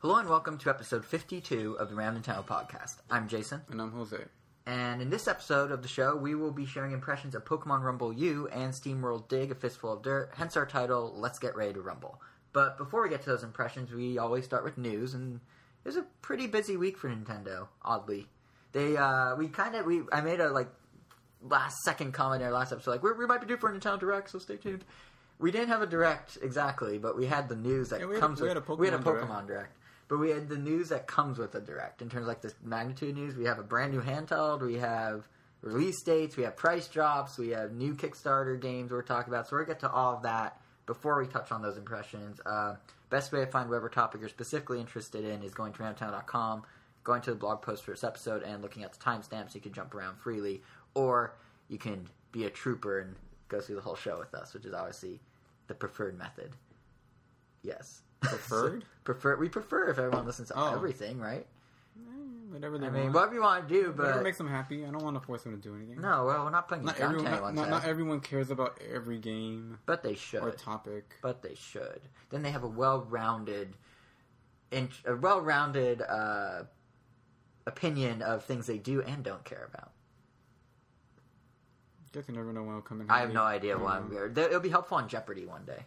Hello and welcome to episode 52 of the Ram Nintendo podcast. I'm Jason, And I'm Jose. and in this episode of the show, we will be sharing impressions of Pokemon Rumble U and SteamWorld Dig, a fistful of dirt, hence our title, Let's Get Ready to Rumble. But before we get to those impressions, we always start with news, and it was a pretty busy week for Nintendo, oddly. They, uh, we kind of, we, I made a, like, last second comment in our last episode, like, we we might be due for a Nintendo Direct, so stay tuned. We didn't have a direct exactly, but we had the news that Yeah, had a- comes we with had we had a Pokemon Pokemon Direct. direct. But we had the news that comes with a direct in terms of like the magnitude news. We have a brand new handheld. We have release dates. We have price drops. We have new Kickstarter games we're talking about. So we're gonna get to all of that before we touch on those impressions. Uh, best way to find whatever topic you're specifically interested in is going to ramtown.com, going to the blog post for this episode, and looking at the timestamps. So You can jump around freely, or you can be a trooper and go through the whole show with us, which is obviously the preferred method. Yes. Preferred? prefer we prefer if everyone listens to Oh. everything, right? Eh, Whatever they I mean, want. whatever you want to do, Whatever but makes them happy. I don't want to force them to do anything. no, well, we're not playing Not everyone, not, not, not everyone cares about every game but they should. or topic. But they should. Then they have a well-rounded, in, a well-rounded uh, opinion of things they do and don't care about. Guess you never know when it'll come in. I have handy. no idea why. Um, I'm there. It'll be helpful on Jeopardy one day.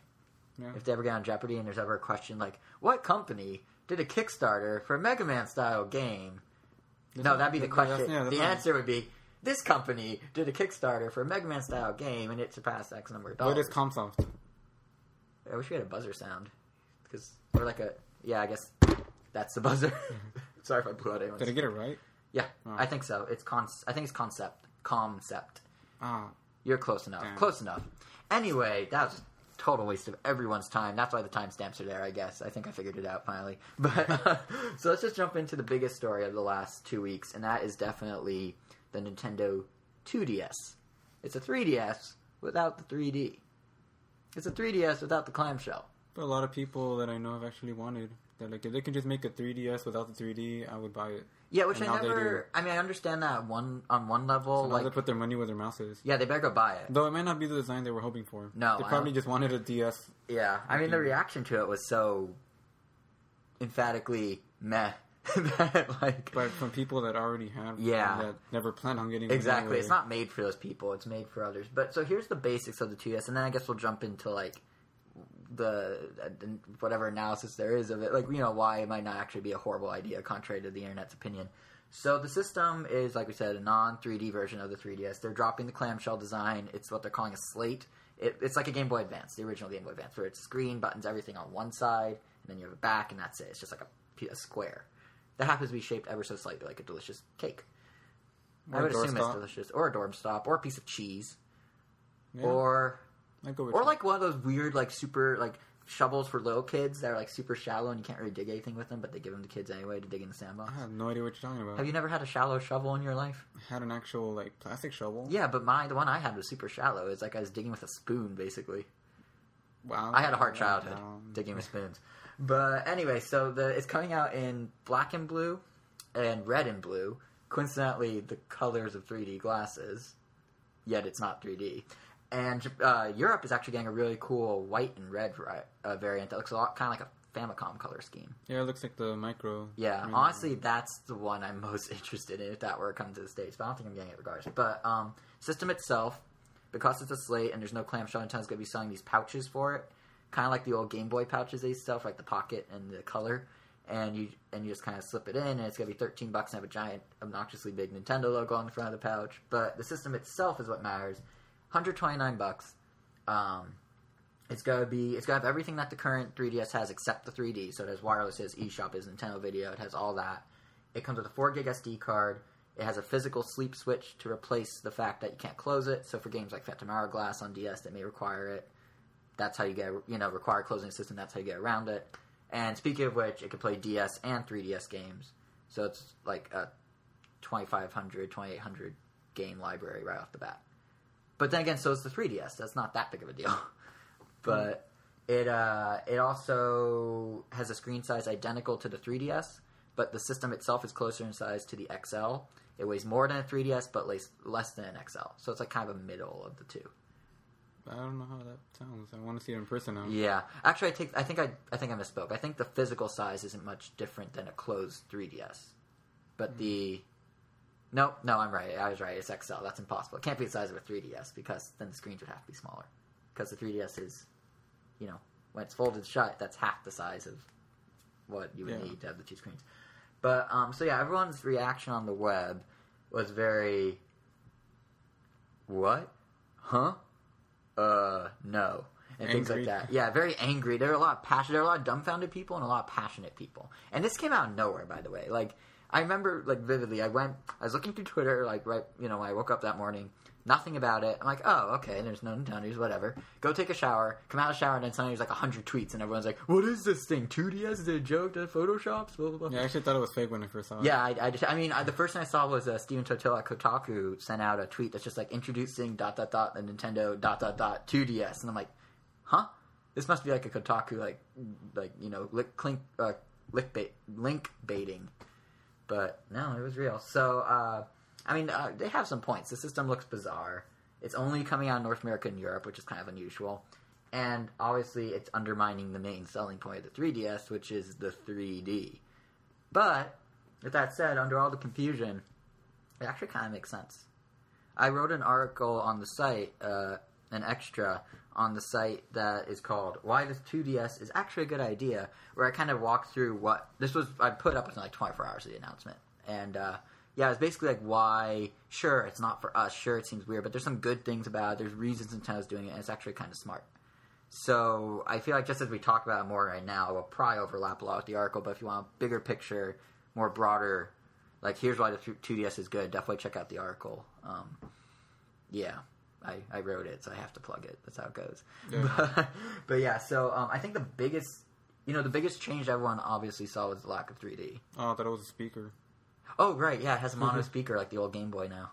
Yeah. If they ever get on Jeopardy and there's ever a question like, "What company did a Kickstarter for a Mega Man style game?" That's No, that'd be the question. yeah, the not- answer would be this company did a Kickstarter for a Mega Man style game and it surpassed X number of What dollars. is Comsoft? I wish we had a buzzer sound because or like a yeah. I guess that's the buzzer. Sorry if I blew out anyone's. Did I get it right? Yeah, Oh. I think so. It's con. I think it's Comcept. Comcept. Ah, You're close enough. Damn. Close enough. Anyway, that was total waste of everyone's time. That's why the timestamps are there, I guess. I think I figured it out finally. But so let's just jump into the biggest story of the last two weeks, and that is definitely the Nintendo 2DS. It's a 3DS without the 3D. It's a 3DS without the clamshell. but a lot of people that I know have actually wanted. They're like, if they can just make a 3DS without the 3D, I would buy it. Yeah, which And I never. I mean, I understand that one on one level. So like, they put their money where their mouth is. yeah, they better go buy it. Though it might not be the design they were hoping for. No, they probably just wanted a DS. Yeah, I mean the reaction to it was so emphatically meh that like But from people that already have, Yeah. that never plan on getting exactly anyway. it's not made for those people. It's made for others. But so here's the basics of the 2DS, and then I guess we'll jump into like the uh, whatever analysis there is of it, like you know why it might not actually be a horrible idea, contrary to the internet's opinion. So the system is, like we said, a non 3D version of the 3DS. They're dropping the clamshell design. It's what they're calling a slate. It, it's like a Game Boy Advance, the original Game Boy Advance, where it's screen, buttons, everything on one side, and then you have a back, and that's it. It's just like a square that happens to be shaped ever so slightly like a delicious cake. Or I would a assume it's delicious, or a doorstop, or a piece of cheese, Yeah, or I'd go with or like one of those weird like super like shovels for little kids that are like super shallow and you can't really dig anything with them, but they give them to kids anyway to dig in the sandbox. I have no idea what you're talking about. Have you never had a shallow shovel in your life? had an actual like plastic shovel? Yeah, but my the one I had was super shallow. It's like I was digging with a spoon, basically. Wow. I had a hard childhood digging with spoons. But anyway, so the it's coming out in black and blue and red and blue. Coincidentally, the colors of 3D glasses. Yet it's not 3D. And uh, Europe is actually getting a really cool white and red uh, variant that looks a lot kind of like a Famicom color scheme. Yeah, it looks like the micro. Yeah, I mean, honestly, that's the one I'm most interested in if that were coming to the States. But I don't think I'm getting it regardless. But um, system itself, because it's a slate and there's no clamshell, Nintendo's going to be selling these pouches for it, kind of like the old Game Boy pouches they sell for like the pocket and the color. And you and you just kind of slip it in, and it's gonna be thirteen bucks and have a giant, obnoxiously big Nintendo logo on the front of the pouch. But the system itself is what matters. 129 bucks. Um, it's gonna be it's gonna have everything that the current 3DS has except the 3D. So it has wireless, it has eShop, it has Nintendo Video, it has all that. It comes with a 4 gig SD card. It has a physical sleep switch to replace the fact that you can't close it. So for games like Phantom Hourglass on DS that may require it, that's how you get you know require closing the system. That's how you get around it. And speaking of which, it can play DS and 3DS games. So it's like a 2500, 2800 game library right off the bat. But then again, so is the 3DS. That's not that big of a deal. but it uh, it also has a screen size identical to the 3DS, but the system itself is closer in size to the XL. It weighs more than a 3DS, but less less than an XL. So it's like kind of a middle of the two. I don't know how that sounds. I want to see it in person now. Yeah, actually, I take. I think I. I think I misspoke. I think the physical size isn't much different than a closed 3ds, but the. No, no, I'm right. I was right. It's XL. That's impossible. It can't be the size of a 3ds because then the screens would have to be smaller. Because the 3ds is, you know, when it's folded shut, that's half the size of what you would Yeah. need to have the two screens. But um, so yeah, everyone's reaction on the web was very. What? Huh? Uh, no. And things like that. Yeah, very angry. There are a lot of passion. There are a lot of dumbfounded people and a lot of passionate people. And this came out of nowhere, by the way. Like, I remember like vividly. I went. I was looking through Twitter, like right. You know, when I woke up that morning. Nothing about it. I'm like, oh, okay. There's no Nintendo news, whatever. Go take a shower. Come out of the shower, and then suddenly there's like hundred tweets, and everyone's like, "What is this thing? 2DS? Is it a joke? That Photoshops? Blah blah blah." Yeah, I actually thought it was fake when I first saw it. Yeah, I, I just, I mean, I, the first thing I saw was uh, Stephen Totilo at Kotaku sent out a tweet that's just like introducing dot dot dot the Nintendo dot dot dot 2DS, and I'm like, huh? This must be like a Kotaku like like you know lick, clink, uh, lick bait, link baiting, but no, it was real. So uh, I mean, uh, they have some points. The system looks bizarre. It's only coming out in North America and Europe, which is kind of unusual. And obviously, it's undermining the main selling point of the 3DS, which is the 3D. But with that said, under all the confusion, it actually kind of makes sense. I wrote an article on the site, uh, an extra on the site that is called "Why This 2DS Is Actually a Good Idea," where I kind of walked through what this was. I put up within like 24 hours of the announcement, and uh, yeah, it's basically like why. Sure, it's not for us. Sure, it seems weird, but there's some good things about it. There's reasons Nintendo's doing it, and it's actually kind of smart. So I feel like just as we talk about it more right now, we'll probably overlap a lot with the article. But if you want a bigger picture, more broader, like here's why the 2DS is good, definitely check out the article. Um, yeah, I, I wrote it, so I have to plug it. That's how it goes. Yeah. But, but yeah, so um, I think the biggest, you know, the biggest change everyone obviously saw was the lack of 3D. Oh, I thought it was a speaker. Oh right, yeah, it has a mono speaker like the old Game Boy now.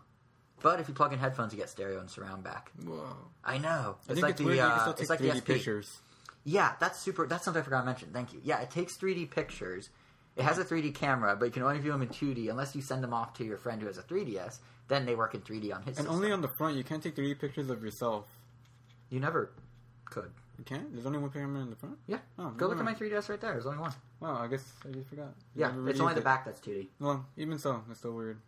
But if you plug in headphones, you get stereo and surround back. Whoa. I know. I It's think like it's the weird you can uh, it's like 3D the SP. pictures. Yeah, that's super. That's something I forgot to mention. Thank you. Yeah, it takes 3D pictures. It has a 3D camera, but you can only view them in 2D unless you send them off to your friend who has a 3DS. Then they work in 3D on his. And system. only on the front. You can't take 3D pictures of yourself. you never could. You can't? There's only one camera in the front? Yeah. Oh, Go look at my 3DS right there. There's only one. Wow, I guess I just forgot. Yeah, it's only the it. back that's 2D. Well, even so, that's still weird.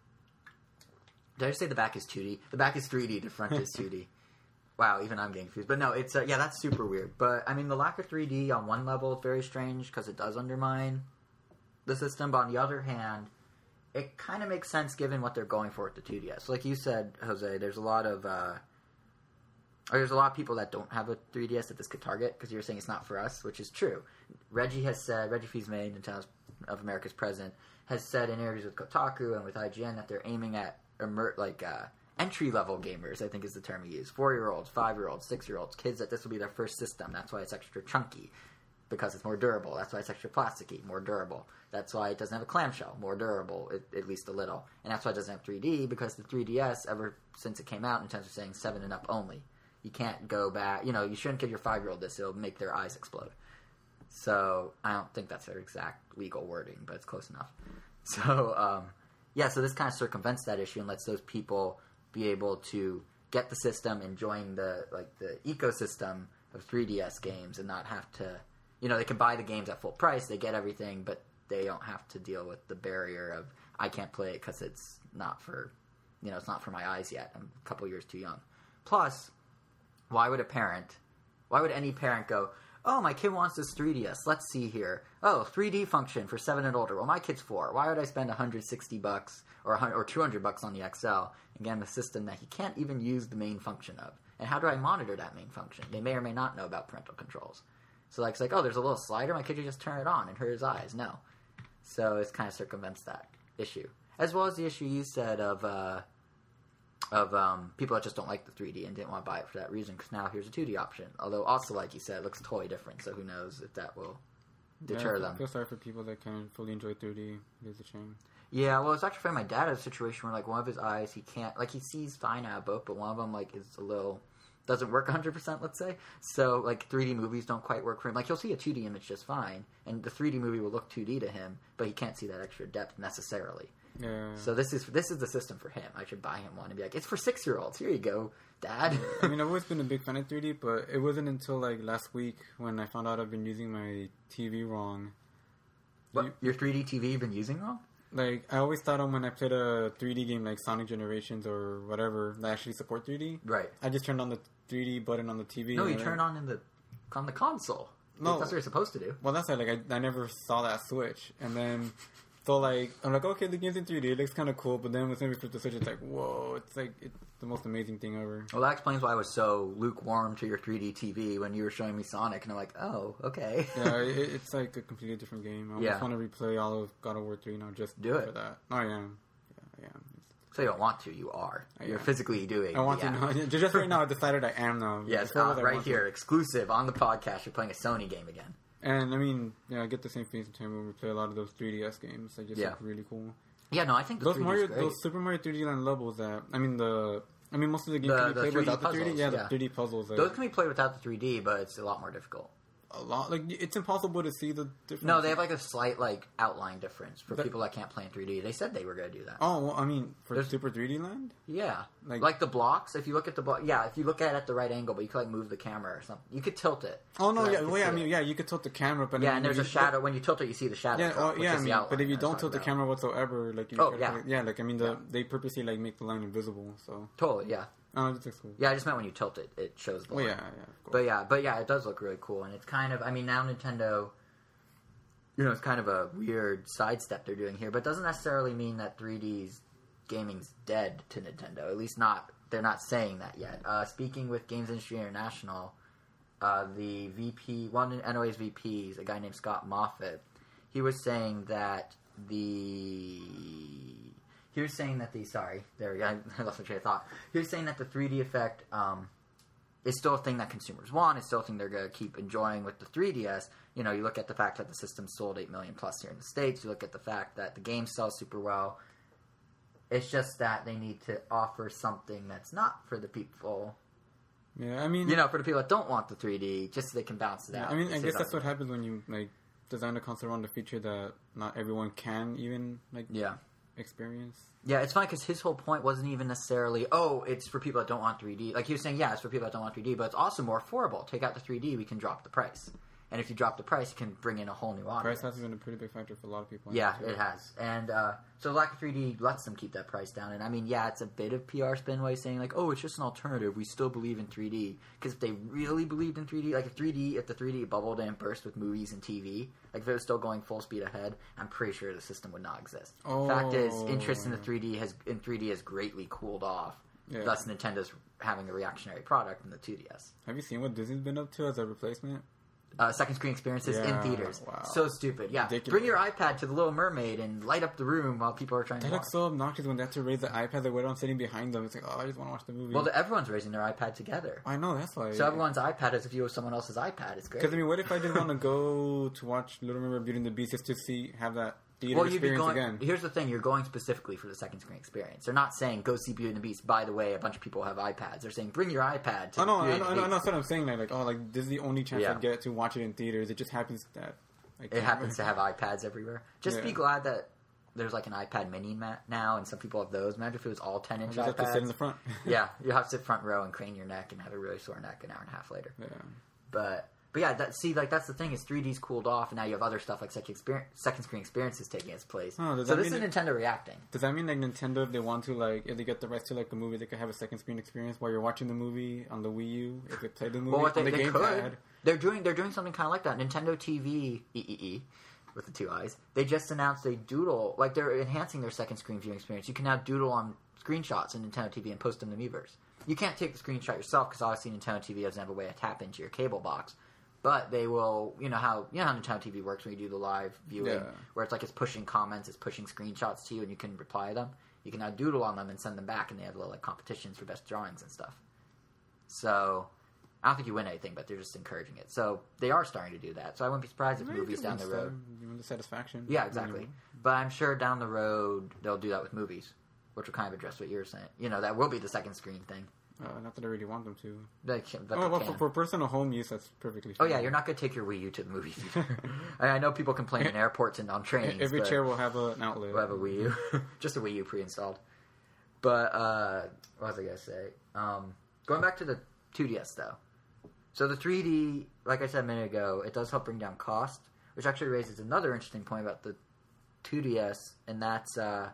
Did I just say the back is 2D? The back is 3D. The front is 2D. Wow, even I'm getting confused. But no, it's uh, yeah, that's super weird. But I mean, the lack of 3D on one level is very strange because it does undermine the system. But on the other hand, it kind of makes sense given what they're going for with the 2DS. Like you said, Jose, there's a lot of uh, there's a lot of people that don't have a 3DS that this could target because you're saying it's not for us, which is true. Reggie has said, Reggie Fils-Aimé, Nintendo of America's president, has said in interviews with Kotaku and with IGN that they're aiming at like uh, entry level gamers. I think is the term he used. Four year olds, five year olds, six year olds, kids that this will be their first system. That's why it's extra chunky because it's more durable. That's why it's extra plasticky, more durable. That's why it doesn't have a clamshell, more durable, at, least a little. And that's why it doesn't have 3D because the 3DS, ever since it came out, Nintendo's saying seven and up only. You can't go back. You know, you shouldn't give your five year old this; it'll make their eyes explode. So I don't think that's their exact legal wording, but it's close enough. So um, yeah, so this kind of circumvents that issue and lets those people be able to get the system, enjoying the like the ecosystem of 3DS games, and not have to, you know, they can buy the games at full price, they get everything, but they don't have to deal with the barrier of I can't play it because it's not for, you know, it's not for my eyes yet. I'm a couple years too young. Plus, why would a parent, why would any parent go, oh, my kid wants this 3DS. Let's see here. Oh, 3D function for seven and older. Well, my kid's four. Why would I spend 160 bucks or 100, or 200 bucks on the XL and get him a system that he can't even use the main function of? And how do I monitor that main function? They may or may not know about parental controls. So like, it's like, oh, there's a little slider. My kid can just turn it on and hurt his eyes. No. So it's kind of circumvents that issue, as well as the issue you said of uh, of um, people that just don't like the 3D and didn't want to buy it for that reason. Because now here's a 2D option. Although also, like you said, it looks totally different. So who knows if that will deter yeah, I feel sorry for people that can't fully enjoy 3D. It's a shame. Yeah, well, it's actually funny. My dad has a situation where like one of his eyes, he can't like he sees fine out of both, but one of them like is a little doesn't work 100%, let's say. So, like, 3D movies don't quite work for him. Like, he'll see a 2D image just fine, and the 3D movie will look 2D to him, but he can't see that extra depth necessarily. Yeah. So this is this is the system for him. I should buy him one and be like, it's for six year olds. Here you go, Dad. I mean, I've always been a big fan of 3D, but it wasn't until like last week when I found out I've been using my TV wrong. what You- your 3D TV you've been using wrong? Like, I always thought on when I played a 3D game like Sonic Generations or whatever that actually support 3D, Right. I just turned on the 3D button on the TV. No, you turn on in the on the console. No. that's what you're supposed to do. Well, that's it. Like, I, I never saw that switch, and then so like I'm like, okay, the game's in 3D. It looks kind of cool, but then when somebody flips the switch, it's like, whoa! It's like it's the most amazing thing ever. Well, that explains why I was so lukewarm to your 3D TV when you were showing me Sonic, and I'm like, oh, okay. Yeah, it, it's like a completely different game. I Yeah. want to replay all of God of War 3 now just Do it. for that. Oh. Yeah, I am. So you don't want to, you are. I You're physically doing. I want to know. Just right now, I decided I am though. Yes, uh, right want to. here, exclusive on the podcast. You're playing a Sony game again. And I mean, yeah, I get the same feeling sometimes when we play a lot of those 3DS games. They just Yeah. look really cool. Yeah, no, I think the Those 3D 's Mario, those Super Mario 3D Land levels that I mean the. I mean, most of the games The- can be played 3D without the 3D. Yeah, yeah. the 3D puzzles. Those can be played without the 3D, but it's a lot more difficult. A lot. Like it's impossible to see the difference. No, they have like a slight like outline difference for But- people that can't play in 3D. They said they were going to do that. Oh, well, I mean, for There's- Super 3D Land. Yeah, like, Like- the blocks. If you look at the block, yeah, if you look at it at the right angle, but you could like move the camera or something. You could tilt it. Oh no, so yeah, well, yeah, I mean, yeah, you could tilt the camera, but yeah, and there's a shadow when you tilt it. You see the shadow. Yeah, drop, oh, well, yeah, I mean, but if you don't tilt the camera whatsoever, like, you Oh, yeah. it- yeah, like I mean, the Yeah. they purposely like make the line invisible, so totally, yeah, oh, looks cool. yeah. I just meant when you tilt it, it shows the. Well, line. yeah, yeah. But yeah, but yeah, it does look really cool, and it's kind of. I mean, now Nintendo. You know, it's kind of a weird sidestep they're doing here, but it doesn't necessarily mean that 3D's gaming's dead to Nintendo. At least not. They're not saying that yet. Uh, speaking with Games Industry International, uh, the VP, one of NOA's VPs, a guy named Scott Moffitt, he was saying that the he was saying that the sorry, there we go. I lost my train of thought. He was saying that the 3D effect um, is still a thing that consumers want. It's still a thing they're going to keep enjoying with the 3DS. You know, you look at the fact that the system sold 8 million plus here in the States. You look at the fact that the game sells super well. It's just that they need to offer something that's not for the people, yeah, I mean, you know, for the people that don't want the 3D, just so they can bounce it yeah, out. I mean, I guess that's what happens when you like design a console around a feature that not everyone can even like Yeah. experience. Yeah, it's funny because his whole point wasn't even necessarily, oh, it's for people that don't want 3D. Like he was saying, yeah, it's for people that don't want 3D, but it's also more affordable. Take out the 3D, we can drop the price. And if you drop the price, you can bring in a whole new audience. Price has been a pretty big factor for a lot of people. Yeah, it has. And uh, so lack of 3D lets them keep that price down. And I mean, yeah, it's a bit of PR spin way saying, like, oh, it's just an alternative. We still believe in 3D. Because if they really believed in 3D, like if 3D, if the 3D bubble didn't burst with movies and TV, like if it was still going full speed ahead, I'm pretty sure the system would not exist. Fact is, interest in the Oh. 3D has in 3D has greatly cooled off. Yeah. Thus, Nintendo's having a reactionary product in the 2DS. Have you seen what Disney's been up to as a replacement? Uh, second screen experiences in theaters. wow. So stupid. Yeah. Ridiculous. Bring your iPad to the Little Mermaid and light up the room while people are trying That to watch. looks so obnoxious when they have to raise the iPad. They wait on sitting behind them. It's like, oh, I just want to watch the movie. Well, the, everyone's raising their iPad together. I know that's why. So everyone's iPad is if you have someone else's iPad. It's great. Because I mean, what if I didn't want to go to watch Little Mermaid, Beauty and the Beast just to see have that theater well, you'd be experience going. again? Here's the thing: you're going specifically for the second screen experience. They're not saying go see Beauty and the Beast. By the way, a bunch of people have iPads. They're saying bring your iPad to oh, I know, I know, I know, I know. That's what I'm saying. Like, like, oh, like this is the only chance Yeah. I get to watch it in theaters. It just happens that I It happens to have iPads everywhere. Just be glad that there's like an iPad Mini now, and some people have those. Imagine if it was all 10 I inch just have to sit in the front. yeah, you have to sit front row and crane your neck and have a really sore neck an hour and a half later. yeah. But but yeah, that see like that's the thing is 3D's cooled off, and now you have other stuff like second experience, second screen experiences taking its place. Oh, so this is Nintendo reacting. Does that mean like Nintendo, if they want to, like, if they get the rights to like a movie, they could have a second screen experience while you're watching the movie on the Wii U? If they play the movie Well, what they, on the they gamepad, could. They're doing they're doing something kind of like that. Nintendo TV EEE with the two eyes. They just announced a doodle like they're enhancing their second screen viewing experience. You can now doodle on screenshots in Nintendo TV and post them to Miiverse. You can't take the screenshot yourself because obviously Nintendo TV doesn't have a way to tap into your cable box. But they will, you know how you know how Nintendo TV works when you do the live viewing, Yeah. where it's like it's pushing comments, it's pushing screenshots to you, and you can reply to them. You can now doodle on them and send them back, and they have little like competitions for best drawings and stuff. So I don't think you win anything, but they're just encouraging it. So they are starting to do that. So I wouldn't be surprised if Maybe movies down the road. you them the satisfaction. Yeah, exactly. But I'm sure down the road they'll do that with movies, which will kind of address what you're saying. You know, that will be the second screen thing. Uh, not that I really want them to. They can, Oh, well, for, for personal home use, that's perfectly fine. oh yeah, you're not going to take your Wii U to the movie theater. I know people complain in airports and on trains. Every chair will have a, an outlet. We'll have a Wii U, just a Wii U pre-installed. But uh, what was I gonna say? Um, going back to the 2DS though. So the 3D, like I said a minute ago, it does help bring down cost, which actually raises another interesting point about the 2DS, and that's uh,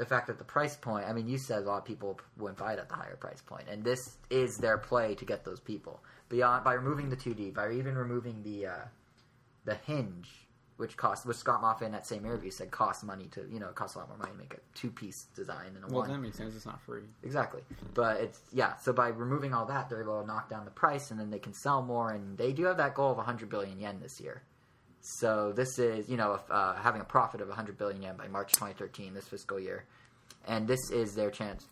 the fact that the price point. I mean, you said a lot of people wouldn't buy it at the higher price point, and this is their play to get those people beyond by removing the 2D, by even removing the uh, the hinge, which cost which Scott Moffitt in that same interview said costs money to, you know, it costs a lot more money to make a two piece design than a Well, one. that makes sense. It's not free. Exactly. But it's yeah. So by removing all that, they're able to knock down the price, and then they can sell more. And they do have that goal of 100 billion yen this year. So this is you know uh, having a profit of 100 billion yen by March 2013, this fiscal year, and this is their chance.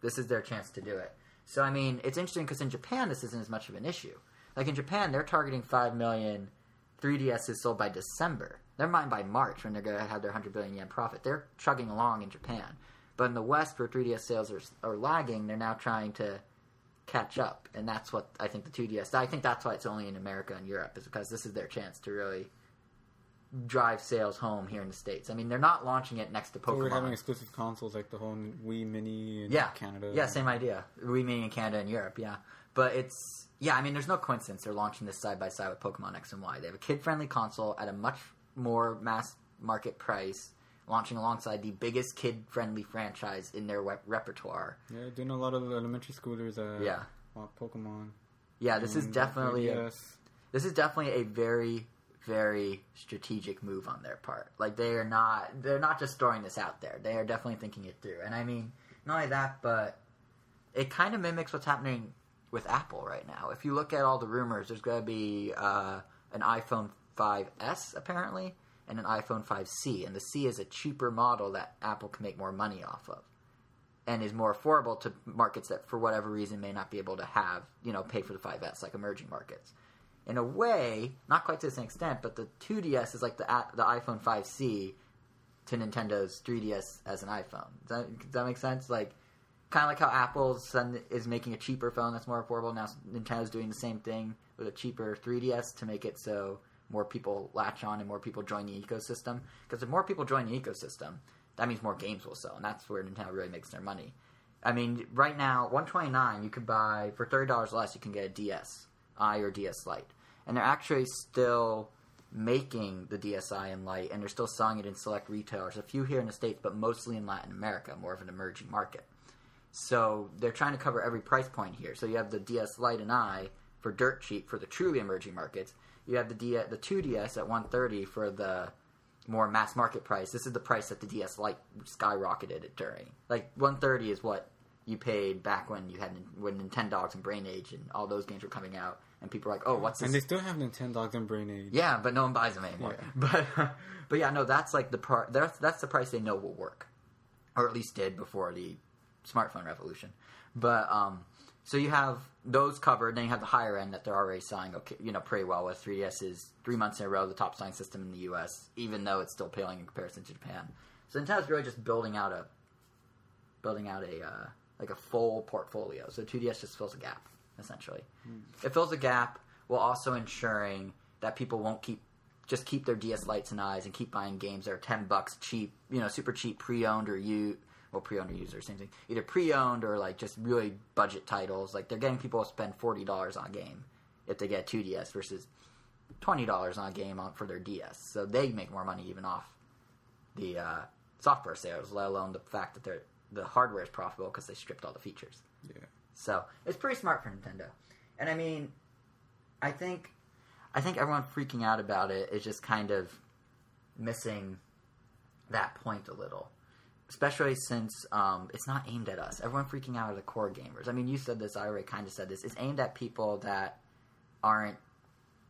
This is their chance to do it. So I mean, it's interesting because in Japan this isn't as much of an issue. Like in Japan, they're targeting five million 3DSs sold by December. Never mind by March when they're going to have their 100 billion yen profit. They're chugging along in Japan. But in the West, where 3DS sales are, are lagging, they're now trying to catch up. And that's what I think the 2DS. I think that's why it's only in America and Europe, is because this is their chance to really drive sales home here in the States. I mean, they're not launching it next to So we're having exclusive consoles like the whole Wii Mini in Yeah. Canada. Yeah, same idea. We mean in Canada and Europe, yeah. But it's yeah, I mean there's no coincidence they're launching this side by side with Pokemon X and Y. They have a kid friendly console at a much more mass market price, launching alongside the biggest kid friendly franchise in their web- repertoire. Yeah, doing a lot of elementary schoolers. Uh, Yeah. Pokemon. Yeah, this is definitely a, this is definitely a very very strategic move on their part. Like they are not they're not just throwing this out there. They are definitely thinking it through. And I mean, not only that, but it kind of mimics what's happening with Apple right now. If you look at all the rumors, there's going to be uh, an iPhone 5s apparently and an iPhone 5c, and the C is a cheaper model that Apple can make more money off of. And is more affordable to markets that, for whatever reason, may not be able to have, you know, pay for the 5S, like emerging markets in a way, not quite to the same extent, but the 2DS is like the the iPhone 5C to Nintendo's 3DS as an iPhone. Does that, does that make sense? Like, kind of like how Apple is making a cheaper phone that's more affordable. Now Nintendo's doing the same thing with a cheaper 3DS to make it so more people latch on and more people join the ecosystem. Because if more people join the ecosystem, that means more games will sell, and that's where Nintendo really makes their money. I mean, right now, 129 you could buy for thirty dollars less. You can get a DS i or DS Lite, and they're actually still making the DSi and Lite, and they're still selling it in select retailers. A few here in the states, but mostly in Latin America, more of an emerging market. So they're trying to cover every price point here. So you have the DS Lite and I for dirt cheap for the truly emerging markets. You have the D- the 2DS at 130 for the more mass market price. This is the price that the DS Lite skyrocketed it during. Like 130 is what you paid back when you had when Nintendogs and Brain Age and all those games were coming out, and people were like, "Oh, what's this?" And they still have Nintendogs and Brain Age. Yeah, but no one buys them anymore. Yeah. But but yeah, no, that's like the part. That's that's the price they know will work, or at least did before the smartphone revolution. But um, so you have those covered. And then you have the higher end that they're already selling. Okay, you know, pretty well with 3DS is three months in a row the top selling system in the U.S. Even though it's still paling in comparison to Japan. So Nintendo's really just building out a building out a uh, like a full portfolio. So 2DS just fills a gap essentially. It fills a gap while also ensuring that people won't keep just keep their DS lights and eyes and keep buying games that are ten bucks cheap, you know, super cheap pre-owned or you well pre-owned or user same thing, either pre-owned or like just really budget titles. Like they're getting people to spend forty dollars on a game if they get two DS versus twenty dollars on a game on, for their DS. So they make more money even off the uh, software sales, let alone the fact that they're, the hardware is profitable because they stripped all the features. Yeah. So it's pretty smart for Nintendo. And I mean, I think I think everyone freaking out about it is just kind of missing that point a little. Especially since um, it's not aimed at us. Everyone freaking out are the core gamers. I mean, you said this. I already kind of said this. It's aimed at people that aren't,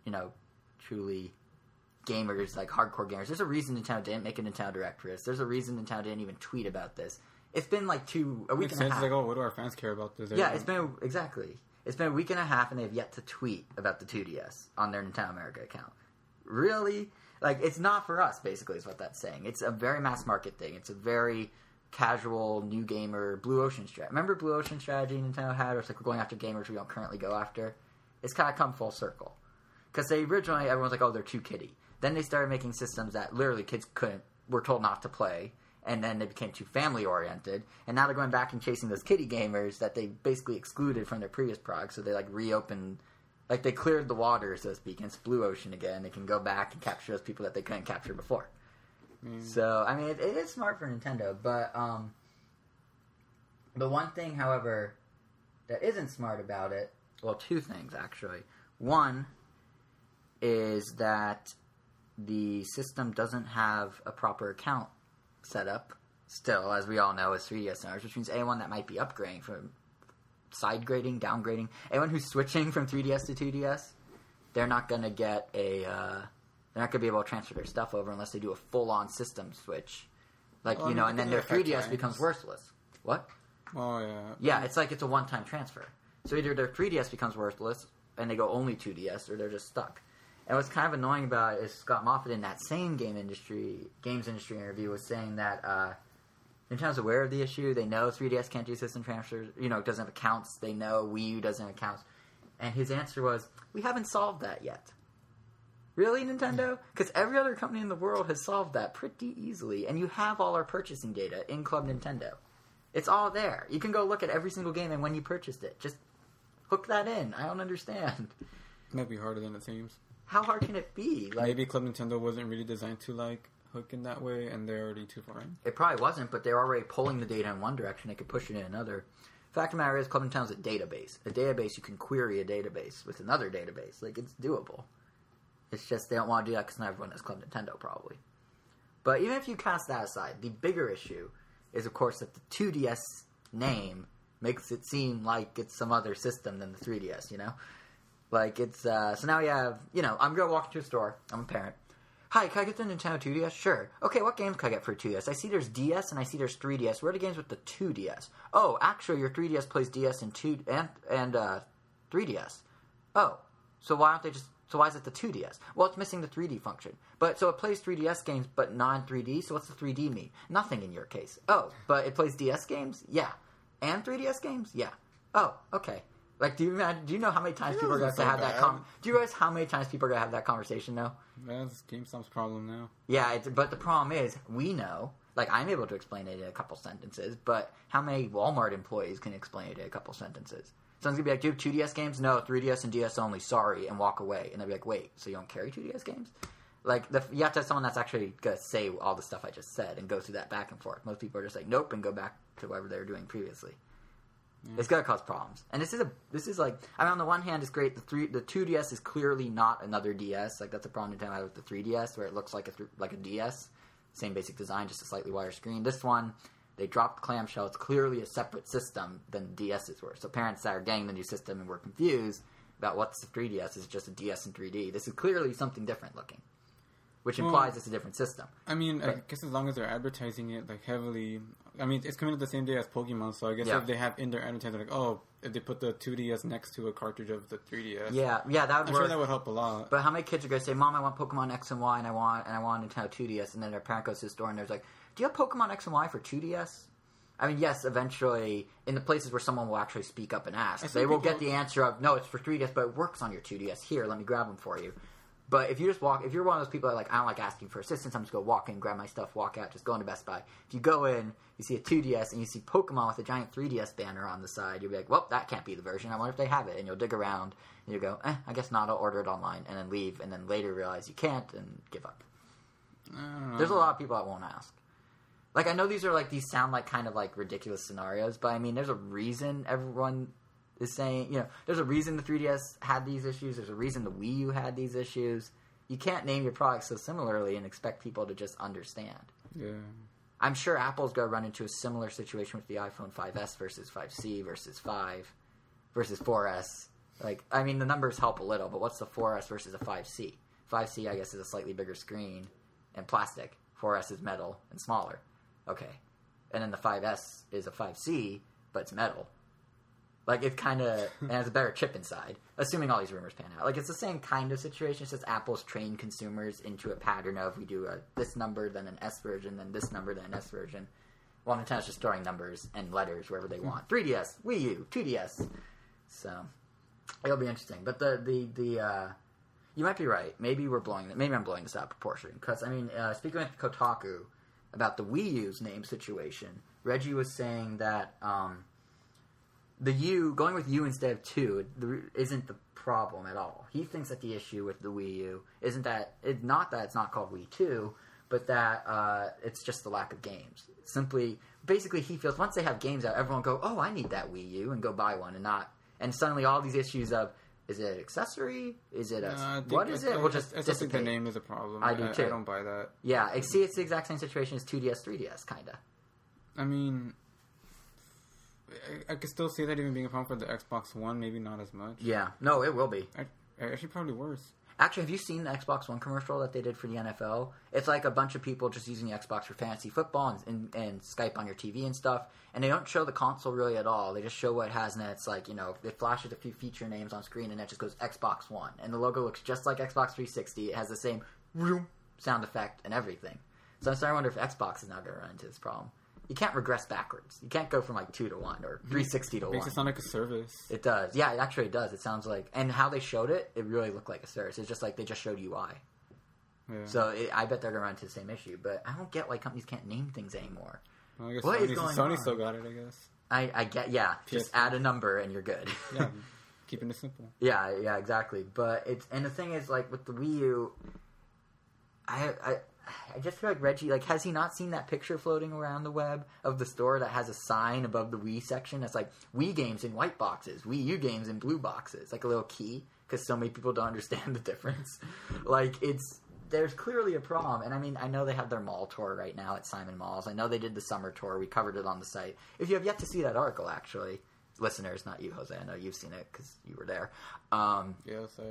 you know, truly gamers, like hardcore gamers. There's a reason Nintendo didn't make a Nintendo Direct for this. There's a reason Nintendo didn't even tweet about this. It's been like two a week Makes and a half. It's like, oh, what do our fans care about this? Yeah, it's been exactly. It's been a week and a half, and they've yet to tweet about the 2DS on their Nintendo America account. Really, like it's not for us. Basically, is what that's saying. It's a very mass market thing. It's a very casual new gamer Blue Ocean strategy. Remember Blue Ocean strategy Nintendo had? It's like we're going after gamers we don't currently go after. It's kind of come full circle because they originally everyone was like, oh, they're too kiddie. Then they started making systems that literally kids couldn't were told not to play, and then they became too family oriented, and now they're going back and chasing those kiddie gamers that they basically excluded from their previous products. So they like reopened, like they cleared the water, so to speak, and it's blue ocean again. They can go back and capture those people that they couldn't capture before. Mm. So I mean, it, it is smart for Nintendo, but um, the one thing, however, that isn't smart about it, well, two things actually. One is that the system doesn't have a proper account set up. Still, as we all know, as 3DS owners, which means anyone that might be upgrading from side grading, downgrading, anyone who's switching from 3DS to 2DS, they're not gonna get a. Uh, they're not gonna be able to transfer their stuff over unless they do a full-on system switch, like Well, you know, and then their do it at 3DS times. becomes worthless. What? Oh yeah. Yeah, it's like it's a one-time transfer. So either their 3DS becomes worthless and they go only 2DS, or they're just stuck. And what's kind of annoying about it is Scott Moffitt in that same game industry games industry interview was saying that uh, Nintendo's aware of the issue. They know 3DS can't do system transfers. You know, it doesn't have accounts. They know Wii U doesn't have accounts. And his answer was, "We haven't solved that yet." Really, Nintendo? Because every other company in the world has solved that pretty easily, and you have all our purchasing data in Club Nintendo. It's all there. You can go look at every single game and when you purchased it. Just hook that in. I don't understand. It might be harder than it seems. How hard can it be? Like Maybe Club Nintendo wasn't really designed to like hook in that way, and they're already too far in. it probably wasn't, but they're already pulling the data in one direction. They could push it in another. Fact of the matter is, Club Nintendo's a database. A database you can query a database with another database. Like it's doable. It's just they don't want to do that because not everyone has Club Nintendo probably. But even if you cast that aside, the bigger issue is, of course, that the 2DS name makes it seem like it's some other system than the 3DS. You know, like it's uh, so now you have you know I'm gonna walk into a store. I'm a parent. Hi, can I get the Nintendo 2DS? Sure. Okay, what games can I get for 2DS? I see there's DS and I see there's 3DS. Where are the games with the 2DS? Oh, actually, your 3DS plays DS and two and and uh, 3DS. Oh, so why aren't they just? So why is it the 2DS? Well, it's missing the 3D function. But so it plays 3DS games, but non 3D. So what's the 3D mean? Nothing in your case. Oh, but it plays DS games? Yeah, and 3DS games? Yeah. Oh, okay. Like, do you imagine, do you know how many times people are going to wasn't have so that? bad. Com- do you realize how many times people are going to have that conversation now? That's GameStop's problem now. Yeah, it's, but the problem is, we know, like, I'm able to explain it in a couple sentences, but how many Walmart employees can explain it in a couple sentences? Someone's gonna be like, do you have 2DS games? No, 3DS and DS only, sorry, and walk away. And they'll be like, wait, so you don't carry 2DS games? Like, the, you have to have someone that's actually gonna say all the stuff I just said and go through that back and forth. Most people are just like, nope, and go back to whatever they were doing previously. Mm. It's gonna cause problems, and this is a this is like I mean on the one hand it's great. The three the two DS is clearly not another DS like that's a problem Nintendo had with the 3DS where it looks like a like a DS same basic design just a slightly wider screen. This one they dropped clamshell. It's clearly a separate system than DSs were. So parents that are getting the new system and were confused about what's the 3DS is just a DS in 3D this is clearly something different looking which Well- implies it's a different system. I mean, I guess as long as they're advertising it like heavily, I mean, it's coming out the same day as Pokemon, so I guess Yeah. if they have in their advertising like, oh, if they put the 2DS next to a cartridge of the 3DS, yeah yeah that would I'm work sure that would help a lot. But how many kids are going to say, "Mom, I want Pokemon X and Y, and I want and I want Nintendo 2DS," and then their parent goes to the store and there's like, "Do you have Pokemon X and Y for 2DS?" I mean, yes, eventually, in the places where someone will actually speak up and ask, they will people- get the answer of, "No, it's for 3DS, but it works on your 2DS. Here, let me grab them for you." But if you just walk, if you're one of those people that like, I don't like asking for assistance, I'm just go walk in, grab my stuff, walk out, just go into Best Buy. If you go in, you see a 2DS and you see Pokemon with a giant 3DS banner on the side, you'll be like, well, that can't be the version. I wonder if they have it. And you'll dig around and you'll go, eh, I guess not, I'll order it online, and then leave, and then later realize you can't and give up. Know. There's a lot of people that won't ask. Like I know these are like these sound like kind of like ridiculous scenarios, but I mean there's a reason everyone is saying, you know, there's a reason the 3DS had these issues, there's a reason the Wii U had these issues. You can't name your products so similarly and expect people to just understand. Yeah. I'm sure Apple's going to run into a similar situation with the iPhone 5S versus 5C versus 5 versus 4S. Like, I mean, the numbers help a little, but what's the 4S versus a 5C? 5C, I guess, is a slightly bigger screen and plastic. 4S is metal and smaller. Okay. And then the 5S is a 5C, but it's metal. Like, it kind of, and has a better chip inside, assuming all these rumors pan out. Like, it's the same kind of situation. It's just Apple's trained consumers into a pattern of we do a, this number, then an S version, then this number, then an S version. Well, Nintendo's just throwing numbers and letters wherever they want. 3DS, Wii U, 2DS. So, it'll be interesting. But the, the, the, uh, you might be right. Maybe we're blowing, maybe I'm blowing this out of proportion. Because, I mean, uh, speaking with Kotaku, about the Wii U's name situation. Reggie was saying that um, the U going with U instead of two isn't the problem at all. He thinks that the issue with the Wii U isn't that it's not that it's not called Wii Two, but that uh, it's just the lack of games. Simply, basically, he feels once they have games out, everyone go, "Oh, I need that Wii U," and go buy one, and not and suddenly all these issues of is it an accessory? Is it a I think- what is I- it? I- We'll just I, just think the name is a problem. I do too. I, too. don't buy that. Yeah, see. It's the exact same situation as 2DS, 3DS, kind of. I mean, I, I could still see that even being a problem for the Xbox One. Maybe not as much. Yeah, no, it will be. Actually, probably worse. Actually, have you seen the Xbox One commercial that they did for the NFL? It's like a bunch of people just using the Xbox for fantasy football and, and, and Skype on your TV and stuff. And they don't show the console really at all. They just show what it has, and it's like, you know, it flashes a few feature names on screen, and it just goes Xbox One. And the logo looks just like Xbox 360. It has the same sound effect and everything. So I'm starting to wonder if Xbox is now going to run into this problem. You can't regress backwards. You can't go from like 2 to 1 or mm-hmm. 360 to Makes 1. it sound like a service. It does. Yeah, it actually does. It sounds like, and how they showed it, it really looked like a service. It's just like they just showed UI. Yeah. So it, I bet they're gonna run into the same issue. But I don't get why companies can't name things anymore. Well, I guess what is Sony, going Sony on? still got it. I guess. I, I get, yeah, just PS4. add a number and you're good. Yeah, keeping it simple. yeah, yeah, exactly. But it's and the thing is, like with the Wii U, I, I, I just feel like Reggie, like, has he not seen that picture floating around the web of the store that has a sign above the Wii section that's like Wii games in white boxes, Wii U games in blue boxes, like a little key because so many people don't understand the difference. like it's there's clearly a problem, and I mean I know they have their mall tour right now at Simon Malls. I know they did the summer tour. We covered it on the site. If you have yet to see that article, actually, listeners, not you, Jose, I know you've seen it because you were there. Um, Yes, I.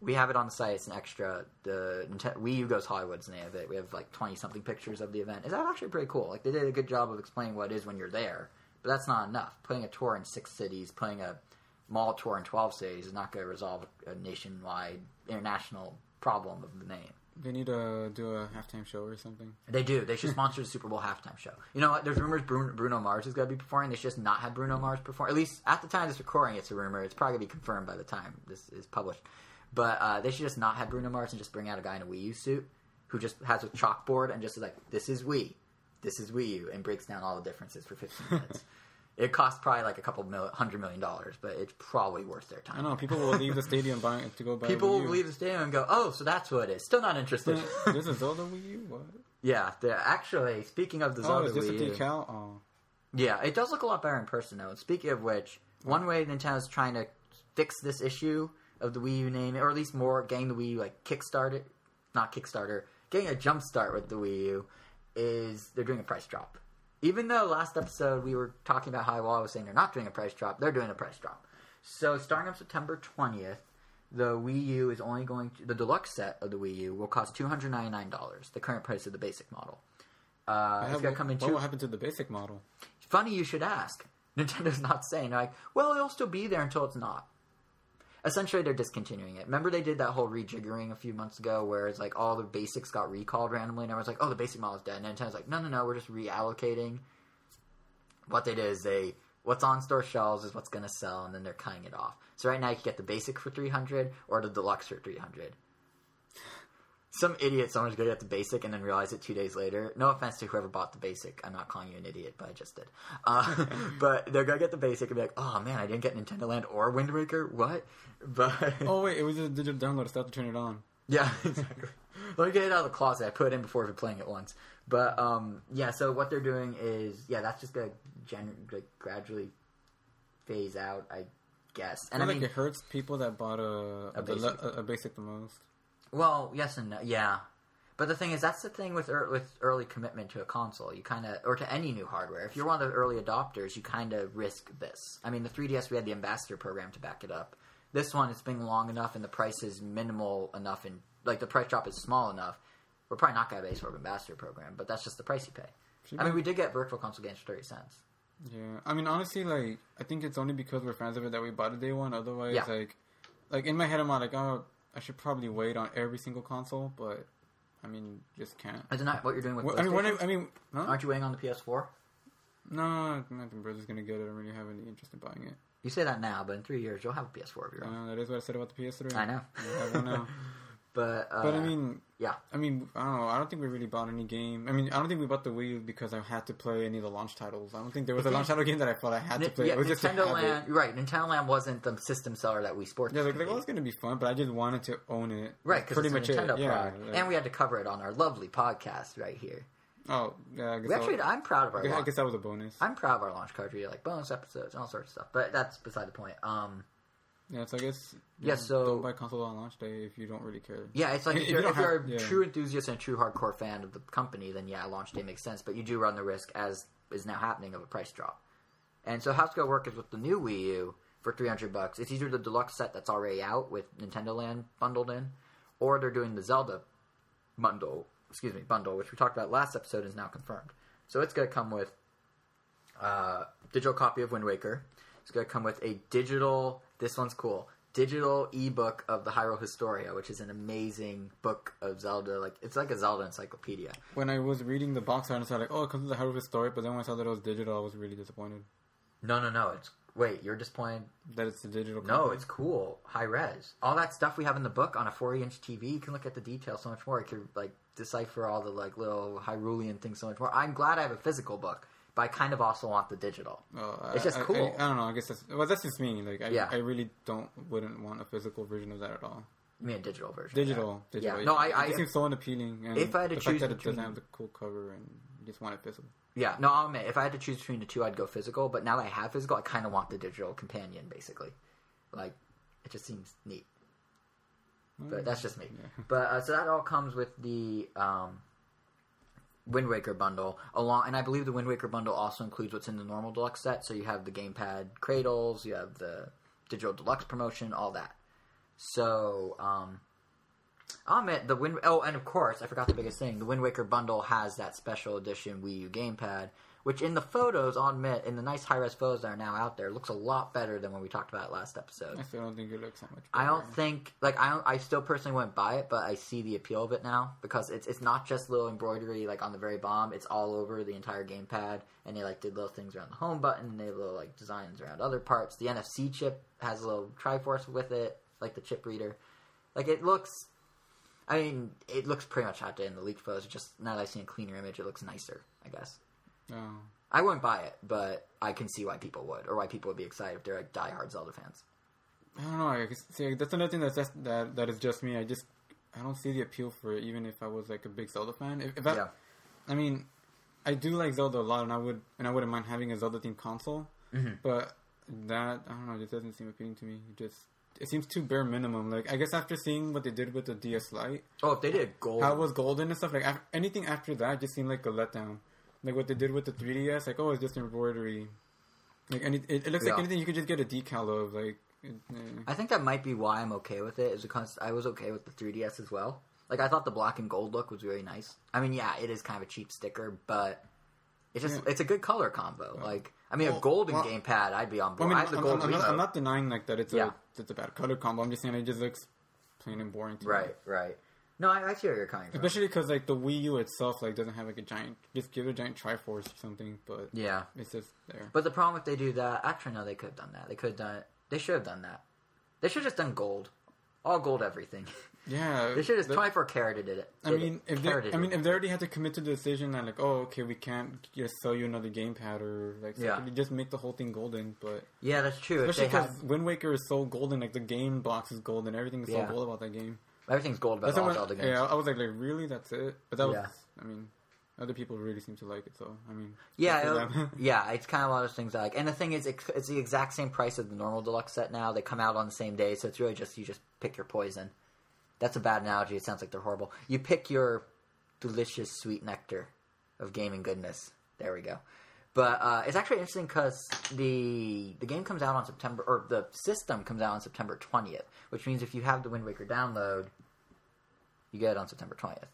we have it on the site. It's an extra. The Wii U Goes Hollywood's the name of it. We have like twenty something pictures of the event. It's actually pretty cool. Like they did a good job of explaining what it is when you're there. But that's not enough. Putting a tour in six cities, putting a mall tour in twelve cities is not going to resolve a nationwide, international problem of the name. They need to do a halftime show or something. They do. They should sponsor the Super Bowl halftime show. You know what? There's rumors Bruno, Bruno Mars is going to be performing. They should just not have Bruno Mars perform. At least at the time of this recording, it's a rumor. It's probably going to be confirmed by the time this is published. But uh, they should just not have Bruno Mars and just bring out a guy in a Wii U suit who just has a chalkboard and just is like, "This is Wii, this is Wii U," and breaks down all the differences for 15 minutes. it costs probably like a couple mil- hundred million dollars, but it's probably worth their time. I know people will leave the stadium buying to go buy. People a will leave the stadium and go, "Oh, so that's what it is." Still not interested. There's a Zelda Wii U. What? yeah, they're actually speaking of the Oh, Zelda is this a Wii U- decal? Oh, Yeah, it does look a lot better in person though. And speaking of which, one way Nintendo's trying to fix this issue of the Wii U name, or at least more getting the Wii U like kickstarted, not Kickstarter, getting a jump start with the Wii U, is they're doing a price drop. Even though last episode we were talking about how I was saying they're not doing a price drop, they're doing a price drop. So starting on September twentieth, the Wii U is only going to the deluxe set of the Wii U will cost two hundred ninety nine dollars, the current price of the basic model. Uh, it's What- gonna come in what two will happen to the basic model? Funny you should ask. Nintendo's not saying they're like, well, it'll still be there until it's not. Essentially, they're discontinuing it. Remember, they did that whole rejiggering a few months ago, where it's like all the basics got recalled randomly, and everyone's like, "Oh, the basic model is dead." And Nintendo's like, "No, no, no, we're just reallocating." What they did is they what's on store shelves is what's going to sell, and then they're cutting it off. So right now, you can get the basic for three hundred or the deluxe for three hundred. Some idiot, someone's gonna get the basic and then realize it two days later. No offense to whoever bought the basic. I'm not calling you an idiot, but I just did. Uh, but they're gonna get the basic and be like, "Oh man, I didn't get Nintendo Land or Wind Waker. What?" But Oh wait, it was a digital download. I still have to turn it on. yeah, exactly. Let me get it out of the closet. I put it in before even playing it once. But um, yeah, so what they're doing is yeah, that's just gonna gen- like gradually phase out, I guess. And I feel mean, like it hurts people that bought a a, basic. a, a basic the most. Well, yes and no. Yeah, but the thing is, that's the thing with ear with early commitment to a console. You kind of, or to any new hardware. If you're one of the early adopters, you kind of risk this. I mean, the 3DS we had the ambassador program to back it up. This one, it's been long enough, and the price is minimal enough, and like the price drop is small enough. We're probably not gonna base for an ambassador program, but that's just the price you pay. Should I mean, we did get virtual console games for thirty cents. Yeah, I mean, honestly, like I think it's only because we're fans of it that we bought it day one. Otherwise, Yeah. like, like in my head, I'm like, oh, I should probably wait on every single console, but I mean, just can't. Isn't that what you're doing with? Well, I mean, when I, I mean, huh? Aren't you waiting on the PS4? no, I think brother's gonna get it. I don't really have any interest in buying it. You say that now, but in three years you'll have a PS4 of your own. That is what I said about the PS3. I know. I have one now. But uh, But I mean, yeah, I mean, I don't know. I don't think we really bought any game. I mean, I don't think we bought the Wii U because I had to play any of the launch titles. I don't think there was a launch title game that I felt I had to play. yeah, it was Nintendo Land, right? Nintendo Land wasn't the system seller that we sports. Yeah, like, like oh, it's gonna be fun, but I just wanted to own it. right, because pretty it's much Nintendo it. Yeah, like- and we had to cover it on our lovely podcast right here. oh, yeah. I guess, We actually, I'm proud of our. I guess- I launch- guess that was a bonus. I'm proud of our launch cards. We like bonus episodes and all sorts of stuff, but that's beside the point. Um, Yeah, so I guess. Yeah, so- don't buy console on launch day if you don't really care. Yeah, it's like If if, you you're, don't if you're have- a yeah. true enthusiast and a true hardcore fan of the company, then yeah, launch day makes sense. But you do run the risk, as is now happening, of a price drop. And so how it's going to work is with the new Wii U for 300 bucks. It's either the deluxe set that's already out with Nintendo Land bundled in, or they're doing the Zelda bundle. Excuse me, bundle, which we talked about last episode, is now confirmed. So it's going to come with uh, digital copy of Wind Waker. It's going to come with a digital. This one's cool. Digital ebook of the Hyrule Historia, which is an amazing book of Zelda. Like it's like a Zelda encyclopedia. When I was reading the box art, I was like, oh, it comes with the Hyrule Historia," but then when I saw that it was digital, I was really disappointed No, no, no. It's wait. You're disappointed. that it's the digital. No, it's cool. High res. All that stuff we have in the book on a 40 inch TV. You can look at the details so much more. You can like decipher all the like little Hyrulean things so much more. I'm glad I have a physical book, but I kind of also want the digital. Oh, It's just I, cool. I, I don't know. I guess that's well. That's just me. Like, I, Yeah. I really don't wouldn't want a physical version of that at all. You mean a digital version? Digital, digital. Yeah. No, I- it, I- seems so unappealing. And If I had to the choose fact that it doesn't have the cool cover and you just want it physical. Yeah, no, I'll admit, if I had to choose between the two, I'd go physical. But now that I have physical, I kind of want the digital companion, basically. Like, it just seems neat. But that's just me. Yeah. But uh, so that all comes with the um, Wind Waker bundle, along, and I believe the Wind Waker bundle also includes what's in the normal deluxe set. So you have the gamepad cradles, you have the digital deluxe promotion, all that. So um, I'll admit the Wind. Oh, and of course, I forgot the biggest thing. The Wind Waker bundle has that special edition Wii U gamepad, which in the photos, I'll admit, in the nice high res photos that are now out there, looks a lot better than when we talked about it last episode. I still don't think it looks that much. I don't think like I don't, I still personally wouldn't buy it, but I see the appeal of it now because it's it's not just little embroidery like on the very bottom; it's all over the entire gamepad, and they like did little things around the home button, and they have little like designs around other parts. The NFC chip has a little Triforce with it, like the chip reader. Like it looks, I mean, it looks pretty much out there in the leaked photos. Just now that I've seen a cleaner image, it looks nicer. I guess Oh. I wouldn't buy it, but I can see why people would, or why people would be excited if they're like diehard Zelda fans. I don't know. I see, that's another thing that's just, that that is just me. I just I don't see the appeal for it, even if I was like a big Zelda fan. If, if I, Yeah. I mean, I do like Zelda a lot, and I would and I wouldn't mind having a Zelda themed console. Mhm. But that I don't know, it just doesn't seem appealing to me. It just it seems too bare minimum. Like I guess after seeing what they did with the DS Lite, Oh, if they did gold, how was golden and stuff, like af- anything after that just seemed like a letdown. Like what they did with the 3DS, like oh, it's just embroidery. Like any, it, it looks Yeah. like anything you could just get a decal of. Like, eh. I think that might be why I'm okay with it, is because I was okay with the 3DS as well. Like, I thought the black and gold look was really nice. I mean, yeah, it is kind of a cheap sticker, but it's just, Yeah. it's a good color combo. Like, I mean, a golden well- gamepad, I'd be on I board. mean, I I'm, gold I'm, not, I'm not denying like that it's Yeah. a it's a bad color combo. I'm just saying it just looks plain and boring to me. Right, right. No, I, I see where you're coming from. Especially because like the Wii U itself like doesn't have like a giant. Just give it a giant Triforce or something, but yeah. it's just there. But the problem if they do that, actually, no, they could have done that. They could have done it. They should have done that. They should have just done gold. All gold everything. Yeah, they should have the- 24 carated it. I did mean, it. if they, I mean, if they already had to commit to the decision that like, oh, okay, we can't just sell you another gamepad or like, Yeah. just make the whole thing golden. But Yeah, that's true. Especially because Wind Waker is so golden, like the game box is golden, everything is Yeah. so gold about that game. Everything's gold about That's all Zelda games. yeah, I was like, like really, that's it. But that was, Yeah. I mean, other people really seem to like it. So I mean, Yeah, it'll- yeah, it's kind of one of those things I like. And the thing is, it, it's the exact same price as the normal deluxe set now. They come out on the same day, so it's really just you just pick your poison. That's a bad analogy. It sounds like they're horrible. You pick your delicious sweet nectar of gaming goodness. There we go. But uh, it's actually interesting because the the game comes out on September, or the system comes out on September twentieth, which means if you have the Wind Waker download, you get it on September twentieth.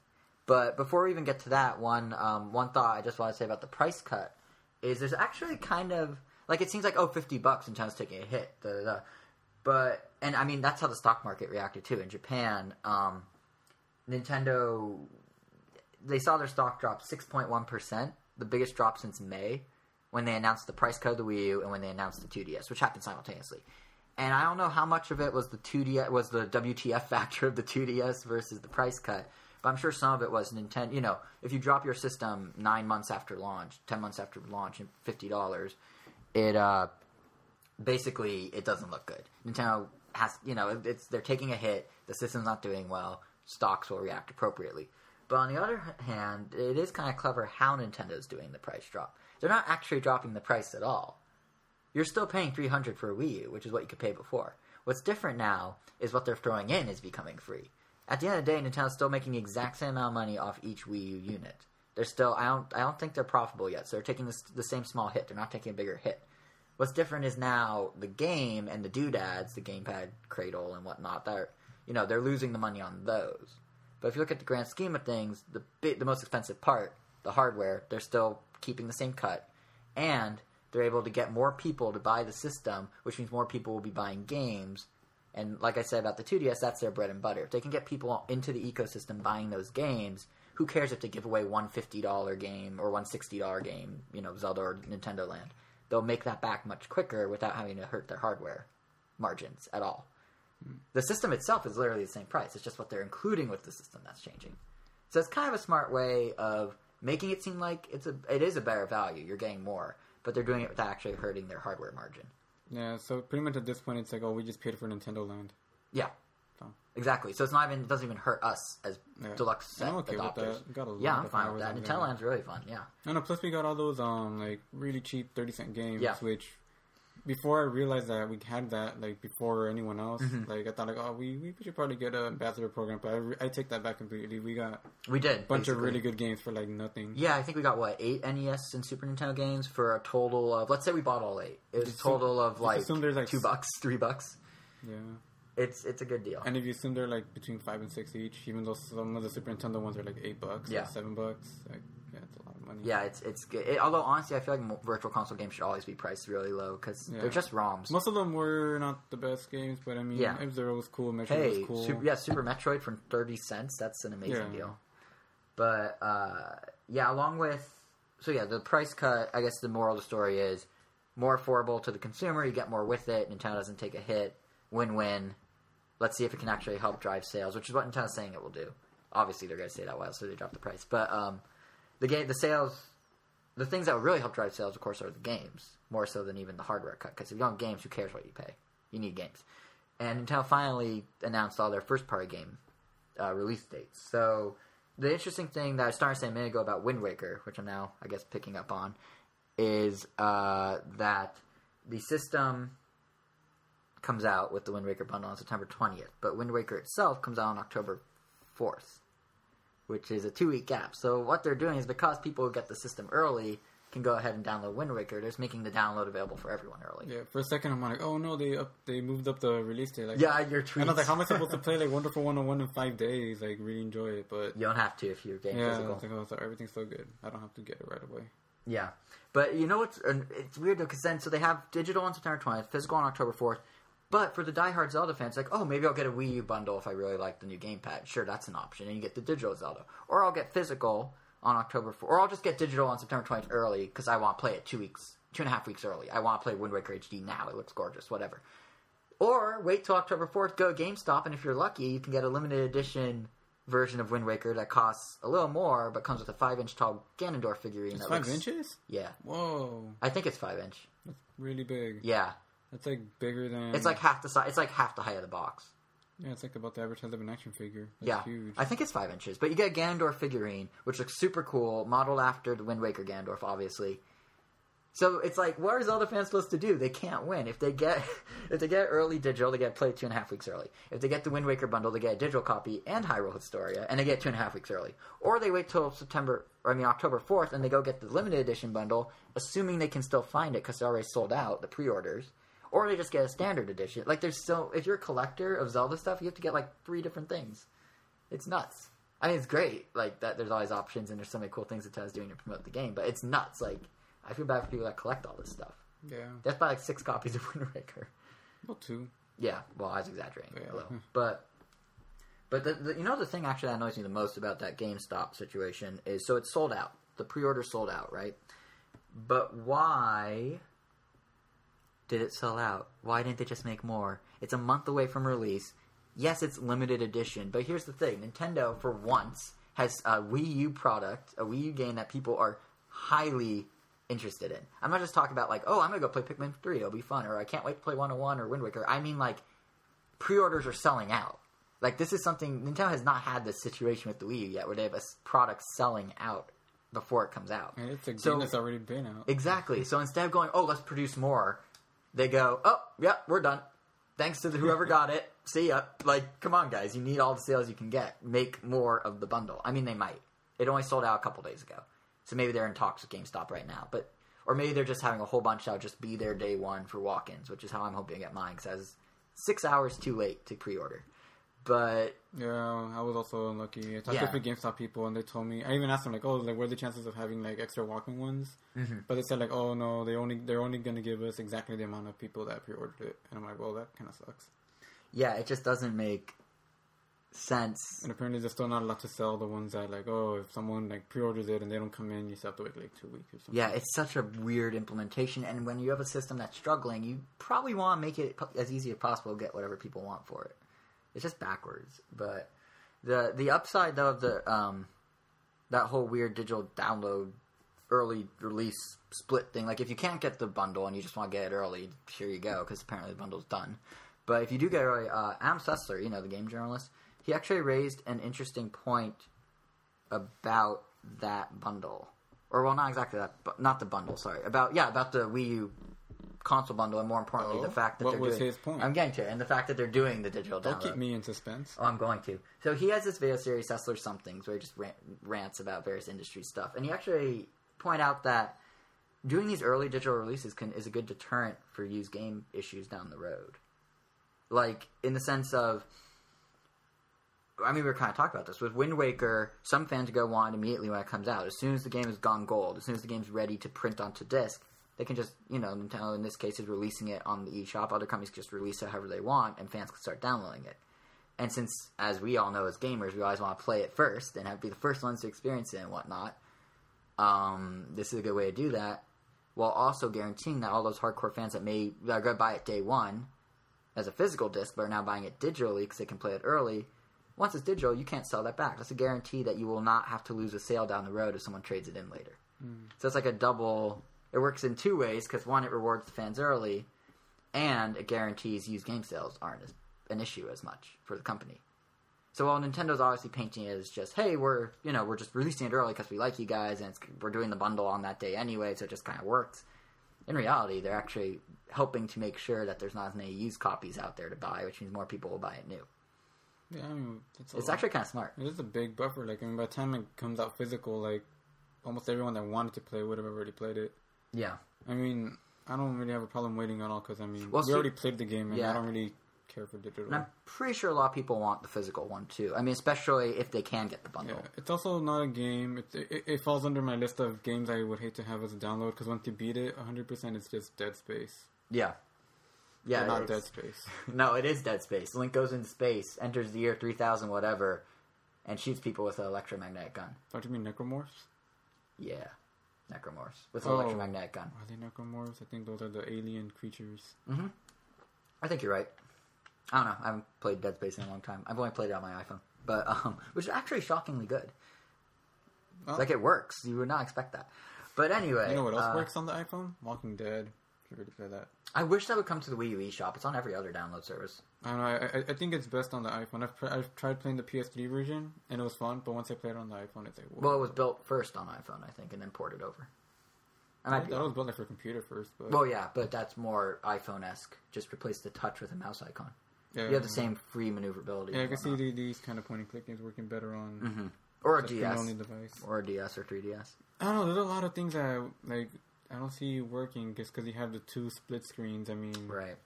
But before we even get to that, one um, one thought I just want to say about the price cut is there's actually kind of like it seems like oh 50 bucks and China's taking a hit, da, da, da. but and I mean that's how the stock market reacted too in Japan. Um, Nintendo they saw their stock drop 6.1 percent, the biggest drop since May when they announced the price cut of the Wii U and when they announced the 2DS, which happened simultaneously. and I don't know how much of it was the 2DS was the WTF factor of the 2DS versus the price cut, but I'm sure some of it was Nintendo. You know, if you drop your system nine months after launch, ten months after launch, and fifty dollars, it uh, basically it doesn't look good. Nintendo has, you know, it's they're taking a hit. The system's not doing well. Stocks will react appropriately. But on the other hand, it is kind of clever how Nintendo's doing the price drop. They're not actually dropping the price at all. You're still paying 300 for a Wii U, which is what you could pay before. What's different now is what they're throwing in is becoming free. At the end of the day, Nintendo's still making the exact same amount of money off each Wii U unit. They're still I don't I don't think they're profitable yet, so they're taking this, the same small hit. They're not taking a bigger hit. What's different is now the game and the doodads, the gamepad, cradle, and whatnot. They're you know they're losing the money on those. But if you look at the grand scheme of things, the the most expensive part, the hardware, they're still keeping the same cut, and they're able to get more people to buy the system, which means more people will be buying games. And like I said about the 2DS, that's their bread and butter. If they can get people into the ecosystem buying those games, who cares if they give away one fifty dollar game or one sixty dollar game, you know, Zelda or Nintendo Land? They'll make that back much quicker without having to hurt their hardware margins at all. The system itself is literally the same price. It's just what they're including with the system that's changing. So it's kind of a smart way of making it seem like it's a it is a better value. You're getting more, but they're doing it without actually hurting their hardware margin. Yeah, so pretty much at this point, it's like, oh, we just paid for Nintendo Land. Yeah. So. Exactly. So it's not even it doesn't even hurt us as Yeah. deluxe set I'm okay with adopters. that. Got a Yeah, I'm fine with that. Nintendo. Land's really fun. Yeah. I know. Plus, we got all those um like really cheap thirty cent games, Yeah. which before I realized that we had that like before anyone else, Mm-hmm. like I thought like oh we, we should probably get an ambassador program, but I, re- I take that back completely. We got We did a bunch of really good games for like nothing. Yeah, I think we got what eight NES and Super Nintendo games for a total of. Let's say we bought all eight. It was a total of like, assume there's, like, two bucks, three bucks. Yeah. It's it's a good deal. And if you assume they're like between five and six each, even though some of the Super Nintendo ones are like eight bucks, Yeah. seven bucks, like yeah, it's a lot money. Yeah, it's it's good. It, although honestly, I feel like virtual console games should always be priced really low because Yeah. they're just ROMs. Most of them were not the best games, but I mean, Yeah. F Zero was cool, Metroid hey, was cool. super, yeah, Super Metroid for thirty cents. That's an amazing Yeah. deal. But uh, yeah, along with so yeah, the price cut. I guess the moral of the story is more affordable to the consumer. You get more with it. Nintendo doesn't take a hit. Win-win. Let's see if it can actually help drive sales, which is what Nintendo's saying it will do. Obviously, they're going to say that while so they drop the price. But um, the game, the sales, the things that really help drive sales, of course, are the games more so than even the hardware cut. Because if you don't games, who cares what you pay? You need games. And Nintendo finally announced all their first-party game uh, release dates. So the interesting thing that I started saying a minute ago about Wind Waker, which I'm now, I guess, picking up on, is uh, that the system comes out with the Wind Waker bundle on September 20th, but Wind Waker itself comes out on October 4th, which is a two week gap. So what they're doing is because people who get the system early can go ahead and download Wind Waker, they're just making the download available for everyone early. Yeah, for a second I'm like, oh no, they up, they moved up the release date. Like, Yeah, your tweets. And I was like, how am I supposed to play like Wonderful 101 in five days? Like, really enjoy it, but You don't have to if you're getting yeah, I physical. was like, oh, so everything's so good. I don't have to get it right away. Yeah, but you know what's it's weird though because then so they have digital on September twentieth, physical on October fourth. But for the diehard Zelda fans, like, oh, maybe I'll get a Wii U bundle if I really like the new gamepad. Sure, that's an option, and you get the digital Zelda, or I'll get physical on October 4th, or I'll just get digital on September twentieth early because I want to play it two weeks, two and a half weeks early. I want to play Wind Waker HD now; it looks gorgeous, whatever. Or wait till October fourth, go to GameStop, and if you're lucky, you can get a limited edition version of Wind Waker that costs a little more, but comes with a five-inch tall Ganondorf figurine. It's that five looks- inches? Yeah. Whoa, I think it's five inch. that's really big. Yeah, That's like bigger than. it's like half the size. It's like half the height of the box. yeah, it's like about the average size of an action figure. That's yeah, huge. I think it's five inches. But you get a Ganondorf figurine, which looks super cool, modeled after the Wind Waker Ganondorf, obviously. So it's like, what are Zelda fans supposed to do? They can't win. If they get if they get early digital, they get played two and a half weeks early. If they get the Wind Waker bundle, they get a digital copy and Hyrule Historia, and they get two and a half weeks early. Or they wait till September, I mean October fourth, and they go get the limited edition bundle, assuming they can still find it because they're already sold out, the pre-orders. Or they just get a standard edition. Like there's so if you're a collector of Zelda stuff, you have to get like three different things. It's nuts. I mean, it's great. Like that, there's always options, and there's so many cool things that Nintendo's doing to promote the game. But it's nuts. Like I feel bad for people that collect all this stuff. yeah, That's buy like six copies of Wind Waker. about two. Yeah, well, I was exaggerating Yeah. a little, but but the, the, you know the thing actually that annoys me the most about that GameStop situation is so it's sold out. The pre-order sold out, right? But why Did it sell out? Why didn't they just make more? It's a month away from release. Yes, it's limited edition, but here's the thing: Nintendo, for once, has a Wii U product, a Wii U game that people are highly interested in. I'm not just talking about like, oh, I'm gonna go play Pikmin 3, it'll be fun, or I can't wait to play 101 or Wind Waker. I mean, like, pre-orders are selling out. Like, this is something Nintendo has not had this situation with the Wii U yet, where they have a product selling out before it comes out. And it's a game So- that's already been out. Exactly. So instead of going, oh, let's produce more, they go, oh, yep, we're done. Thanks to whoever got it. See ya. Like, come on, guys. You need all the sales you can get. Make more of the bundle. I mean, they might. It only sold out a couple days ago, so maybe they're in talks with GameStop right now. But or maybe they're just having a whole bunch out, just be there day one for walk-ins, which is how I'm hoping to get mine. Because I was six hours too late to pre-order. But Yeah, I was also unlucky. I talked Yeah. to a few GameStop people, and they told me. I even asked them like, "Oh, like, what are the chances of having like extra walking ones?" Mm-hmm. But they said like, "Oh no, they only they're only going to give us exactly the amount of people that pre-ordered it." And I'm like, "Well, that kind of sucks." yeah, it just doesn't make sense. And apparently, they're still not allowed to sell the ones that like, oh, if someone like pre-orders it and they don't come in, you still have to wait like two weeks or something. Yeah, it's such a weird implementation, and when you have a system that's struggling, you probably want to make it as easy as possible to get whatever people want for it. It's just backwards. But the the upside though of the um that whole weird digital download early release split thing, like if you can't get the bundle and you just want to get it early, here you go, because apparently the bundle's done. But if you do get early, uh, Adam Sessler, you know the game journalist, he actually raised an interesting point about that bundle, or well, not exactly that, but not the bundle. Sorry, about yeah, about the Wii U console bundle, and more importantly, Oh, the fact that what they're was doing. his point? I'm getting to it, and the fact that they're doing the digital Don't download. keep me in suspense. Oh, I'm going to. So he has this video series, Sessler Somethings, where he just rant, rants about various industry stuff, and he actually point out that doing these early digital releases can is a good deterrent for used game issues down the road. Like in the sense of, I mean, we were kind of talking about this with Wind Waker. Some fans go on immediately when it comes out. As soon as the game has gone gold, as soon as the game's ready to print onto disc, they can just, you know, Nintendo in this case is releasing it on the eShop. Other companies can just release it however they want, and fans can start downloading it. And since, as we all know as gamers, we always want to play it first and have be the first ones to experience it and whatnot, um, this is a good way to do that, while also guaranteeing that all those hardcore fans that may are going to buy it day one as a physical disc, but are now buying it digitally because they can play it early. Once it's digital, you can't sell that back. That's a guarantee that you will not have to lose a sale down the road if someone trades it in later. So it's like a double. It works in two ways because one, it rewards the fans early, and it guarantees used game sales aren't as, an issue as much for the company. So while Nintendo's obviously painting it as just, hey, we're you know we're just releasing it early because we like you guys, and it's, we're doing the bundle on that day anyway, so it just kind of works. In reality, they're actually helping to make sure that there's not as many used copies out there to buy, which means more people will buy it new. Yeah, I mean, it's, It's actually kind of smart. It is a big buffer. Like, I mean, by the time it comes out physical, like almost everyone that wanted to play would have already played it. Yeah. I mean, I don't really have a problem waiting at all because I mean, Well, we see- already played the game, and Yeah. I don't really care for digital. And I'm pretty sure a lot of people want the physical one too. I mean, especially if they can get the bundle. Yeah, it's also not a game. It's, it, it falls under my list of games I would hate to have as a download because once you beat it, 100% it's just Dead Space. Yeah. Yeah. Not Dead Space. No, it is Dead Space. Link goes into space, enters the year 3000 whatever, and shoots people with an electromagnetic gun. Don't you mean Necromorphs? Yeah. Necromorphs. With an Oh. electromagnetic gun. Are they Necromorphs? I think those are the alien creatures. I think you're right. I don't know. I haven't played Dead Space in a long time. I've only played it on my iPhone. But, um, which is actually shockingly good. Oh. Like, it works. You would not expect that. But anyway. You know what else uh, works on the iPhone? Walking Dead. If you already play that. I wish that would come to the Wii U eShop. It's on every other download service. I don't know. I, I, I think it's best on the iPhone. I've, pr- I've tried playing the PS3 version and it was fun, but once I played it on the iPhone, it's like whoa. Well, it was built first on iPhone, I think, and then ported over. I might that, was built like for computer first, but Well, yeah, but that's more iPhone esque. Just replace the touch with a mouse icon. yeah, You have the same free maneuverability. Yeah, I and can see the, these kind of point and click games working better on mm-hmm. or a DS, only device. or a DS or 3DS. I don't know. There's a lot of things that like I don't see working just because you have the two split screens. I mean, Right.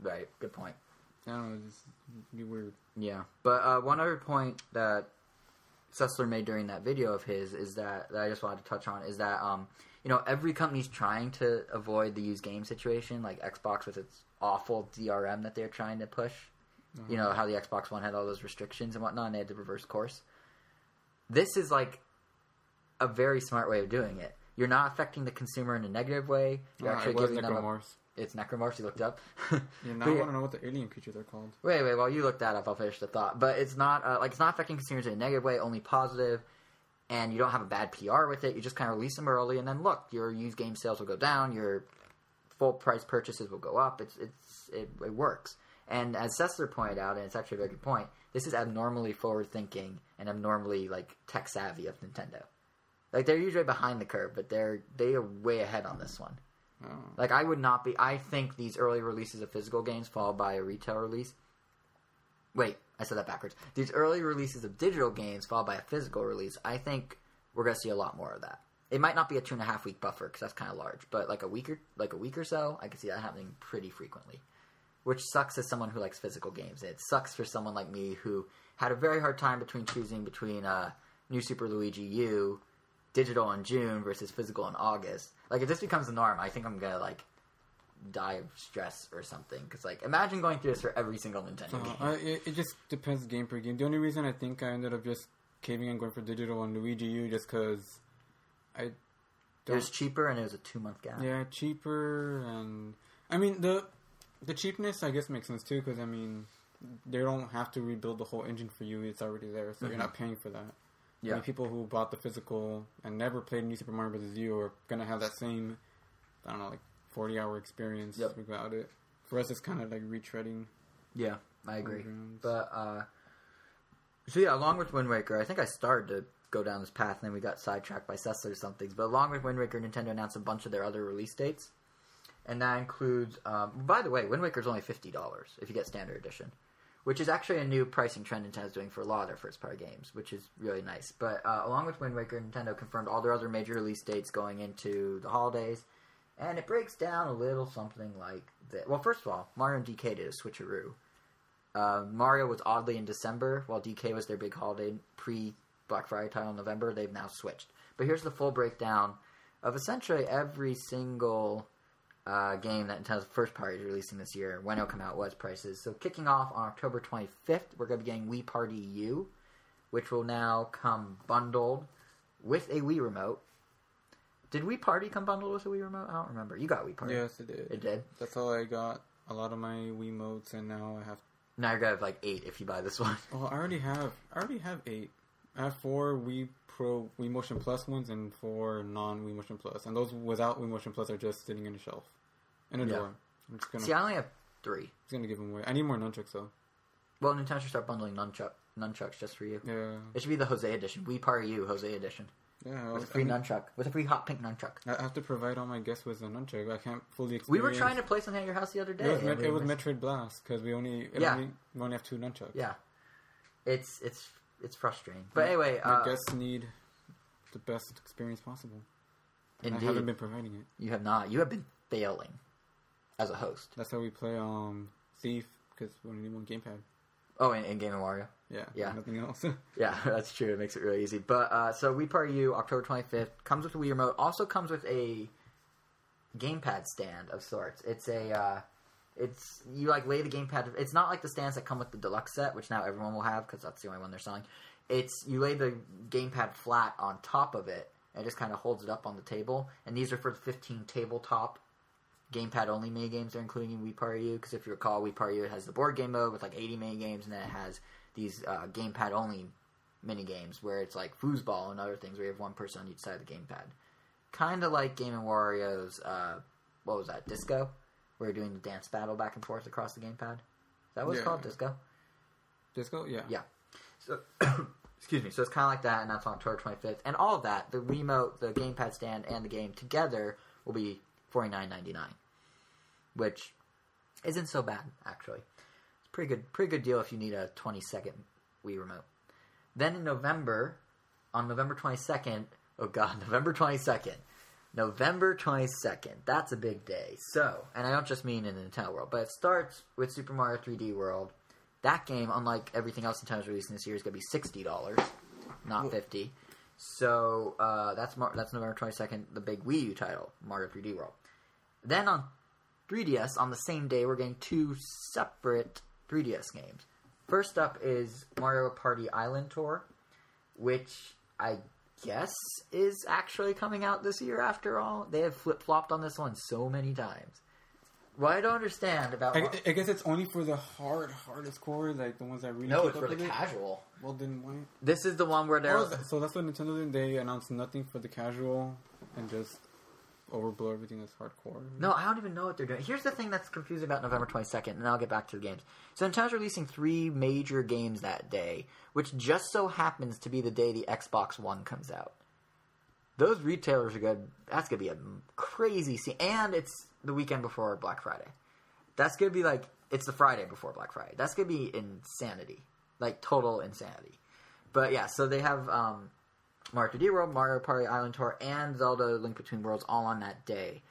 Right. Good point. I don't know. Just weird. Yeah, but uh, one other point that Sessler made during that video of his is that, that I just wanted to touch on is that um, you know every company's trying to avoid the used game situation, like Xbox with its awful DRM that they're trying to push. You know how the Xbox One had all those restrictions and whatnot, and they had to reverse course. This is like a very smart way of doing it. You're not affecting the consumer in a negative way. You're Uh, actually giving them a. It's Necromorphs. You looked up. Yeah, now But I want to know what the alien creatures are called. Wait, wait. While you look that up, I'll finish the thought. But it's not uh, like it's not affecting consumers in a negative way, only positive. And you don't have a bad PR with it. You just kind of release them early, and then look, your used game sales will go down. Your full price purchases will go up. It's it's it, it works. And as Sessler pointed out, and it's actually a very good point. This is abnormally forward thinking and abnormally like tech savvy of Nintendo. Like they're usually behind the curve, but they're they are way ahead on this one. Oh. Like I would not be. I think these early releases of physical games followed by a retail release. Wait, I said that backwards. These early releases of digital games followed by a physical release. I think we're gonna see a lot more of that. It might not be a two and a half week buffer because that's kind of large, but like a week or like a week or so, I can see that happening pretty frequently. Which sucks as someone who likes physical games. It sucks for someone like me who had a very hard time between choosing between uh, New Super Luigi U, digital in June versus physical in August. Like if this becomes the norm, I think I'm gonna like die of stress or something. Because like imagine going through this for every single Nintendo Uh, game. I, it, it just depends game per game. The only reason I think I ended up just caving and going for digital on Luigi U just because I It don't. was cheaper and it was a two month gap. Yeah, cheaper and I mean the the cheapness I guess makes sense too because I mean they don't have to rebuild the whole engine for you; it's already there, so you're not paying for that. I. Yeah. mean, people who bought the physical and never played New Super Mario Bros. U are gonna have that same I don't know like forty hour experience Yep. without it. For us, it's kind of like retreading. Yeah, I agree. But uh, so yeah, along with Wind Waker, I think I started to go down this path, and then we got sidetracked by Sessler or something. But along with Wind Waker, Nintendo announced a bunch of their other release dates, and that includes. Um, by the way, Wind Waker is only fifty dollars if you get Standard Edition, which is actually a new pricing trend Nintendo's doing for a lot of their first-party games, which is really nice. But uh, along with Wind Waker, Nintendo confirmed all their other major release dates going into the holidays. And it breaks down a little something like that. Well, first of all, Mario and DK did a switcheroo. Uh, Mario was oddly in December, while DK was their big holiday pre Black Friday title in November. They've now switched. But here's the full breakdown of essentially every single uh, game that Nintendo's first party is releasing this year, when it'll come out, what its prices. So kicking off on October 25th, we're going to be getting Wii Party U, which will now come bundled with a Wii remote. Did Wii Party come bundled with a Wii remote? I don't remember. You got Wii Party. Yes, it did. It did. That's how I got a lot of my Wiimotes, and now I have. Now you're gonna have like eight if you buy this one. Well, I already have. I already have eight. I have four Wii Pro Wii Motion Plus ones and four non Wii Motion Plus. Plus, and those without Wii Motion Plus are just sitting in a shelf, in a Yeah. drawer. I'm just gonna, See, I only have three. just gonna give them away. I need more nunchucks though. Well, Nintendo should start bundling nunchuck nunchucks just for you. Yeah, It should be the Jose edition. We par you, Jose edition yeah. With a free I, mean, nunchuck with a free hot pink nunchuck. I have to provide all my guests with a nunchuck. I can't fully. Experience. We were trying to play something at your house the other day. It was, Met- we it was Metroid Blast because we only Yeah. only, we only have two nunchucks. Yeah, it's it's it's frustrating. But My- anyway, my uh, guests need the best experience possible. And I haven't been providing it. you have not. You have been failing as a host. That's how we play um Thief because we only need one gamepad. Oh, in, in Game and Wario. Yeah, Yeah. nothing else. Yeah, that's true. It makes it really easy. But uh, so Wii Party U, October 25th, comes with a Wii Remote. Also comes with a gamepad stand of sorts. It's a, uh, it's you like lay the gamepad. It's not like the stands that come with the deluxe set, which now everyone will have because that's the only one they're selling. It's you lay the gamepad flat on top of it and it just kind of holds it up on the table. And these are for the 15 tabletop gamepad only mini games they're including in Wii Party U. Because if you recall, Wii Party U has the board game mode with like 80 mini games, and then it has these uh, gamepad only mini games where it's like foosball and other things where you have one person on each side of the gamepad. Kind of like Game and Wario's, uh, what was that, Disco? Where you're doing the dance battle back and forth across the gamepad. Is that what it's Yeah. called, Disco? Disco, yeah. Yeah. So, excuse me. So it's kind of like that, and that's on October 25th. And all of that, the remote, the gamepad stand, and the game together will be $49.99, which isn't so bad actually. It's a pretty good, pretty good deal if you need a 20 second Wii remote. Then in November, on November 22nd, oh god, November 22nd. November 22nd. That's a big day. So, and I don't just mean in the Nintendo world, but it starts with Super Mario 3D World. That game, unlike everything else Nintendo's releasing this year, is going to be $60, not Well- 50 So, uh, that's Mar- that's November 22nd, the big Wii U title, Mario 3D World. Then on 3DS, on the same day, we're getting two separate 3DS games. First up is Mario Party Island Tour, which I guess is actually coming out this year after all. They have flip flopped on this one so many times. What I don't understand about I, I guess it's only for the hard, hardest core, like the ones that really. no, it's up for the it. casual. Well, then why? This is the one where they're Oh, so that's what Nintendo did. They announced nothing for the casual and just overblow everything that's hardcore. No, I don't even know what they're doing. Here's the thing that's confusing about November 22nd, and I'll get back to the games. So Nintendo's releasing three major games that day, which just so happens to be the day the Xbox One comes out. Those retailers are good. That's gonna be a crazy scene, and it's the weekend before Black Friday. That's gonna be like it's the Friday before Black Friday. That's gonna be insanity, like total insanity. But yeah, so they have um, Mario 3D World, Mario Party Island Tour, and Zelda Link Between Worlds all on that day,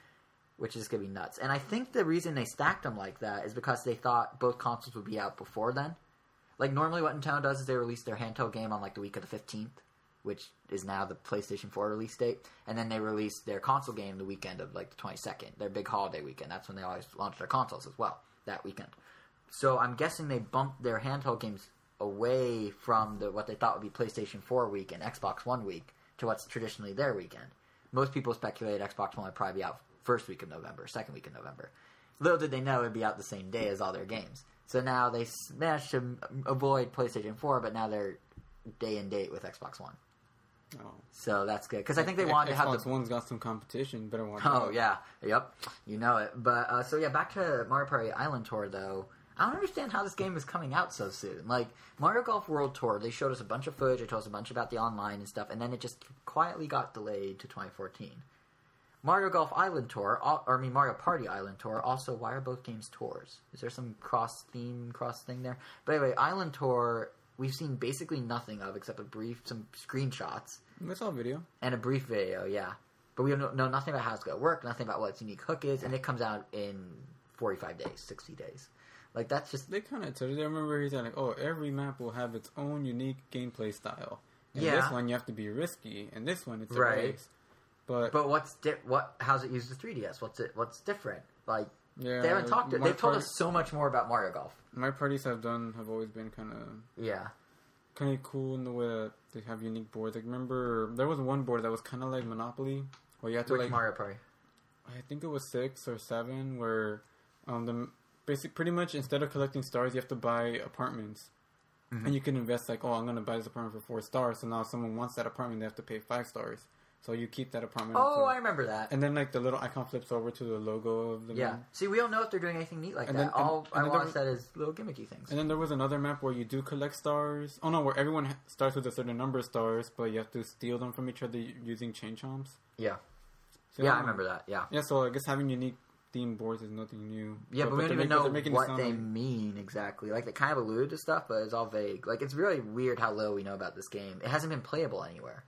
which is gonna be nuts. And I think the reason they stacked them like that is because they thought both consoles would be out before then. Like normally, what Nintendo does is they release their handheld game on like the week of the fifteenth, which is now the PlayStation 4 release date, and then they release their console game the weekend of like the 22nd, their big holiday weekend. That's when they always launch their consoles as well, that weekend. So I'm guessing they bumped their handheld games away from the what they thought would be PlayStation 4 week and Xbox One week to what's traditionally their weekend. Most people speculate Xbox One would probably be out first week of November, second week of November. Little did they know it'd be out the same day as all their games. So now they managed to avoid PlayStation 4, but now they're day and date with Xbox One. Oh. So that's good because I think they wanted to have Xbox the. One's got some competition. Better watch Oh out. yeah, yep, you know it. But uh, so yeah, back to Mario Party Island Tour though. I don't understand how this game is coming out so soon. Like Mario Golf World Tour, they showed us a bunch of footage, they told us a bunch about the online and stuff, and then it just quietly got delayed to 2014. Mario Golf Island Tour, or I mean Mario Party Island Tour. Also, why are both games tours? Is there some cross theme, cross thing there? But anyway, Island Tour, we've seen basically nothing of except a brief, some screenshots That's all video. and a brief video, yeah. But we know, know nothing about how it's going to work, nothing about what its unique hook is, and it comes out in 45 days, 60 days. Like, that's just. They kind of told it. I remember he said like, "Oh, every map will have its own unique gameplay style. And Yeah. this one you have to be risky, and this one it's a Right. race." But, But what's di- what? How's it used the 3DS? What's it? What's different? Like yeah, they haven't talked. my They've told party- us so much more about Mario Golf. Mario Parties have done have always been kind of Yeah, kind of cool in the way that they have unique boards. Like remember, there was one board that was kind of like Monopoly, where you had to which like Mario Party? I think it was six or seven, where um the basic pretty much instead of collecting stars, you have to buy apartments, Mhm. and you can invest like, oh, I'm gonna buy this apartment for four stars. So now if someone wants that apartment, they have to pay five stars. So you keep that apartment. Oh, I remember that. and then like the little icon flips over to the logo of the Yeah. man. See, we don't know if they're doing anything neat like And that. then- All and I then want there said little gimmicky things. And then there was another map where you do collect stars. Oh no, where everyone starts with a certain number of stars, but you have to steal them from each other using chain chomps. Yeah. So, Yeah, I um, remember that. Yeah. Yeah, so I guess having unique theme boards is nothing new. Yeah, but, we don't even making- know they're making it what they like- mean exactly. Like they kind of allude to stuff, but it's all vague. Like it's really weird how little we know about this game. It hasn't been playable anywhere.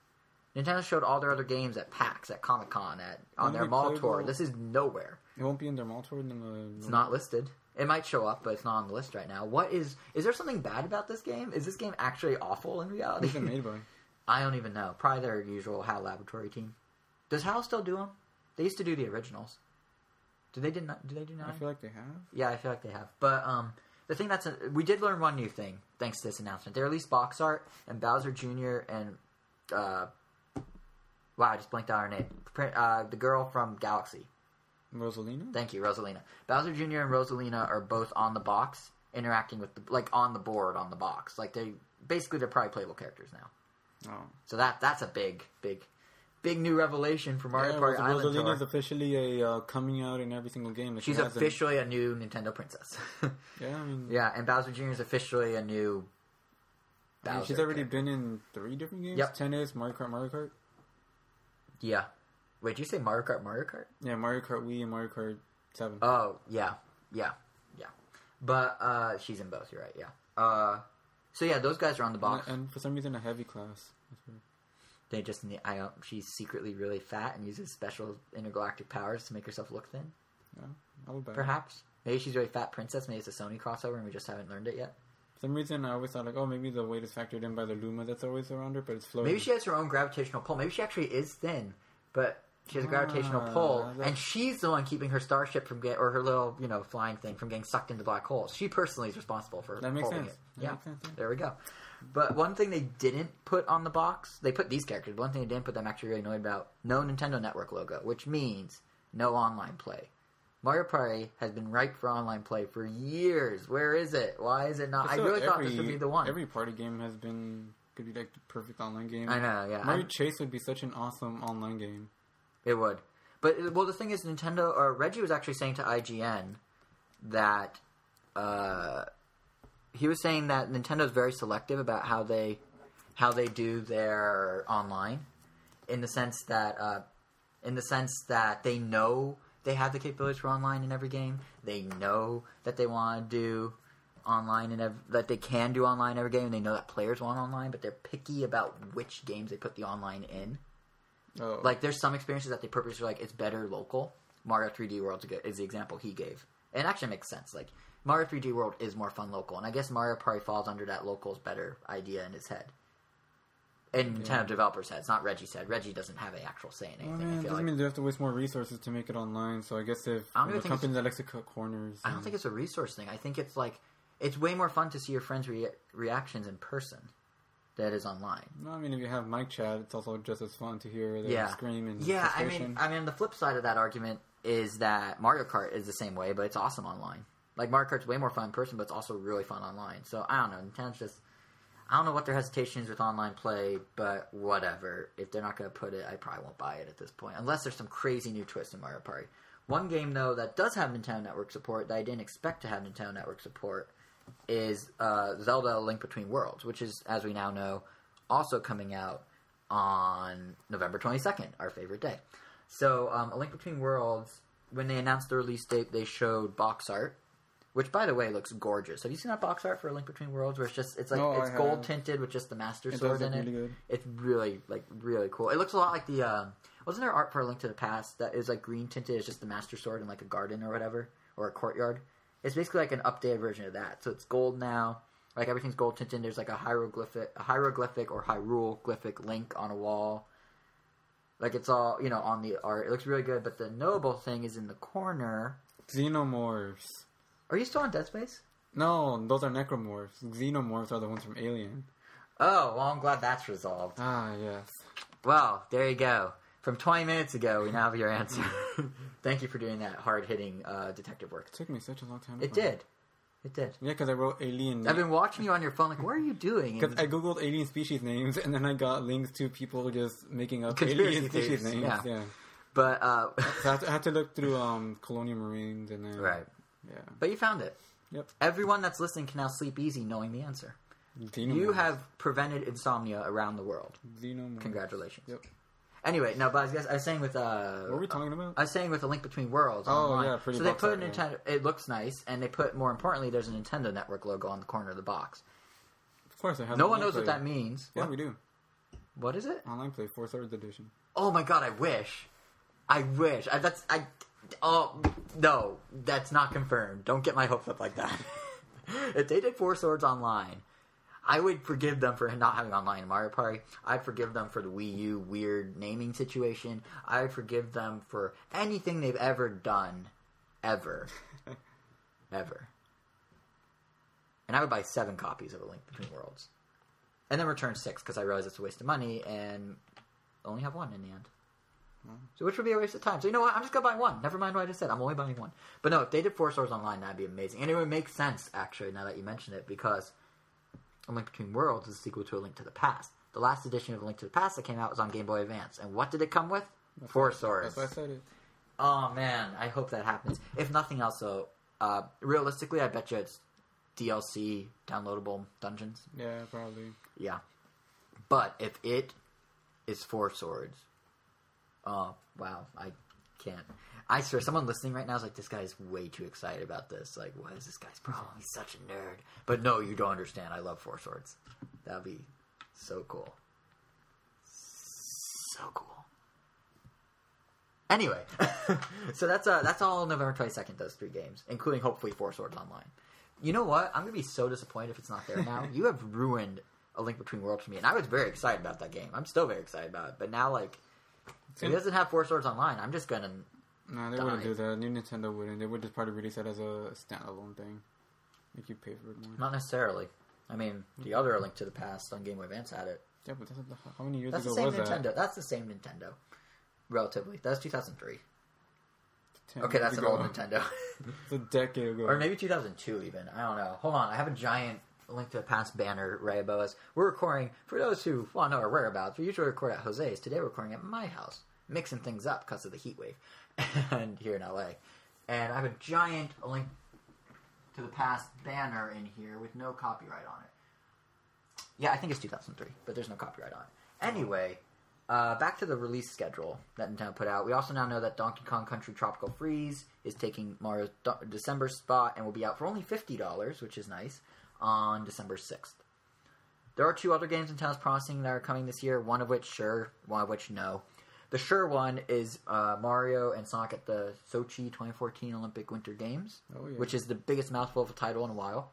Nintendo showed all their other games at PAX, at Comic Con, at on their mall tour. playable? This is nowhere. It won't be in their mall tour. In the, It's not listed. It might show up, but it's not on the list right now. What is? Is there something bad about this game? Is this game actually awful in reality? Who's it made by? I don't even know. Probably their usual HAL Laboratory team. Does HAL still do them? They used to do the originals. Do they did not? Do they do I feel like they have. Yeah, I feel like they have. But um, the thing that's a, we did learn one new thing thanks to this announcement. They released box art and Bowser Jr. and uh, wow, I just blanked out her name. Uh, the girl from Galaxy. Rosalina? Thank you, Rosalina. Bowser Jr. and Rosalina are both on the box, interacting with the like on the board on the box. Like they basically they're probably playable characters now. Oh. So that that's a big big big new revelation for Mario yeah, Party Ros- Island Rosalina is Tour. officially a uh, coming out in every single game. she She's officially a new Nintendo princess. Yeah, I mean, yeah, and Bowser Jr. is officially a new. I mean, she's already character. been in three different games. Yep. Tennis, Mario Kart, Mario Kart. Yeah. Wait, did you say Mario Kart? Mario Kart? Yeah, Mario Kart Wii and Mario Kart Seven. Oh, yeah, yeah, yeah. But uh, she's in both. You're right. Yeah. Uh, so yeah, those guys are on the box. and, and for some reason, a heavy class. They just need. I don't. She's secretly really fat and uses special intergalactic powers to make herself look thin. Yeah, I would buy it. Perhaps. Maybe she's a really fat princess. Maybe it's a Sony crossover, and we just haven't learned it yet. For some reason, I always thought like, oh, maybe the weight is factored in by the Luma that's always around her, but it's floating. Maybe she has her own gravitational pull. Maybe she actually is thin, but she has a gravitational Ah, pull, that- and she's the one keeping her starship from get or her little you know flying thing from getting sucked into black holes. She personally is responsible for That makes holding sense. it. That yeah, makes sense, yeah. there we go. But one thing they didn't put on the box, they put these characters. One thing they didn't put, that I'm actually really annoyed about: no Nintendo Network logo, which means no online play. Mario Party has been ripe for online play for years. Where is it? Why is it not? I really like thought this would be the one. Every party game has been could be like the perfect online game. I know, yeah. Mario I- Chase would be such an awesome online game. It would. But well, the thing is, Nintendo or Reggie was actually saying to IGN that uh, he was saying that Nintendo's very selective about how they how they do their online, in the sense that uh, in the sense that they know they have the capabilities for online in every game. They know that they want to do online and ev- that they can do online in every game. They know that players want online, but they're picky about which games they put the online in. Oh, Like, there's some experiences that they purposely like it's better local. Mario 3D World is the example he gave. It actually makes sense. Like Mario 3D World is more fun local, and I guess Mario probably falls under that local's better idea in his head. In Nintendo Yeah. developers' heads, not Reggie's head. Reggie doesn't have an actual say in Well, anything. man, I it feel doesn't like. mean they have to waste more resources to make it online. So I guess if I a think company that likes to cut corners, I don't and- think it's a resource thing. I think it's like it's way more fun to see your friends' rea- reactions in person than it is online. No, I mean if you have mic chat, it's also just as fun to hear their Yeah. scream and Yeah, I mean, I mean, the flip side of that argument is that Mario Kart is the same way, but it's awesome online. Like Mario Kart's way more fun in person, but it's also really fun online. So I don't know. Nintendo's just, I don't know what their hesitation is with online play, but whatever. If they're not going to put it, I probably won't buy it at this point, unless there's some crazy new twist in Mario Party. One game though that does have Nintendo Network support that I didn't expect to have Nintendo Network support is uh, Zelda: Link Between Worlds, which is, as we now know, also coming out on November 22nd, our favorite day. So, um, A Link Between Worlds, when they announced the release date, they showed box art, which, by the way, looks gorgeous. Have you seen that box art for A Link Between Worlds, where it's just it's like No, it's gold tinted with just the Master It Sword in it? really good. It's really like really cool. It looks a lot like the um, wasn't there art for A Link to the Past that is like green tinted? It's just the Master Sword in like a garden or whatever or a courtyard. It's basically like an updated version of that. So it's gold now. Like everything's gold tinted. There's like a hieroglyphic, a hieroglyphic or hieroglyphic link on a wall. Like it's all you know on the art. It looks really good. But the notable thing is in the corner. Xenomorphs. Are you still on Dead Space? No, those are necromorphs. Xenomorphs are the ones from Alien. Oh well, I'm glad that's resolved. Ah, yes. Well, there you go. From 20 minutes ago, we now have your answer. Thank you for doing that hard hitting uh, detective work. It took me such a long time. It did. It did. Yeah, because I wrote alien. I've been watching you on your phone, like, what are you doing? Because I googled alien species names, and then I got links to people just making up Conspiracy alien species theories, names. yeah. Yeah. but, uh, So I had, to, I had to look through um, colonial marines and then right. Yeah. But you found it. Yep. Everyone that's listening can now sleep easy knowing the answer. Xenomorphs. You have prevented insomnia around the world. Xenomorphs. Congratulations. Yep. Anyway, no, but I was, I was saying with uh, What were we talking about? I was saying with a link between worlds. Oh, online. yeah, pretty so they put a yeah. Nintendo. It looks nice, and they put more importantly, there's a Nintendo Network logo on the corner of the box. of course, I have. No one knows what that means. Yeah, What? we do. what is it? Online play, Four Swords Edition. Oh my god, I wish. I wish. I, that's I. Oh no, that's not confirmed. Don't get my hopes up like that. if they did Four Swords online, I would forgive them for not having online in Mario Party. I'd forgive them for the Wii U weird naming situation. I would forgive them for anything they've ever done, ever, ever. And I would buy seven copies of A Link Between Worlds, and then return six because I realize it's a waste of money and only have one in the end. So which would be a waste of time. So you know what? I'm just gonna buy one. Never mind what I just said. I'm only buying one. But no, if they did four swords online, that'd be amazing. And it would make sense actually now that you mention it because A Link Between Worlds is a sequel to A Link to the Past. The last edition of A Link to the Past that came out was on Game Boy Advance. And what did it come with? Four swords. That's why I said. Oh man, I hope that happens. If nothing else, though, uh, realistically, I bet you it's DLC downloadable dungeons. Yeah, probably. Yeah. But if it is four swords, oh wow, I can't. I swear, someone listening right now is like, "This guy's way too excited about this. Like, what is this guy's problem? He's such a nerd." But no, you don't understand. I love four swords. That'd be so cool. So cool. Anyway, so that's uh that's all November twenty second. Those three games, including hopefully Four Swords Online. You know what? I'm gonna be so disappointed if it's not there now. you have ruined a Link Between Worlds for me, and I was very excited about that game. I'm still very excited about it, but now like if it doesn't have Four Swords Online, I'm just gonna. No, they wouldn't do that. New Nintendo wouldn't. They would just probably release it as a standalone thing. Make you pay for it more. Not necessarily. I mean, the other Link to the Past on Game Boy Advance had it. Yeah, but that's, how many years That's the same was Nintendo. that? That's the same Nintendo. Relatively, that's 2003. 10 Okay, that's an old Nintendo. It's a decade ago. or maybe 2002 even. I don't know. Hold on, I have a giant link to the past banner, Ray Boas. We're recording, for those who want to know our whereabouts, we usually record at Jose's. Today we're recording at my house, mixing things up because of the heat wave and here in LA. And I have a giant link to the past banner in here with no copyright on it. Yeah, I think it's 2003, but there's no copyright on it. Anyway, uh, back to the release schedule that Nintendo put out. We also now know that Donkey Kong Country Tropical Freeze is taking Mario's Do- December spot and will be out for only $50, which is nice, on December 6th. There are two other games Nintendo's promising that are coming this year, one of which sure, one of which no. The sure one is uh, Mario and Sonic at the Sochi 2014 Olympic Winter Games, Oh, yeah. which is the biggest mouthful of a title in a while.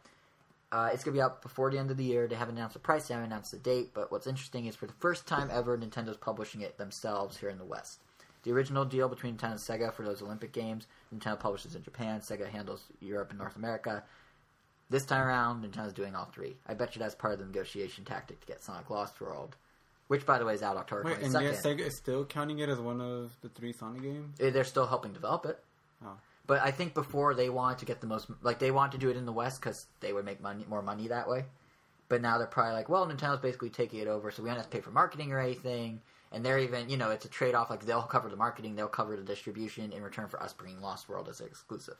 Uh, it's going to be out before the end of the year. They haven't announced the price, they haven't announced the date, but what's interesting is for the first time ever, Nintendo's publishing it themselves here in the West. The original deal between Nintendo and Sega for those Olympic Games, Nintendo publishes in Japan, Sega handles Europe and North America. This time around, Nintendo's doing all three. I bet you that's part of the negotiation tactic to get Sonic Lost World, which, by the way, is out October Wait, and yet Sega is still counting it as one of the three Sonic games? Eh, They're still helping develop it. Oh. But I think before they wanted to get the most, like they wanted to do it in the West because they would make money, more money that way. But now they're probably like, well, Nintendo's basically taking it over, so we don't have to pay for marketing or anything. And they're even, you know, it's a trade off. Like they'll cover the marketing, they'll cover the distribution in return for us bringing Lost World as an exclusive.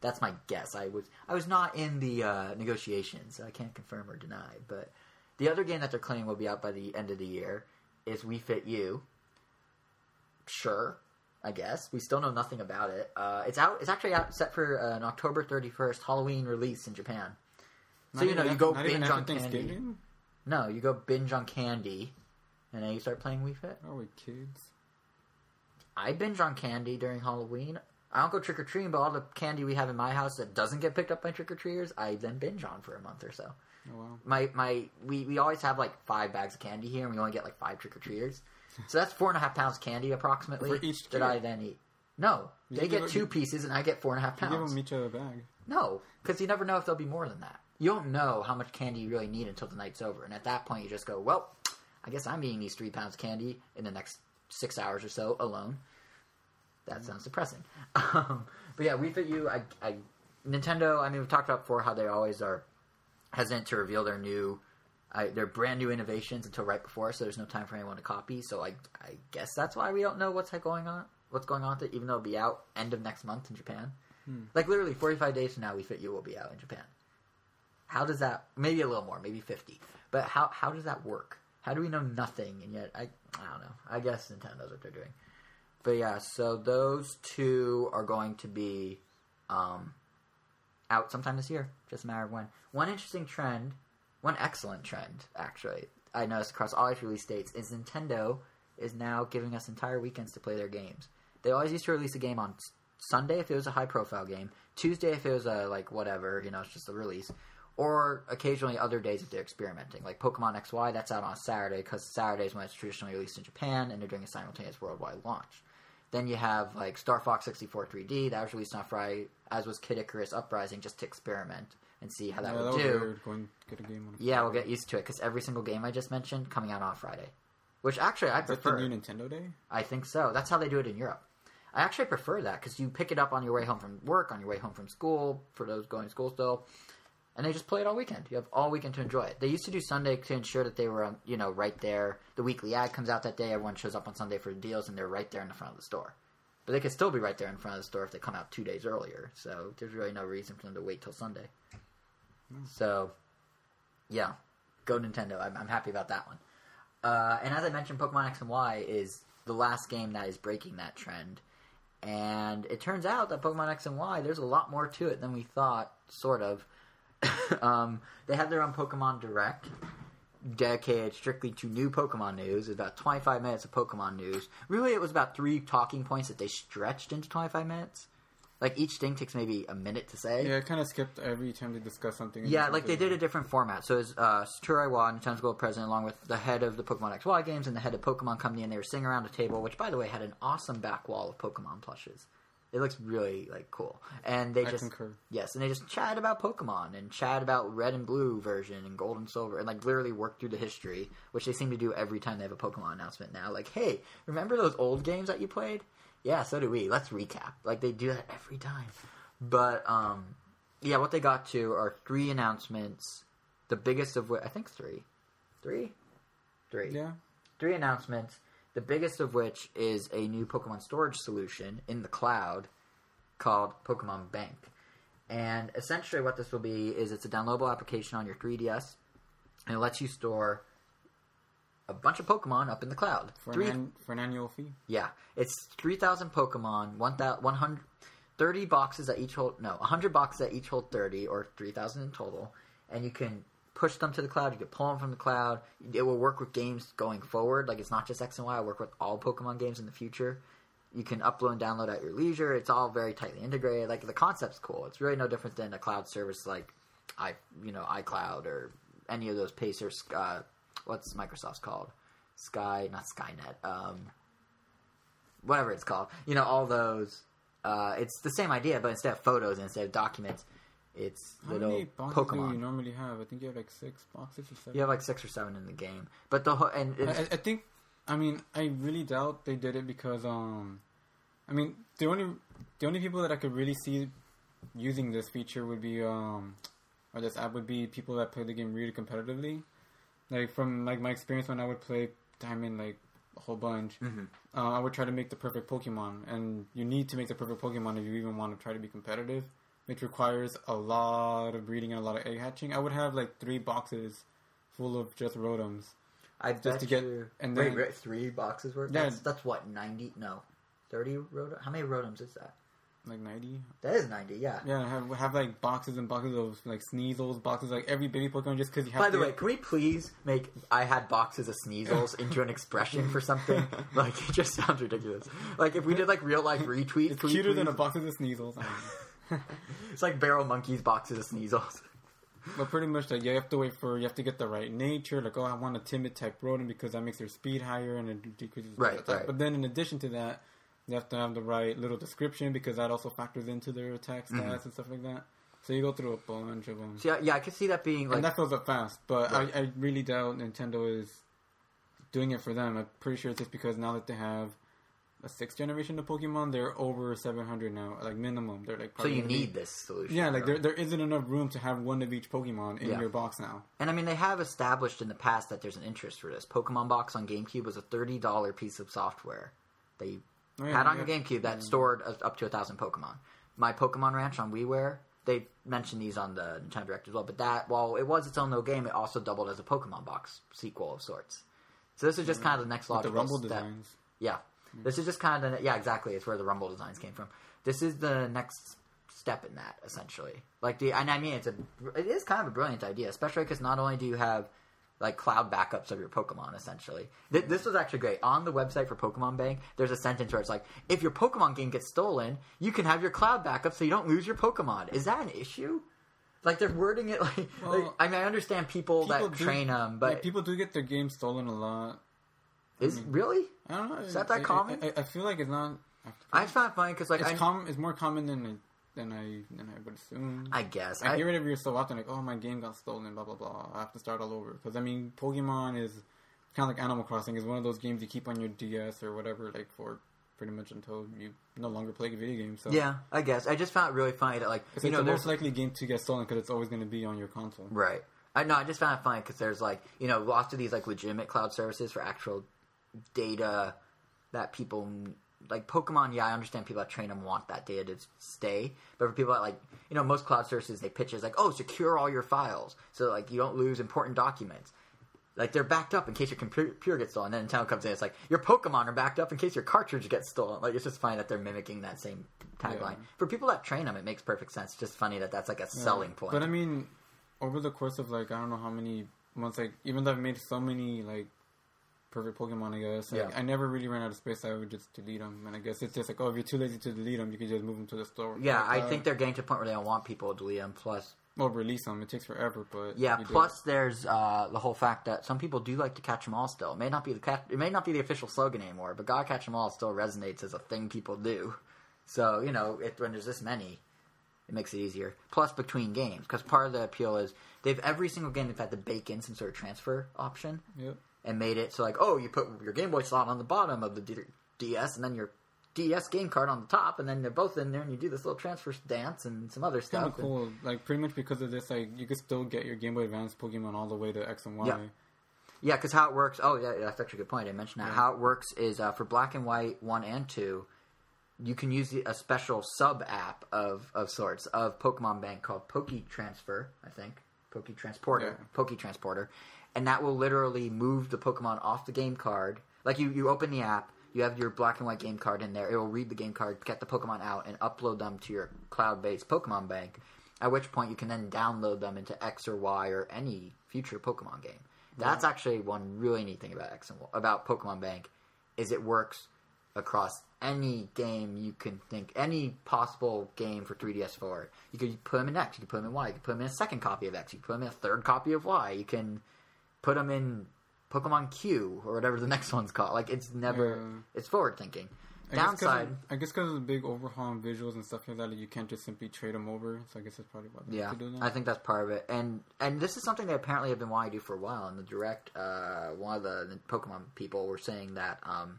That's my guess. I was I was not in the uh, negotiations, so I can't confirm or deny. But the other game that they're claiming will be out by the end of the year is Wii Fit U. Sure, I guess we still know nothing about it. Uh, it's out. It's actually out set for uh, an October thirty first Halloween release in Japan. So Not you know, you go binge on candy. No, you go binge on candy, and then you start playing Wii Fit. Oh, we kids. I binge on candy during Halloween. I don't go trick or treating, but all the candy we have in my house that doesn't get picked up by trick or treaters, I then binge on for a month or so. Oh, wow. My my we, we always have like five bags of candy here, and we only get like five trick or treaters. So that's four and a half pounds candy approximately For each that kid? I then eat. No, You they get them- two pieces, and I get four and a half You give them each a bag. No, because you never know if there'll be more than that. You don't know how much candy you really need until the night's over, and at that point, you just go, "Well, I guess I'm eating these three pounds of candy in the next six hours or so alone." That sounds depressing. Um, but yeah, Wii Fit U, I, I, Nintendo. I mean, we've talked about before how they always are hesitant to reveal their new, I, their brand new innovations until right before, so there's no time for anyone to copy. So I, I guess that's why we don't know what's going on, what's going on with it, even though it'll be out end of next month in Japan. Like literally 45 days from now, Wii Fit U will be out in Japan. How does that? Maybe a little more, maybe 50. But how how does that work? How do we know nothing and yet I I don't know. I guess Nintendo knows what they're doing. But yeah, so those two are going to be um, out sometime this year. Just a matter of when. One interesting trend, one excellent trend actually, I noticed across all its release dates is Nintendo is now giving us entire weekends to play their games. They always used to release a game on Sunday if it was a high profile game, Tuesday if it was a like whatever, you know, it's just a release, or occasionally other days if they're experimenting. Like Pokemon XY, that's out on Saturday because Saturday is when it's traditionally released in Japan, and they're doing a simultaneous worldwide launch. Then you have like Star Fox 64 3D that was released on Friday, as was Kid Icarus Uprising, just to experiment and see how that yeah, would that do. weird. Going get a game on. Yeah, we'll get used to it because every single game I just mentioned coming out on Friday, which actually I Is that the prefer. new Nintendo Day? I think so. That's how they do it in Europe. I actually prefer that because you pick it up on your way home from work, on your way home from school, for those going to school still, and they just play it all weekend. You have all weekend to enjoy it. They used to do Sunday to ensure that they were, um, you know, right there. The weekly ad comes out that day. Everyone shows up on Sunday for the deals, and they're right there in the front of the store. But they could still be right there in front of the store if they come out two days earlier. So there's really no reason for them to wait till Sunday. So, yeah, go Nintendo. I'm, I'm happy about that one. Uh, and as I mentioned, Pokemon X and Y is the last game that is breaking that trend. And it turns out that Pokemon X and Y, there's a lot more to it than we thought, sort of. um, they had their own Pokemon Direct, dedicated strictly to new Pokemon news. It's about 25 minutes of Pokemon news. Really, it was about three talking points that they stretched into 25 minutes. Like each thing takes maybe a minute to say. Yeah, I kind of skipped every time they discuss something. Yeah, like they did a different format. So it's uh, Satoru Iwata, Nintendo's Global President, along with the head of the Pokemon XY games and the head of Pokemon Company, and they were sitting around a table, which, by the way, had an awesome back wall of Pokemon plushes. It looks really like cool, and they I just concur. yes, and they just chat about Pokemon and chat about Red and Blue version and Gold and Silver, and like literally work through the history, which they seem to do every time they have a Pokemon announcement now. Like, hey, remember those old games that you played? Yeah, so do we. Let's recap. Like they do that every time. But um, yeah, what they got to are three announcements. The biggest of which I think three, three, three, Yeah. three announcements. The biggest of which is a new Pokemon storage solution in the cloud called Pokemon Bank. And essentially, what this will be is it's a downloadable application on your 3DS, and it lets you store a bunch of Pokemon up in the cloud. For Three- an, an, for an annual fee. yeah, it's 3,000 Pokemon, 1,000 100 30 boxes that each hold, no, 100 boxes that each hold 30, or 3,000 in total, and you can push them to the cloud, you can pull them from the cloud. It will work with games going forward, like it's not just X and Y, it'll work with all Pokemon games in the future. You can upload and download at your leisure. It's all very tightly integrated. Like the concept's cool. It's really no different than a cloud service like i, you know, iCloud or any of those Pacer. Uh, what's Microsoft's called? Sky, not Skynet. Um, whatever it's called. You know, all those. Uh, it's the same idea, but instead of photos instead of documents, it's How little many boxes do you normally have? I think you have like six boxes or seven. You have like six or seven in the game, but the whole and I, I- think. I mean, I really doubt they did it because, um, I mean, the only the only people that I could really see using this feature would be, um, or this app would be people that play the game really competitively. Like from like my experience when I would play Diamond like a whole bunch, Mhm. uh, I would try to make the perfect Pokemon, and you need to make the perfect Pokemon if you even want to try to be competitive, which requires a lot of breeding and a lot of egg hatching. I would have like three boxes full of just Rotoms. I just to get- you, and then- wait, three boxes worth. Yeah. That's, that's what ninety? No, thirty rotom. How many rotoms is that? Like ninety, That is ninety. Yeah. yeah. Have have like boxes and boxes of like Sneasels, boxes like every baby Pokemon just because you have. By the to, way, can we please make I had boxes of Sneasels into an expression for something? Like it just sounds ridiculous. Like if we did like real life retweets, it's cuter than a box of Sneasels. I don't know. It's like Barrel Monkeys boxes of Sneasels. But pretty much like you have to wait for you have to get the right nature. Like oh, I want a timid type rodent because that makes their speed higher and it decreases. Right, right. But then in addition to that, you have to have the right little description because that also factors into their attack stats Mhm. and stuff like that. So you go through a bunch of them. So yeah, yeah, I can see that being like and that fills up fast. But Right. I, I really doubt Nintendo is doing it for them. I'm pretty sure it's just because now that they have a sixth generation of Pokemon, they're over 700 now, like minimum. They're like so you need this solution. Yeah, like there there isn't enough room to have one of each Pokemon in Yeah. your box now. And I mean, they have established in the past that there's an interest for this. Pokemon Box on GameCube was a thirty dollar piece of software they Oh, yeah, had on yeah. your GameCube that stored a, up to a thousand Pokemon. My Pokemon Ranch on WiiWare, they mentioned these on the Nintendo Direct as well. But that, while it was its own little game, it also doubled as a Pokemon Box sequel of sorts. So this is just mm. kind of the next With the logical Rumble step. designs. Yeah. Mm-hmm. This is just kind of the, yeah, exactly. It's where the Rumble designs came from. This is the next step in that, essentially. Like the, and I mean, it's a, it is kind of a brilliant idea, especially because not only do you have like cloud backups of your Pokemon, essentially. Th- this was actually great. On the website for Pokemon Bank, there's a sentence where it's like, if your Pokemon game gets stolen, you can have your cloud backup so you don't lose your Pokemon. Is that an issue? Like they're wording it like, Well, like I mean, I understand people, people that do- train them, but people do get their games stolen a lot. Is mm-hmm. really? I don't know. Is that that I- common? I, I feel like it's not. I just find it funny because like it's I, com- It's more common than I, than I than I would assume. I guess I hear it every so often, like, oh, my game got stolen, blah blah blah. I have to start all over because I mean, Pokemon is kind of like Animal Crossing. is one of those games you keep on your DS or whatever, like for pretty much until you no longer play video games. So Yeah, I guess. I just found it really funny that, like, it's, you it's know, the most likely game to get stolen because it's always going to be on your console. right. I know. I just found it funny because there's like, you know, lots of these like legitimate cloud services for actual data that people like Pokemon. Yeah, I understand people that train them want that data to stay, but for people that like, you know, most cloud services they pitch is like, oh, secure all your files so like you don't lose important documents. Like they're backed up in case your computer gets stolen. And then Nintendo comes in, it's like your Pokemon are backed up in case your cartridge gets stolen. Like it's just funny that they're mimicking that same tagline. Yeah. For people that train them, it makes perfect sense. It's just funny that that's like a selling point. But I mean, over the course of like I don't know how many months, like even though I've made so many like perfect Pokemon, I guess Yeah. I never really ran out of space. I would just delete them, and I guess it's just like, oh, if you're too lazy to delete them, you can just move them to the store. yeah, Like, I uh, think they're getting to a point where they don't want people to delete them. Plus, well, release them. It takes forever, but yeah, plus there's uh, the whole fact that some people do like to catch them all. Still, it may not be the cat- it may not be the official slogan anymore, but "God catch them all" still resonates as a thing people do. So you know, it, when there's this many, it makes it easier. Plus, between games, because part of the appeal is they've every single game they've had to bake in some sort of transfer option. Yep. And made it so like, oh, you put your Game Boy slot on the bottom of the D- DS, and then your DS game card on the top, and then they're both in there, and you do this little transfer dance and some other It's kind stuff. of cool. Like pretty much because of this, like you could still get your Game Boy Advance Pokemon all the way to X and Y. Yeah. Yeah, because how it works. Oh, yeah, that's actually a good point. I mentioned that. Yeah. How it works is uh, for Black and White one and two, you can use the, a special sub app of of sorts of Pokemon Bank called Poke Transfer. I think Poke Transporter, Yeah. Poke Transporter, and that will literally move the Pokemon off the game card. Like you, you open the app, you have your Black and White game card in there. It will read the game card, get the Pokemon out, and upload them to your cloud-based Pokemon Bank. At which point you can then download them into X or Y or any future Pokemon game. That's actually one really neat thing about X and Y, about Pokemon Bank is it works across any game you can think, any possible game for 3DS4. You could put them in X, you could put them in Y, you could put them in a second copy of X, you could put them in a third copy of Y. You can put them in Pokemon Q or whatever the next one's called. Like it's never, Yeah. it's forward thinking. I guess Downside, of- I guess because of the big overhaul and visuals and stuff like that, you can't just simply trade them over. So I guess that's probably why Yeah. I think that's part of it, and and this is something they apparently have been wanting to do for a while. In the direct, uh, one of the, the Pokemon people were saying that, um,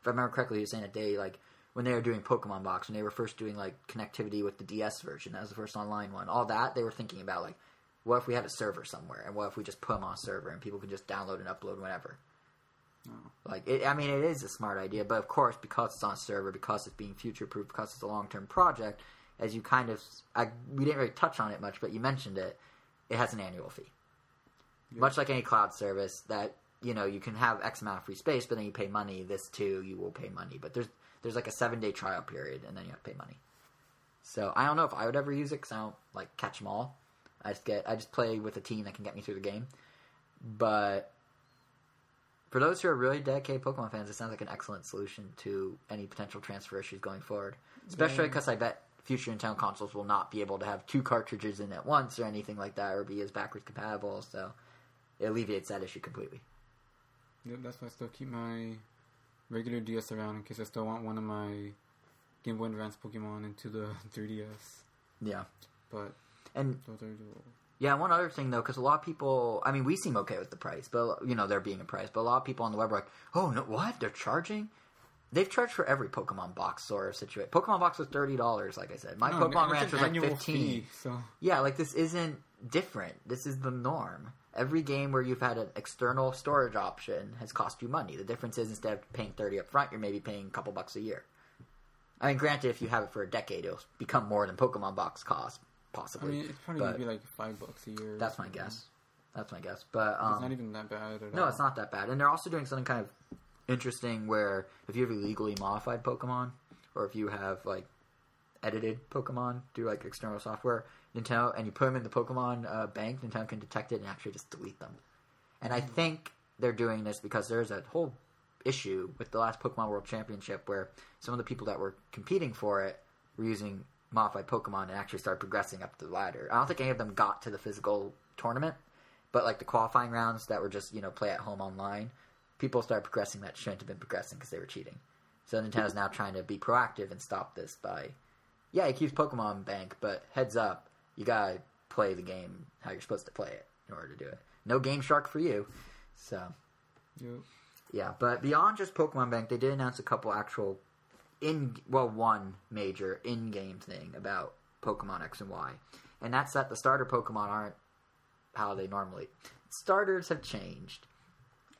if I remember correctly, he was saying that they like when they were doing Pokemon Box, when they were first doing like connectivity with the DS version, that was the first online one. All that they were thinking about like, what if we had a server somewhere, and what if we just put them on a server and people can just download and upload whenever. Oh. Like, it, I mean, it is a smart idea, but of course, because it's on a server, because it's being future proof, because it's a long term project, as you kind of, I, we didn't really touch on it much, but you mentioned it, it has an annual fee. Much like any cloud service, that you know you can have X amount of free space, but then you pay money. This too, you will pay money, but there's there's like a seven day trial period, and then you have to pay money. So I don't know if I would ever use it because I don't like catch them all. I just get I just play with a team that can get me through the game, but for those who are really dedicated Pokemon fans, it sounds like an excellent solution to any potential transfer issues going forward. Especially Yeah. because I bet future Nintendo consoles will not be able to have two cartridges in at once or anything like that, or be as backwards compatible. So it alleviates that issue completely. Yep, that's why I still keep my regular DS around in case I still want one of my Game Boy Advance Pokemon into the 3DS. Yeah, But and the Yeah, one other thing though, because a lot of people, I mean, we seem okay with the price, but you know, there being a price, but a lot of people on the web are like, "Oh no, what? They're charging? They've charged for every Pokemon box sort of situation. Pokemon box was thirty dollars, like I said. My No, Pokemon Ranch was like fifteen. fee, so Yeah, like this isn't different. This is the norm. Every game where you've had an external storage option has cost you money. The difference is instead of paying thirty up front, you're maybe paying a couple bucks a year. I mean, granted, if you have it for a decade, it'll become more than Pokemon box cost, I possibly. mean, it's probably but gonna be like five bucks a year. that's my guess. That's my guess. But um, It's not even that bad at no, all. it's not that bad. And they're also doing something kind of interesting where if you have illegally modified Pokemon, or if you have like edited Pokemon through like external software, Nintendo, and you put them in the Pokemon uh, bank, Nintendo can detect it and actually just delete them. And I think they're doing this because there's a whole issue with the last Pokemon World Championship where some of the people that were competing for it were using modified Pokemon and actually start progressing up the ladder. I don't think any of them got to the physical tournament, but like the qualifying rounds that were just you know play at home online, people started progressing that shouldn't have been progressing because they were cheating. So Nintendo's now trying to be proactive and stop this by, yeah, it keeps Pokemon Bank, but heads up, you gotta play the game how you're supposed to play it in order to do it. No Game Shark for you. So Yep. yeah, but beyond just Pokemon Bank, they did announce a couple actual in well one major in-game thing about Pokemon X and Y, and that's that the starter Pokemon aren't how they normally. Starters have changed.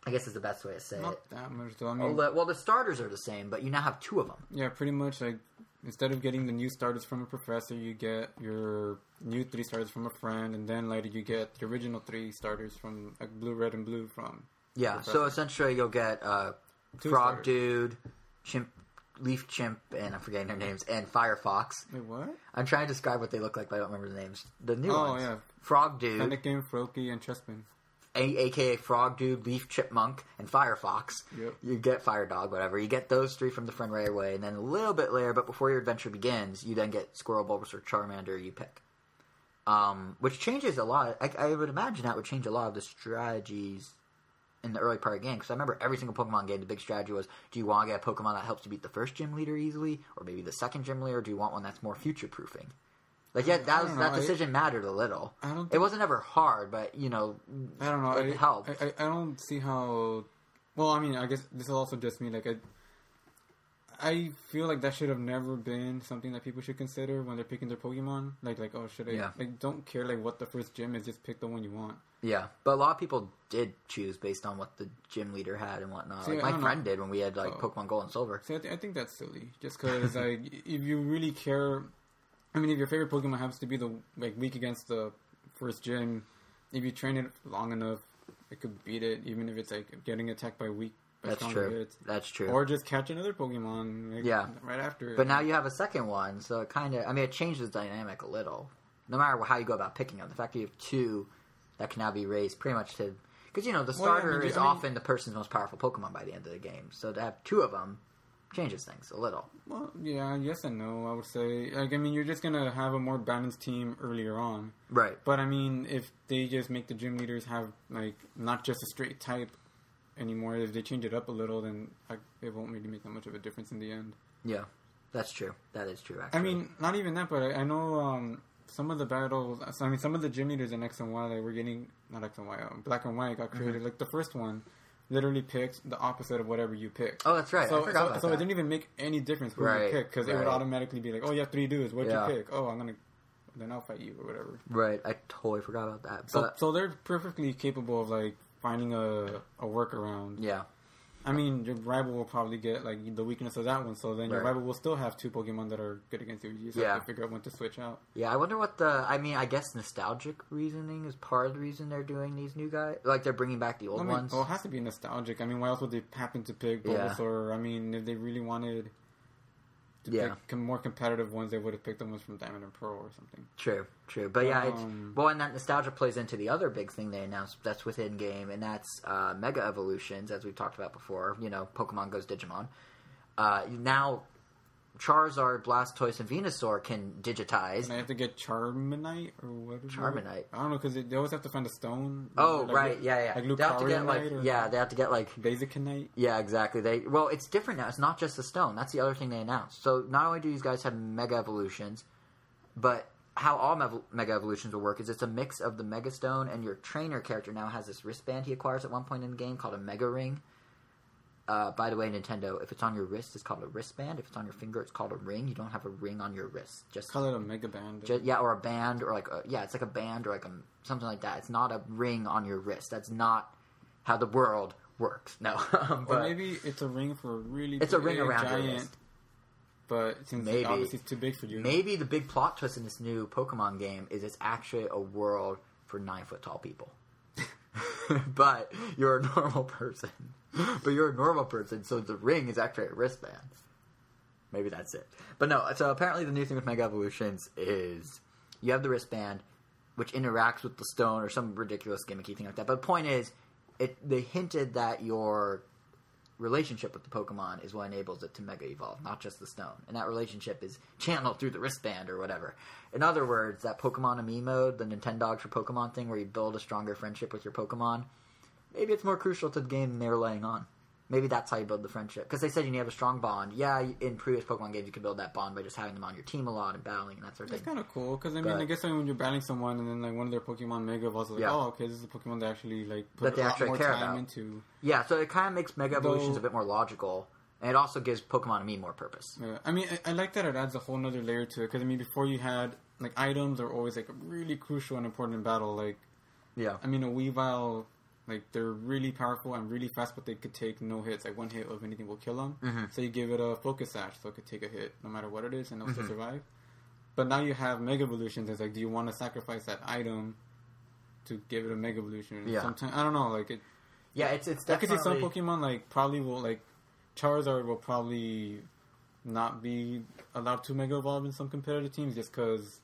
I guess is the best way to say it. Not that much though. I Well the, well, the starters are the same, but you now have two of them. yeah, pretty much like instead of getting the new starters from a professor, you get your new three starters from a friend, and then later you get the original three starters from like blue, red, and blue from. Yeah, so essentially you'll get uh, Frog starters. Dude, Chimp, Leaf Chimp, and I'm forgetting their names, and Firefox. Wait, what? I'm trying to describe what they look like, but I don't remember the names. The new Oh, ones. yeah. Frog Dude. Fennekin, Froakie, and Chespin. A- aka Frog Dude, Leaf Chipmunk, and Firefox. Yep. You get Fire Dog, whatever. You get those three from the friend right away, and then a little bit later, but before your adventure begins, you then get Squirtle, Bulbasaur, Charmander. You pick, um, which changes a lot. I, I would imagine that would change a lot of the strategies in the early part of the game. Because I remember every single Pokemon game, the big strategy was: do you want to get a Pokemon that helps you beat the first gym leader easily, or maybe the second gym leader? Or do you want one that's more future proofing? Like yeah, that was that know. I- decision mattered a little. I don't It wasn't ever hard, but you know, I don't know. It I, helped. I, I, I don't see how. Well, I mean, I guess this is also just me. Like, I, I feel like that should have never been something that people should consider when they're picking their Pokemon. Like, like, oh, should I? Yeah. Like, don't care like what the first gym is. Just pick the one you want. Yeah, but a lot of people did choose based on what the gym leader had and whatnot. See, like my friend did when we had like Oh. Pokemon Gold and Silver. So I, th- I think that's silly. Just because like if you really care, I mean, if your favorite Pokemon happens to be the like weak against the first gym, if you train it long enough, it could beat it. Even if it's like getting attacked by weak. By That's true. hits. That's true. Or just catch another Pokemon. Like, Yeah. Right after. It. But now you have a second one, so it kind of I mean it changes the dynamic a little. No matter how you go about picking them, the fact that you have two that can now be raised pretty much to because you know the Well, yeah, I starter mean, is I mean- often the person's most powerful Pokemon by the end of the game. So to have two of them changes things a little. Well, yeah, yes and no. I would say. Like, I mean, you're just gonna have a more balanced team earlier on. Right. But I mean, if they just make the gym leaders have like not just a straight type anymore, if they change it up a little, then like, it won't really make that much of a difference in the end. Yeah. That's true. That is true. Actually. I mean, not even that, but I, I know um, some of the battles. I mean, some of the gym leaders in X and Y that were getting not X and Y, um, Black and White got created. Like the first one, literally picked the opposite of whatever you picked. oh, that's right. So, I forgot so, so it didn't even make any difference who Right, you pick because it would automatically be like, oh, you have three dudes. What'd Yeah. you pick? Oh, I'm gonna then I'll fight you or whatever. Right. I totally forgot about that. So, But so they're perfectly capable of like finding a a workaround. yeah. I mean, your rival will probably get like the weakness of that one, so then your Right. rival will still have two Pokemon that are good against you. You just Yeah. have to figure out when to switch out. Yeah, I wonder what the. I mean, I guess nostalgic reasoning is part of the reason they're doing these new guys. Like they're bringing back the old I mean, ones. well, it has to be nostalgic. I mean, why else would they happen to pick Yeah. Bulbasaur? I mean, if they really wanted to Yeah. pick more competitive ones, they would have picked the ones from Diamond and Pearl or something. True, true. But yeah, Um, it's, well, and that nostalgia plays into the other big thing they announced that's within game, and that's uh, Mega Evolutions, as we've talked about before. You know, Pokemon goes Digimon. Uh, now, Charizard, Blastoise, and Venusaur can digitize. And I have to get Charmanite or what? is it? Charmanite. I don't know because they always have to find a stone. Oh, Like, right, yeah, yeah. Like they have to get like, or yeah, they have to get like Blazikenite. Yeah, exactly. They well, it's different now. It's not just the stone. That's the other thing they announced. So not only do these guys have mega evolutions, but how all mev- mega evolutions will work is it's a mix of the mega stone and your trainer character now has this wristband he acquires at one point in the game called a mega ring. Uh, by the way, Nintendo, if it's on your wrist, it's called a wristband. If it's on your finger, it's called a ring. You don't have a ring on your wrist. Just Call it a Mega Band. Ju- yeah, or a band, or like a, yeah, it's like a band or like a something like that. It's not a ring on your wrist. That's not how the world works. No, or but maybe it's a ring for a really. It's a ring big, around your giant. wrist. But since Maybe. obviously it's too big for you. maybe the big plot twist in this new Pokemon game is it's actually a world for nine foot tall people. but you're a normal person. But you're a normal person, so the ring is actually a wristband. Maybe that's it. But no, so apparently the new thing with Mega Evolutions is you have the wristband, which interacts with the stone or some ridiculous gimmicky thing like that. But the point is, it they hinted that your relationship with the Pokemon is what enables it to Mega Evolve, not just the stone. And that relationship is channeled through the wristband or whatever. In other words, that Pokemon Amie mode, the Nintendogs for Pokemon thing, where you build a stronger friendship with your Pokemon, maybe it's more crucial to the game than they were laying on. Maybe that's how you build the friendship. Because they said you need to have a strong bond. Yeah, in previous Pokemon games, you could build that bond by just having them on your team a lot and battling and that sort of It's thing. kind of cool because I mean, But- I guess like, when you're battling someone and then like one of their Pokemon Mega Evolves, like, Yeah. oh, okay, this is a Pokemon that actually like put That they a lot actually more care time about. into. Yeah, so it kind of makes Mega Evolutions Though- a bit more logical. And it also gives Pokemon Amie more purpose. Yeah. I mean, I, I like that it adds a whole nother layer to it because I mean, before you had like items are always like really crucial and important in battle. Like, Yeah. I mean, a Weavile, like they're really powerful and really fast, but they could take no hits. Like one hit of anything will kill them. Mhm. So you give it a Focus Sash, so it could take a hit no matter what it is, and it'll still Mhm. survive. But now you have Mega Evolutions. It's like, do you want to sacrifice that item to give it a Mega Evolution? Yeah. Sometimes I don't know. Like it, Yeah, it's it's I could see some Pokemon like probably will like Charizard will probably not be allowed to Mega Evolve in some competitive teams just because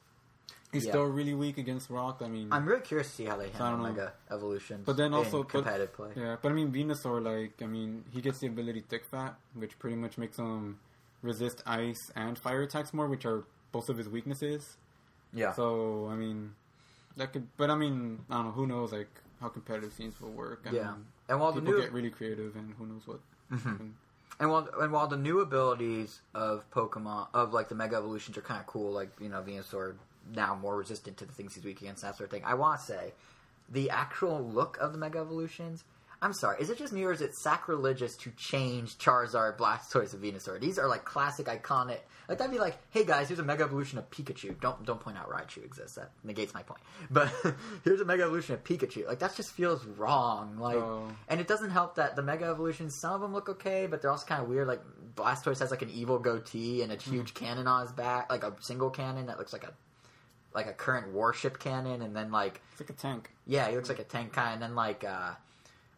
he's Yeah. still really weak against Rock. I mean, I'm really curious to see how they handle. Mega Evolutions But then also- in but- competitive play. yeah, but I mean Venusaur, like I mean, he gets the ability Thick Fat, which pretty much makes him resist ice and fire attacks more, which are both of his weaknesses. Yeah. So I mean, that could. But I mean, I don't know. Who knows? Like how competitive teams will work. I Yeah. mean, and while the people new get really creative, and who knows what. Mhm. and while and while the new abilities of Pokemon of like the Mega Evolutions are kind of cool, like you know Venusaur now more resistant to the things he's weak against, that sort of thing. I want to say the actual look of the Mega Evolutions. I'm sorry, is it just me or is it sacrilegious to change Charizard, Blastoise, and Venusaur? These are like classic, iconic. Like that'd be like, hey guys, here's a Mega Evolution of Pikachu. Don't don't point out Raichu exists. That negates my point. But here's a Mega Evolution of Pikachu. Like that just feels wrong. Like, Oh. and it doesn't help that the Mega Evolutions, some of them look okay, but they're also kind of weird. Like Blastoise has like an evil goatee and a huge hmm. cannon on his back, like a single cannon that looks like a like a current warship cannon, and then like It's like a tank. yeah, he looks like a tank kind. And then like uh,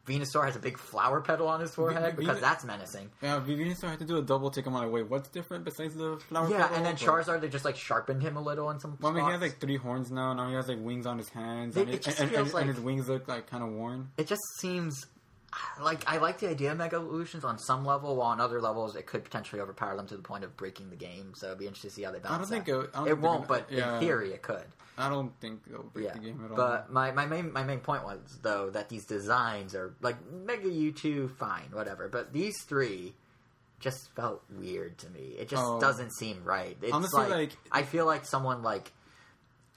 Venusaur has a big flower petal on his forehead Ve- because Ven- that's menacing. Yeah, Venusaur had to do a double take. I'm like, wait, what's different besides the flower? Yeah, and then Charizard they just like sharpened him a little in some. Well, I mean, he has like three horns now. And now he has like wings on his hands, It- and, it it- and, and, feels and like- his wings look like kind of worn. it just seems like I like the idea of Mega Evolutions on some level, while on other levels it could potentially overpower them to the point of breaking the game. So it'd be interesting to see how they I balance. don't think it, I don't it think won't, gonna- but yeah, in theory it could. I don't think it'll break Yeah, the game at all. but my, my main my main point was though that these designs are like Mega Mewtwo fine whatever, but these three just felt weird to me. It just Oh. doesn't seem right. It's Honestly, like, like- I feel like someone like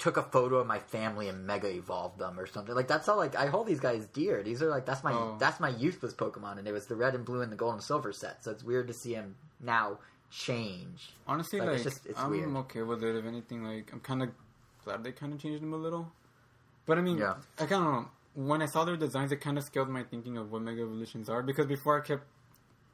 took a photo of my family and mega evolved them or something. Like that's all. Like I hold these guys dear. These are like that's my Oh. that's my youthless Pokemon, and it was the red and blue and the gold and silver set. So it's weird to see him now change. honestly, like, like, it's just- it's I'm weird. okay with it. If anything, like I'm kind of glad they kind of changed them a little. But I mean, Yeah. I kind of when I saw their designs, it kind of scaled my thinking of what Mega Evolutions are. Because before I kept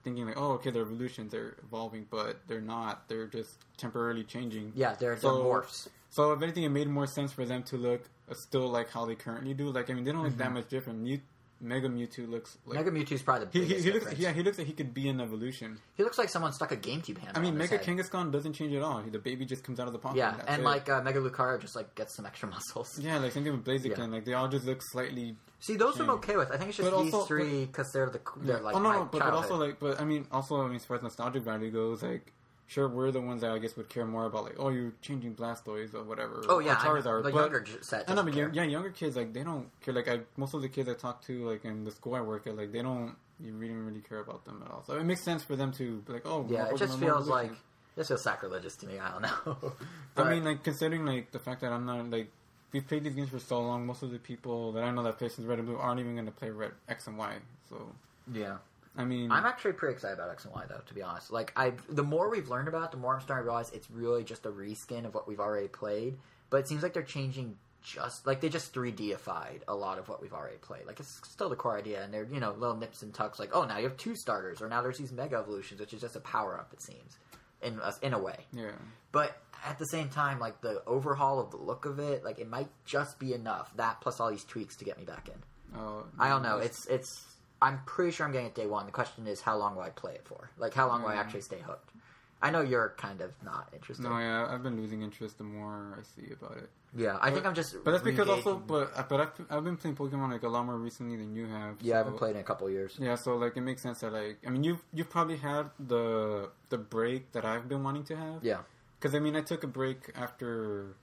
thinking like, oh, okay, they're evolutions, they're evolving, but they're not. They're just temporarily changing. Yeah, they're, they're morphs. So if anything, it made more sense for them to look still like how they currently do. Like I mean, they don't look Mm-hmm. that much different. Mew- Mega Mewtwo looks like Mega Mewtwo's probably the he, biggest he, he looks yeah he looks like he could be an evolution. He looks like someone stuck a GameCube handle. I mean, Mega. Kangaskhan doesn't change at all. The baby just comes out of the pocket. Yeah, that's and like uh, Mega Lucario just like gets some extra muscles. yeah, like same thing with Blaziken. Yeah. Like they all just look slightly. See, those I'm okay with. I think it's just But these also- three because they're the they're like oh no, but, but also like, but I mean, also I mean, as far as nostalgic value goes, like. Sure, we're the ones that I guess would care more about like, oh, you're changing Blastoise or whatever. oh or yeah, I know. Charizard. the but, younger set. I know, but care. yeah, younger kids like they don't care. Like I, most of the kids I talk to, like in the school I work at, like they don't you really really care about them at all. So it makes sense for them to be like, oh, Yeah, it just feels like it feels sacrilegious to me. I don't know. I mean, like considering like the fact that I'm not like we've played these games for so long. Most of the people that I know that play since Red and Blue aren't even going to play Red X and Y. So yeah, I mean, I'm actually pretty excited about X and Y though. To be honest, like I, the more we've learned about, it, the more I'm starting to realize it's really just a reskin of what we've already played. But it seems like they're changing just like they just 3Dified a lot of what we've already played. Like it's still the core idea, and they're you know little nips and tucks. Like oh now you have two starters, or now there's these mega evolutions, which is just a power up. It seems in a, in a way. yeah. But at the same time, like the overhaul of the look of it, like it might just be enough. That plus all these tweaks to get me back in. Uh, I don't know. It's it's. I'm pretty sure I'm getting it day one. The question is, how long will I play it for? Like, how long will I Mm. actually stay hooked? I know you're kind of not interested. no, yeah, I've been losing interest the more I see about it. Yeah, I think I'm just. But that's because also, but but I've, I've been playing Pokemon like a lot more recently than you have. yeah, I haven't played in a couple years. Yeah, so like it makes sense that like I mean you you've probably had the the break that I've been wanting to have. Yeah, Because I mean I took a break after,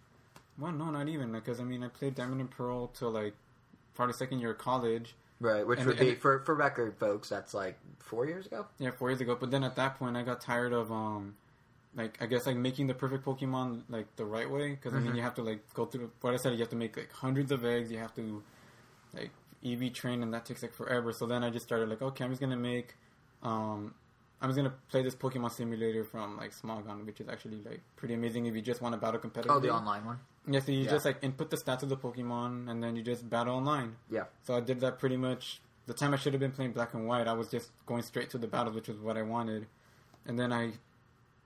well no not even because I mean I played Diamond and Pearl till like probably second year of college. Right. Which And would be and for for record, folks. That's like four years ago. Yeah, four years ago. But then at that point I got tired of um. Like I guess like making the perfect Pokemon like the right way because I mean Mhm. you have to like go through what I said you have to make like hundreds of eggs you have to like EV train and that takes like forever so then I just started like okay I'm just gonna make um I'm just gonna play this Pokemon simulator from like Smogon which is actually like pretty amazing if you just want to battle competitively Oh, the online one. Yeah so you Yeah. just like input the stats of the Pokemon and then you just battle online Yeah, so I did that pretty much. The time I should have been playing black and white, I was just going straight to the battle, which was what I wanted. And then I, I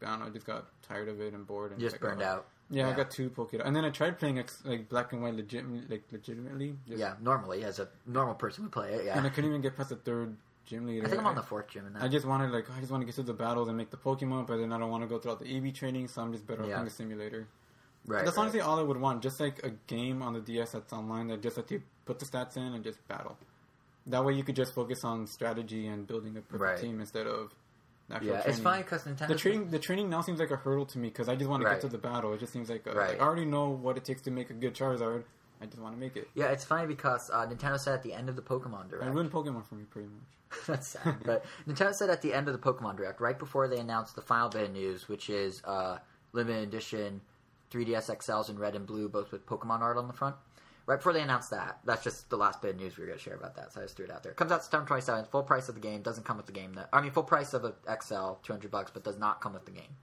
don't know, I just got tired of it and bored and just burned oh. out. Yeah, I got two Pokemon, and then I tried playing like black and white legit, like legitimately. just- Yeah, normally as a normal person would play it. Yeah, And I couldn't even get past the third gym leader. I think I'm on the fourth gym in that. I just wanted like I just want to get to the battles and make the Pokemon, but then I don't want to go through all the EV training, so I'm just better off Yeah. playing the simulator. Right. that's right. honestly all I would want, just like a game on the DS that's online that just let you put the stats in and just battle. That way you could just focus on strategy and building a perfect Right. team instead of actual Yeah, training. it's fine because Nintendo. The training, the training now seems like a hurdle to me because I just want to get to the battle. It just seems like, a, Right. like I already know what it takes to make a good Charizard. I just want to make it. Yeah, it's funny because uh, Nintendo said at the end of the Pokemon Direct. I ruined Pokemon for me pretty much. That's sad. But Nintendo said at the end of the Pokemon Direct, right before they announced the final bit of news, which is uh, limited edition 3DS XLs in red and blue, both with Pokemon art on the front. right before they announced that, that's just the last bit of news we were going to share about that. So I just threw it out there. It comes out September 27th. Full price of the game doesn't come with the game. That, I mean, full price of a XL, 200 bucks, but does not come with the game.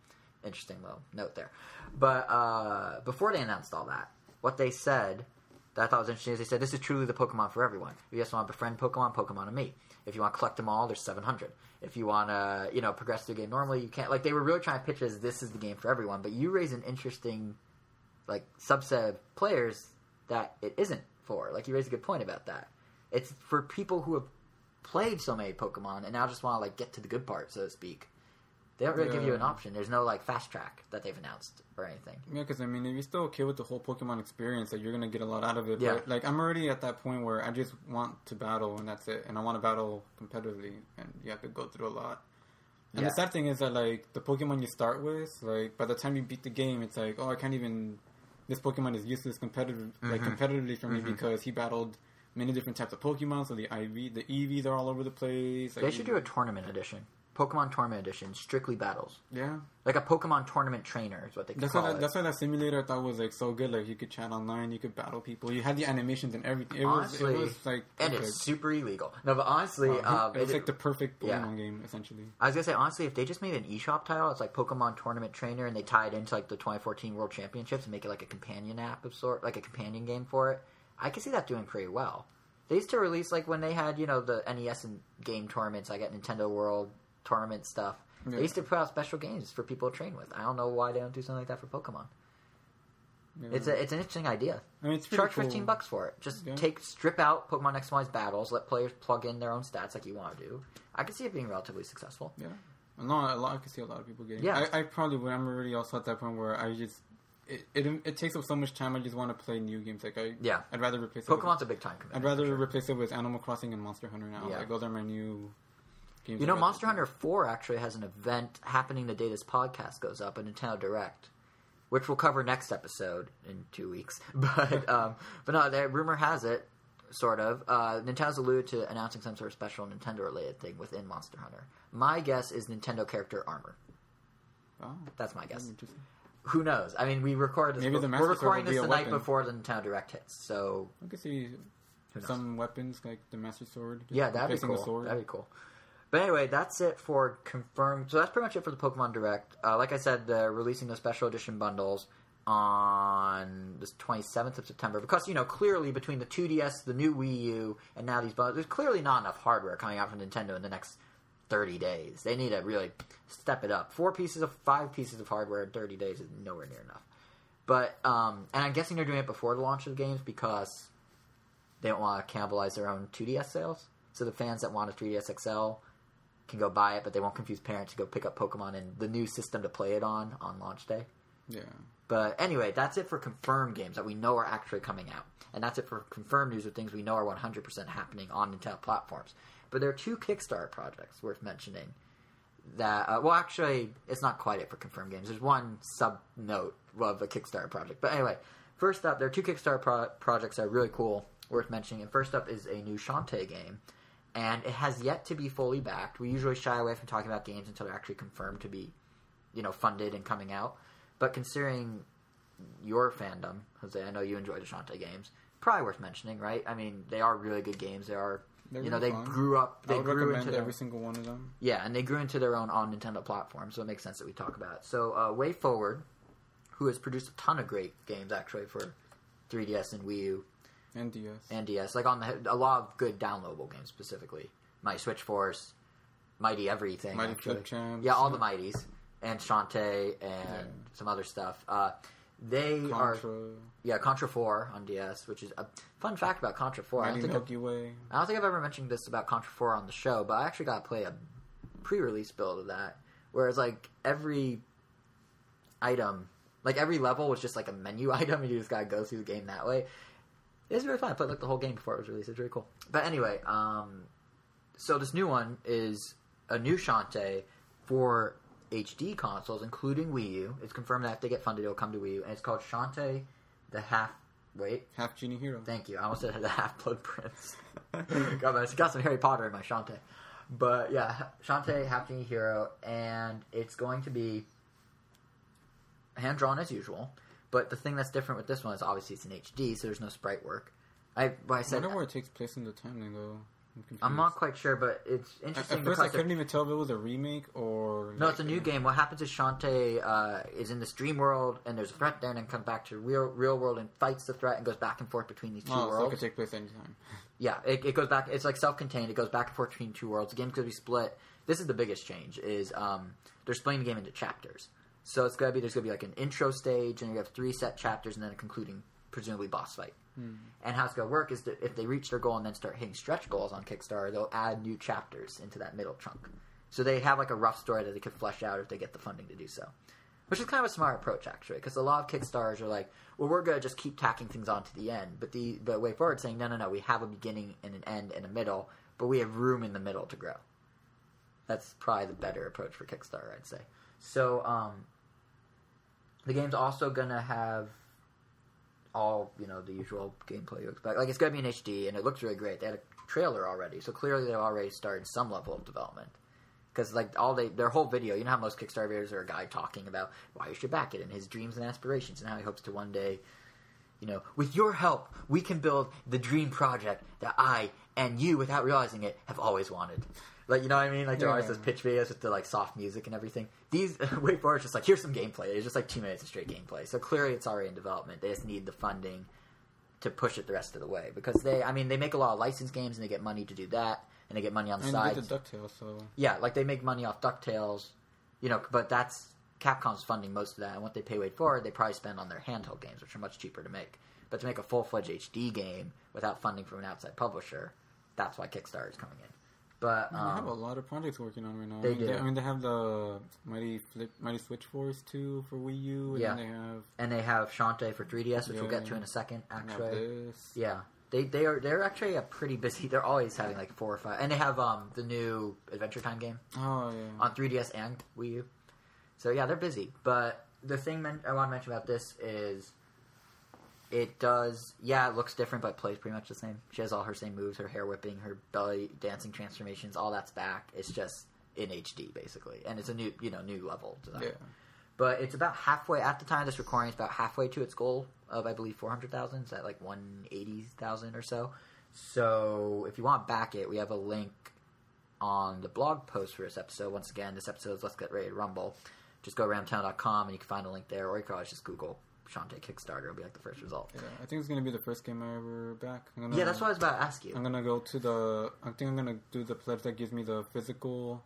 Interesting little note there. But uh, before they announced all that, what they said that I thought was interesting is they said this is truly the Pokemon for everyone. If you just want to befriend Pokemon, Pokemon Amie. If you want to collect them all, there's 700. If you want to, you know, progress through the game normally, you can't. Like they were really trying to pitch as this is the game for everyone. But you raise an interesting, like subset of players that it isn't for. Like you raise a good point about that. It's for people who have played so many Pokemon and now just want to like get to the good part, so to speak. They don't really give you an option. There's no like fast track that they've announced or anything. Yeah, because I mean, if you're still okay with the whole Pokemon experience, like you're gonna get a lot out of it. Yeah. But like, I'm already at that point where I just want to battle, and that's it. And I want to battle competitively, and you have to go through a lot. And Yeah. the sad thing is that like the Pokemon you start with, like by the time you beat the game, it's like, oh, I can't even. This Pokemon is useless competitive, like Mhm. competitively for me Mhm. because he battled many different types of Pokemon. So the IV, the EVs are all over the place. Like, They should do a tournament edition, Pokemon tournament edition, strictly battles, yeah. like a Pokemon tournament trainer is what they That's call why, that, it. that's why that simulator I thought was like so good. Like you could chat online, you could battle people. You had the animations and everything. It was Honestly, it was like and it's super illegal. No, but honestly, Uh, um, it was it- like the perfect yeah. Pokemon game essentially. I was gonna say honestly, if they just made an eShop title, it's like Pokemon Tournament Trainer, and they tie it into like the 2014 World Championships and make it like a companion app of sort, like a companion game for it. I could see that doing pretty well. They used to release like when they had you know the NES and game tournaments, like at Nintendo World tournament stuff. Yeah. They used to put out special games for people to train with. I don't know why they don't do something like that for Pokemon. Yeah. It's a it's an interesting idea. I mean, it's Charge cool. fifteen bucks for it. Just Yeah. take strip out Pokemon XY's battles, let players plug in their own stats like you want to do. I could see it being relatively successful. Yeah, no, a lot. I can see a lot of people getting. Yeah. I, I probably would. I'm already also at that point where I just it, it it takes up so much time. I just want to play new games. Like I Yeah. I'd rather replace it Pokemon's a big time I'd rather sure. replace it with Animal Crossing and Monster Hunter now. Yeah. Like those are my new games. You know, Monster. Hunter 4 actually has an event happening the day this podcast goes up, a Nintendo Direct, which we'll cover next episode in two weeks. But um, but no, the rumor has it, sort of. Uh, Nintendo's alluded to announcing some sort of special Nintendo-related thing within Monster Hunter. My guess is Nintendo character armor. Oh, That's my guess. interesting. Who knows? I mean, we recorded this. Maybe the we're recording this the night before the Nintendo Direct hits, so I could see some weapons like the Master Sword. Yeah, that'd be cool. Sword. That'd be cool. But anyway, that's it for confirmed. So that's pretty much it for the Pokemon Direct. Uh, like I said, they're releasing the special edition bundles on the 27th of September because you know clearly between the 2DS, the new Wii U, and now these bundles, there's clearly not enough hardware coming out from Nintendo in the next 30 days. They need to really step it up. Four pieces of five pieces of hardware in 30 days is nowhere near enough. But um, and I'm guessing they're doing it before the launch of the games because they don't want to cannibalize their own 2DS sales. So the fans that want a 3DS XL can go buy it, but they won't confuse parents to go pick up Pokemon and the new system to play it on on launch day. Yeah. But anyway, that's it for confirmed games that we know are actually coming out. And that's it for confirmed news of things we know are 100% happening on Nintendo platforms. But there are two Kickstarter projects worth mentioning that, uh, well, actually, it's not quite it for confirmed games. There's one sub note of a Kickstarter project. But anyway, first up, there are two Kickstarter pro- projects that are really cool, worth mentioning. And first up is a new Shantae game. And it has yet to be fully backed. We usually shy away from talking about games until they're actually confirmed to be, you know, funded and coming out. But considering your fandom, Jose, I know you enjoy the Shantae games. Probably worth mentioning, right? I mean, they are really good games. They are, They're you know, really they fun. grew up. I They would grew recommend into their, every single one of them. yeah, and they grew into their own on Nintendo platform, so it makes sense that we talk about it. So, uh, WayForward, who has produced a ton of great games actually for 3DS and Wii U And DS. and DS, like on the a lot of good downloadable games specifically. Mighty Switch Force, Mighty Everything, Mighty actually. Flip Champs. yeah, all the Mighties and Shantae and Yeah. some other stuff. Uh, they are Contra. yeah Contra Four on DS, which is a fun fact about Contra Four. I don't think I've, Milky Way. I don't think I've ever mentioned this about Contra 4 on the show, but I actually got to play a pre-release build of that, whereas like every item, like every level was just like a menu item, and you just gotta go through the game that way. It was really fun. I played like the whole game before it was released. It's really cool. But anyway, um, so this new one is a new Shantae for HD consoles, including Wii U. It's confirmed that if they get funded, it'll come to Wii U, and it's called Shantae the Half. Wait, Half Genie Hero. Thank you. I almost said the Half Blood Prince. got, my, got some Harry Potter in my Shantae. But yeah, Shantae, Half Genie Hero, and it's going to be hand drawn as usual, But the thing that's different with this one is obviously it's in HD, so there's no sprite work. I, but I I said wonder where it takes place in the timeline, though. I'm. I'm not quite sure, but it's interesting at first, I because couldn't even tell if it was a remake or. No, like, it's a new game. What happens is Shantae uh, is in this dream world, and there's a threat there, and then comes back to real real world and fights the threat, and goes back and forth between these two Oh, so it worlds. could take place anytime. Yeah, it, it goes back. It's like self-contained. It goes back and forth between two worlds. The game's gonna be split. This is the biggest change. Is um, they're splitting the game into chapters. So it's gonna be there's gonna be like an intro stage, and you have three set chapters, and then a concluding, presumably boss fight. And how it's gonna work is that if they reach their goal and then start hitting stretch goals on Kickstarter, they'll add new chapters into that middle chunk. So they have like a rough story that they could flesh out if they get the funding to do so. Which is kind of a smart approach, actually, because a lot of Kickstarters are like, "Well, we're gonna just keep tacking things on to the end," but the but WayForward saying, "No, no, no, we have a beginning and an end and a middle, but we have room in the middle to grow." That's probably the better approach for Kickstarter, I'd say. So, um, the game's also gonna have all you know the usual gameplay you expect. Like it's gonna be in HD, and it looks really great. They had a trailer already, so clearly they've already started some level of development. Because like all they their whole video, you know how most Kickstarter videos are a guy talking about why you should back it and his dreams and aspirations and how he hopes to one day, you know, with your help, we can build the dream project that I and you, without realizing it, have always wanted. Like you know what I mean? Like there are always Yeah. those pitch videos with the like soft music and everything. These Wait for it's just like here's some gameplay. It's just like two minutes of straight gameplay. So clearly it's already in development. They just need the funding to push it the rest of the way because they, I mean, they make a lot of licensed games and they get money to do that and they get money on the And side. DuckTales, so. Yeah, like they make money off Ducktales, you know. But that's Capcom's funding most of that, and what they pay WayForward, they probably spend on their handheld games, which are much cheaper to make. But to make a full fledged HD game without funding from an outside publisher, that's why Kickstarter is coming in. But they have a um, lot of projects working on right now. They I mean, do. I mean, they have the Mighty Flip, Mighty Switch Force 2 for Wii U, and Yeah. they have, and they have Shantae for 3DS, which we'll get to in a second. Actually, yeah, they they are they're actually a pretty busy. They're always having like four or five, and they have um the new Adventure Time game. Oh, yeah. on 3DS and Wii U. So yeah, they're busy. But the thing men- I want to mention about this is it does. Yeah, it looks different, but plays pretty much the same. She has all her same moves, her hair whipping, her belly dancing transformations. All that's back. It's just in HD basically, and it's a new you know new level design. yeah. But it's about halfway at the time of this recording. It's about halfway to its goal of I believe four hundred thousand. It's at like one eighty thousand or so. So if you want back it, we have a link on the blog post for this episode. Once again, this episode is Let's Get Ready to Rumble. Just go aroundtown.com and you can find a link there, or you can always just Google Shantae Kickstarter. It'll be like the first result. Yeah, I think it's gonna be the first game I ever back. I'm gonna, Yeah, that's what I was about to ask you. I'm gonna go to the. I think I'm gonna do the pledge that gives me the physical,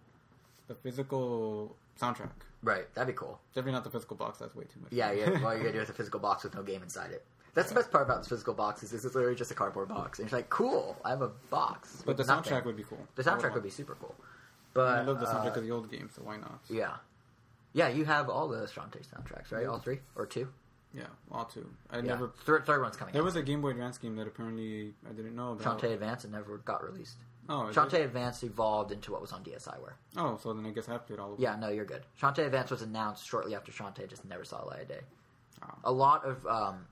the physical soundtrack. Right, that'd be cool. Definitely not the physical box. That's way too much. Yeah, yeah. All you gotta do is a physical box with no game inside it. That's the best part about this physical box is it's literally just a cardboard box, and it's like cool. I have a box, but the with nothing. soundtrack would be cool. The soundtrack would be super cool. But I love the soundtrack uh, of the old game, so why not? yeah, yeah. You have all the Shantae soundtracks, right? All three or two? Yeah, all two. I Yeah. never. Third, third one's coming. There out. was a Game Boy Advance game that apparently I didn't know about. Shantae Advance it never got released. Oh, Shantae? Advance evolved into what was on DSiWare. Oh, so then I guess I have to do it all. Yeah, no, you're good. Shantae Advance was announced shortly after Shantae just never saw light of day. Oh. A lot of um,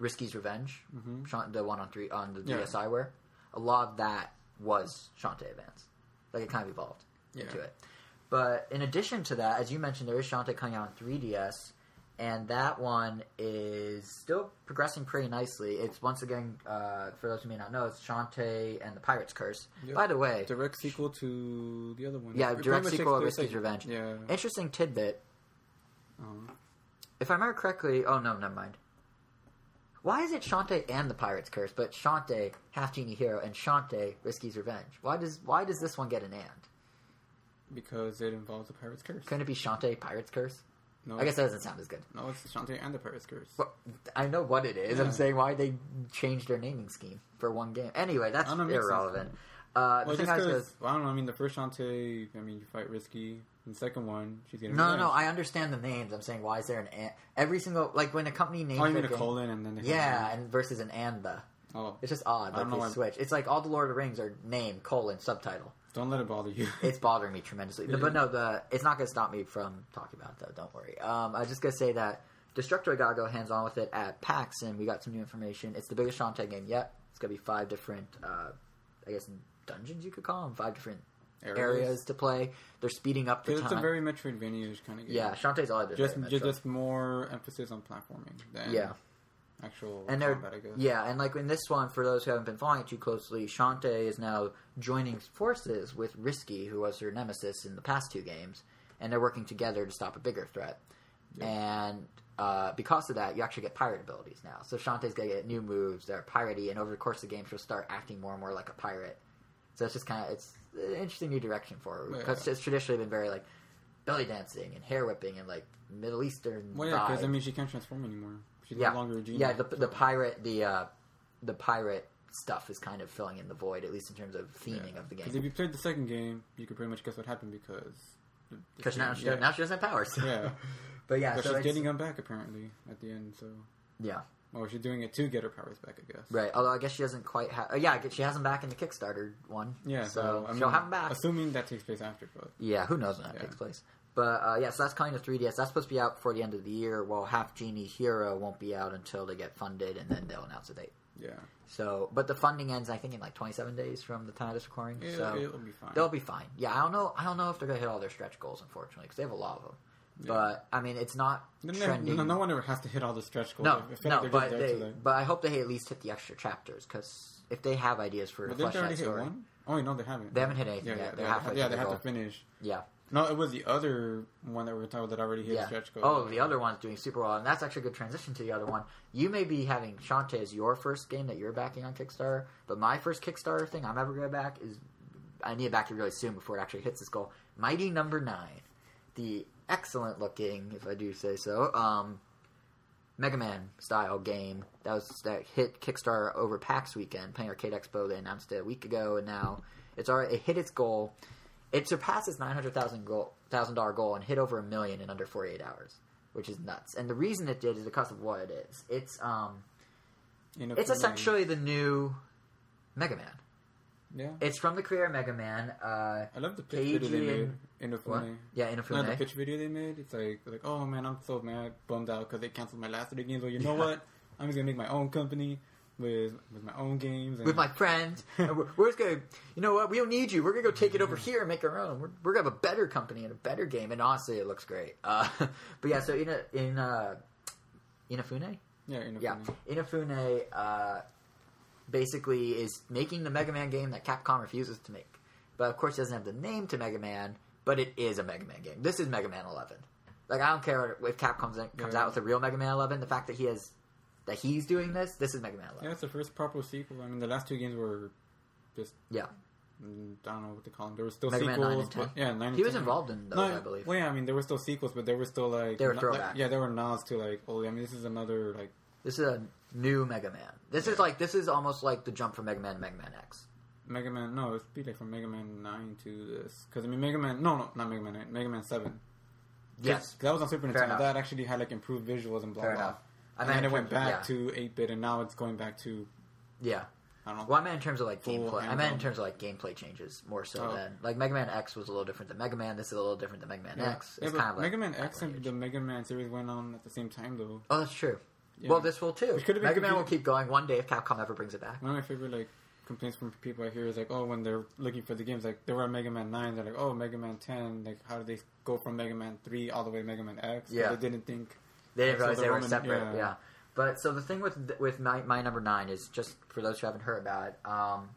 Risky's Revenge, Mhm. Shan- the one on three on the Yeah. DSiWare, a lot of that was Shantae Advance. Like it kind of evolved into it. But in addition to that, as you mentioned, there is Shantae coming out on 3DS, and that one is still progressing pretty nicely. It's once again, uh, for those who may not know, it's Shantae and the Pirate's Curse. Yep. By the way, Direct sequel to the other one. yeah, It direct sequel of Risky's Revenge. Yeah. Interesting tidbit. Um, If I remember correctly, oh no, never mind. Why is it Shantae and the Pirate's Curse, but Shantae, Half Genie Hero, and Shantae, Risky's Revenge? Why does why does this one get an and? because it involves the Pirate's Curse. Couldn't it be Shantae, Pirate's Curse? No, I guess that doesn't sound as good. no, it's the Shantae and the Pirate's Curse. Well, I know what it is. I'm saying why they changed their naming scheme for one game. Anyway, that's I don't know, it makes sense. irrelevant. Uh, Well, just I was well, I don't know. I mean, the first Shantae, I mean, you fight Risky. And the second one, she's getting no, no, no. I understand the names. I'm saying why is there an and? Every single like when a company names Oh, you mean a game- colon and then yeah, an- and versus an and the. Oh, It's just odd. Like they switch. It's like all the Lord of the Rings are name colon subtitle. Don't let it bother you. It's bothering me tremendously. Really? But no, the it's not going to stop me from talking about it, though. Don't worry. Um, I was just going to say that Destructoid got to go hands on with it at PAX, and we got some new information. It's the biggest Shantae game yet. It's going to be five different, uh, I guess, dungeons you could call them. Five different Areas. areas, to play. They're speeding up the Because it's a very Metroidvania kind of game. yeah, Shantae's all I did. just just, just more emphasis on platforming than Yeah. Actual and they're combat. I guess. yeah, and like in this one, for those who haven't been following it too closely, Shantae is now joining forces with Risky, who was her nemesis in the past two games, and they're working together to stop a bigger threat. And uh, because of that, you actually get pirate abilities now. So Shantae's gonna get new moves that are piratey, and over the course of the game, she'll start acting more and more like a pirate. So it's just kind of it's an interesting new direction for her because Yeah. it's traditionally been very like belly dancing and hair whipping and like Middle Eastern. Well, yeah, because I mean, she can't transform anymore. She's yeah, no longer a genie. yeah. The, the pirate, the uh, the pirate stuff is kind of filling in the void, at least in terms of theming of the game. Because if you played the second game, you could pretty much guess what happened because. Because now, she, now she doesn't have powers. Yeah. but yeah, But so she's getting them back apparently at the end. So, yeah, or she's doing it to get her powers back, I guess. right. Although I guess she doesn't quite have. Uh, yeah, I guess she has them back in the Kickstarter one. Yeah. so, So, I mean, she'll have them back. Assuming that takes place after, but Yeah, who knows when that Yeah. takes place. But uh, yeah, so that's coming to 3DS. That's supposed to be out before the end of the year. While Half Genie Hero won't be out until they get funded, and then they'll announce a date. yeah, So, but the funding ends, I think, in like 27 days from the time of this recording. it'll, so it'll be fine. They'll be fine. Yeah, I don't know. I don't know if they're gonna hit all their stretch goals, unfortunately, because they have a lot of them. But I mean, it's not No, trending. no, no one ever has to hit all the stretch goals. no, no, but they, but I hope they at least hit the extra chapters because if they have ideas for a But flesh already out hit story, one? Oh, no, they haven't. they haven't hit anything Yeah, yet. yeah, They're they, halfway. yeah, they the have goal. to finish. Yeah, No, it was the other one that we were talking about that already hit yeah. stretch goal. Oh, the other one's doing super well, and that's actually a good transition to the other one. You may be having Shantae as your first game that you're backing on Kickstarter, but my first Kickstarter thing I'm ever going to back is I need to back it really soon before it actually hits this goal. Mighty Number Nine, the excellent looking, if I do say so, um, Mega Man style game that was that hit Kickstarter over PAX weekend, Penny Arcade Expo. They announced it a week ago, and now it's already it hit its goal. It surpassed its nine hundred thousand thousand dollar goal and hit over a million in under forty eight hours, which is nuts. And the reason it did is because of what it is. It's um, In a it's essentially the new Mega Man. Yeah. It's from the creator of Mega Man. Uh, I love the pitch video they Keiji made and- in the what? Yeah, No, the pitch video they made, it's like, like, oh man, I'm so mad, bummed out because they canceled my last three games. Well, you know Yeah. what? I'm just gonna make my own company with with my own games. And with my friends. we're, we're just gonna, you know what? We don't need you. We're gonna go take it over here and make our own. We're, we're gonna have a better company and a better game. And honestly, it looks great. Uh, but yeah, so in a, in uh, Inafune, yeah, in yeah, Inafune uh, basically is making the Mega Man game that Capcom refuses to make. But of course, it doesn't have the name to Mega Man. But it is a Mega Man game. This is Mega Man 11. Like I don't care if Capcom comes, comes Yeah. out with a real Mega Man 11. The fact that he has that he's doing this, this is Mega Man 11. Yeah, it's the first proper sequel. I mean, the last two games were just Yeah. I don't know what to call them. There were still Mega Man sequels. 9 and 10. but- yeah, nine. and He was 10. involved in those, No, I believe. Well, yeah, I mean, there were still sequels, but there were still like They were throwback. like- yeah, there were nods to like, oh, I mean, this is another like. This is a new Mega Man. This is like this is almost like the jump from Mega Man to Mega Man X. Mega Man, no, it's be like from Mega Man Nine to this because I mean Mega Man, no, no, not Mega Man Nine, Mega Man Seven. Yes, that was on Super Fair Nintendo. enough. That actually had like improved visuals and blah fair blah. enough. I And then it went back to eight bit, and now it's going back to yeah. I don't know. Well, I meant in terms of like gameplay. I meant in terms of like gameplay changes more so Oh. than like Mega Man X was a little different than Mega Man. This is a little different than Mega Man Yeah, X. yeah It's but kind of like Mega Man X and the Mega Man series went on at the same time though. Oh, that's true. Yeah. Well, this will too. Which could've been Mega Man will keep going one day if Capcom ever brings it back. One of my favorite like complaints from people I hear is like, oh, when they're looking for the games, like they were on Mega Man Nine, they're like, oh, Mega Man Ten, like how did they go from Mega Man Three all the way to Mega Man X? Yeah. they didn't think. They didn't realize the they were separate. Yeah. yeah. But so the thing with with my, my number nine is just for those who haven't heard about it. Um,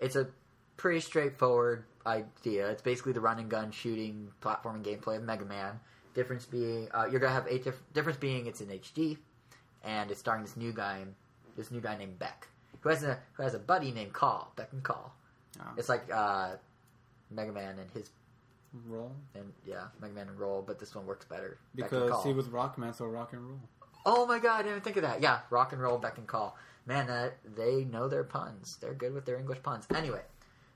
it's a pretty straightforward idea. It's basically the run and gun shooting platforming gameplay of Mega Man. Difference being uh, you're gonna have eight diff- difference being it's in HD, and it's starring this new guy, this new guy named Beck, who has a who has a buddy named Call, Beck and Call. Uh, It's like uh, Mega Man and his roll and yeah Mega Man and Roll, but this one works better. Because he was Rockman, so rock and roll. Oh my god, I didn't even think of that. Yeah, rock and roll, beck and call. Man, that they know their puns. They're good with their English puns. Anyway,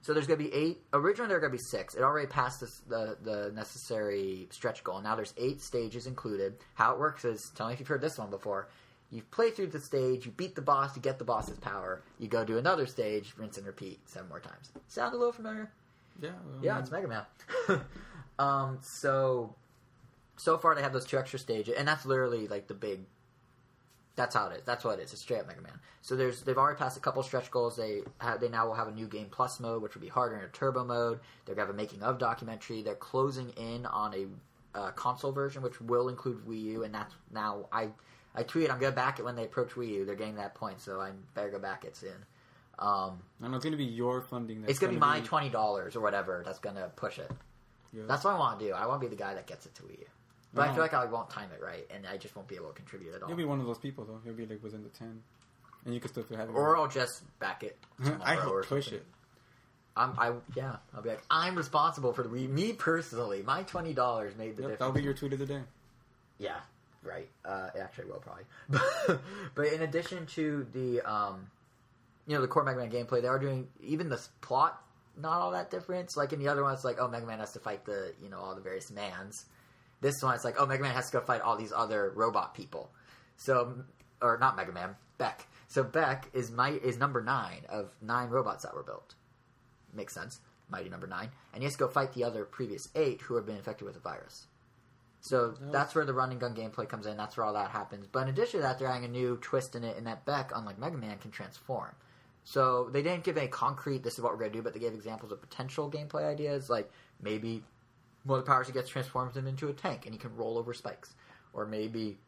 so there's gonna be eight. Originally, there are gonna be six. It already passed this, the the necessary stretch goal. Now there's eight stages included. How it works is, tell me if you've heard this one before. You play through the stage, you beat the boss, you get the boss's power. You go to another stage, rinse and repeat seven more times. Sound a little familiar? Yeah, Yeah, it's Mega Man. um, so so far they have those two extra stages, and that's literally like the big That's how it is. That's what it is. It's straight up Mega Man. So there's they've already passed a couple stretch goals. They have, they now will have a new game plus mode, which will be harder in a turbo mode. They're gonna have a making of documentary. They're closing in on a uh, console version, which will include Wii U, and that's now I I tweeted I'm gonna back it when they approach Wii U. They're getting that point, so I better go back it soon. Um, know it's gonna be your funding. That's it's gonna, be my twenty dollars or whatever that's gonna push it. Yeah. That's what I want to do. I want to be the guy that gets it to Wii U. But I feel like I won't time it right, and I just won't be able to contribute at all. You'll be one of those people though. You'll be like within the ten, and you can still have it. or I'll just back it. I hope push something. it. I'm, I yeah. I'll be like, I'm responsible for the Wii. Me personally, my twenty dollars made the Yep, difference. that'll be your tweet of the day. Yeah, right. Uh, it actually will probably. but in addition to the, um, you know, the core Mega Man gameplay, they are doing even the plot not all that different. It's like in the other one, it's like oh, Mega Man has to fight the you know all the various mans. This one, it's like oh, Mega Man has to go fight all these other robot people. So, or not Mega Man, Beck. So Beck is my is number nine of nine robots that were built. Makes sense. Mighty number nine, and he has to go fight the other previous eight who have been infected with a virus. So that's where the run and gun gameplay comes in. That's where all that happens. But in addition to that, they're adding a new twist in it, in that Beck, unlike Mega Man, can transform. So they didn't give any concrete, this is what we're going to do, but they gave examples of potential gameplay ideas, like maybe one of the powers he gets transforms him into a tank and he can roll over spikes. Or maybe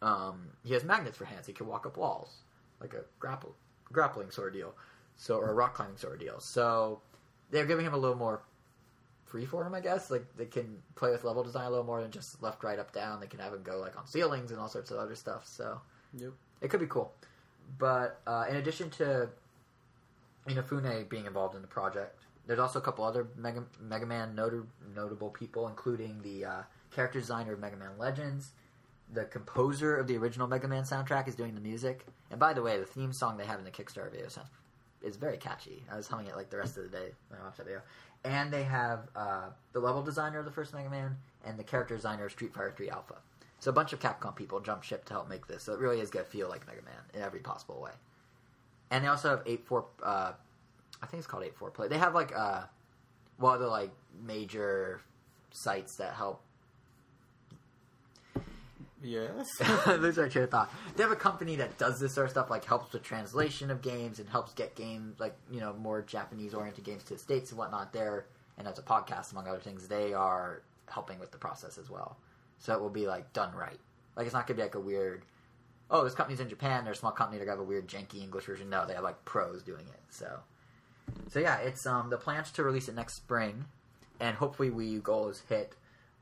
um, he has magnets for hands, he can walk up walls, like a grapple, grappling sort of deal. So, or a rock climbing sort of deal. So they're giving him a little more free freeform, I guess. Like they can play with level design a little more than just left, right, up, down. They can have him go like on ceilings and all sorts of other stuff. So Yep. it could be cool. But uh, in addition to Inafune being involved in the project, there's also a couple other Mega, Mega Man not- notable people, including the uh, character designer of Mega Man Legends. The composer of the original Mega Man soundtrack is doing the music. And by the way, the theme song they have in the Kickstarter video sounds is very catchy. I was humming it like the rest of the day when I watched that video. And they have uh, the level designer of the first Mega Man and the character designer of Street Fighter 3 Alpha. So a bunch of Capcom people jump ship to help make this. So it really is going to feel like Mega Man in every possible way. And they also have eight four. Uh, I think it's called eight four play. They have like uh, well, the like major sites that help Yes. lose our train of thought. They have a company that does this sort of stuff, like helps with translation of games and helps get games, like you know, more Japanese-oriented games to the states and whatnot. There, and as a podcast, among other things, they are helping with the process as well. So it will be like done right. Like it's not gonna be like a weird. Oh, this company's in Japan. They're a small company. Gonna have a weird janky English version. No, they have like pros doing it. So, so yeah, it's um the plans to release it next spring, and hopefully Wii U goals hit.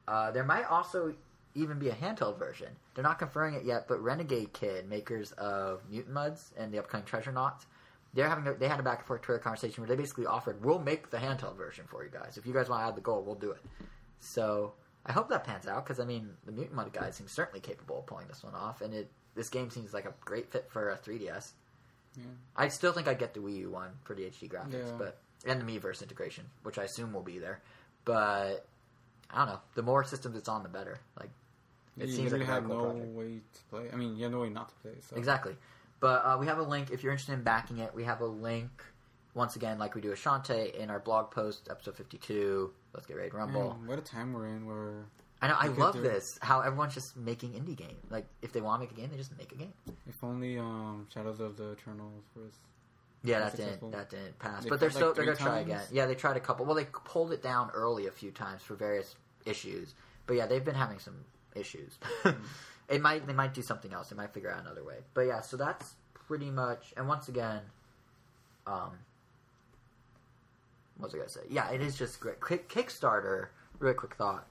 Uh, there might also even be a handheld version. They're not confirming it yet, but Renegade Kid, makers of Mutant Mudds and the upcoming Treasurenauts, they're having a, they had a back and forth Twitter conversation where they basically offered, "We'll make the handheld version for you guys. If you guys want to add the goal, we'll do it." So I hope that pans out because I mean the Mutant Mud guys seem certainly capable of pulling this one off, and it this game seems like a great fit for a 3DS. Yeah. I still think I'd get the Wii U one for the HD graphics, Yeah. but and the Miiverse integration, which I assume will be there. But I don't know. The more systems it's on, the better. Like it you seems like a have cool no project. way to play. I mean, you have no way not to play. So. Exactly. But uh, we have a link if you're interested in backing it. We have a link once again, like we do with Shantae, in our blog post, episode 52. Let's get ready to rumble. Man, what a time we're in I know. I love this. How everyone's just making indie games. Like if they want to make a game, they just make a game. if only um, Shadows of the Eternals was. Yeah, that successful. didn't that didn't pass. They but they're still like, they're gonna three try again. Yeah, they tried a couple. Well, they pulled it down early a few times for various issues. But yeah, they've been having some issues. it might they might do something else. They might figure out another way. But yeah, so that's pretty much. And once again, um, what was I gonna say? Yeah, it is just great. Kickstarter. Really quick thought.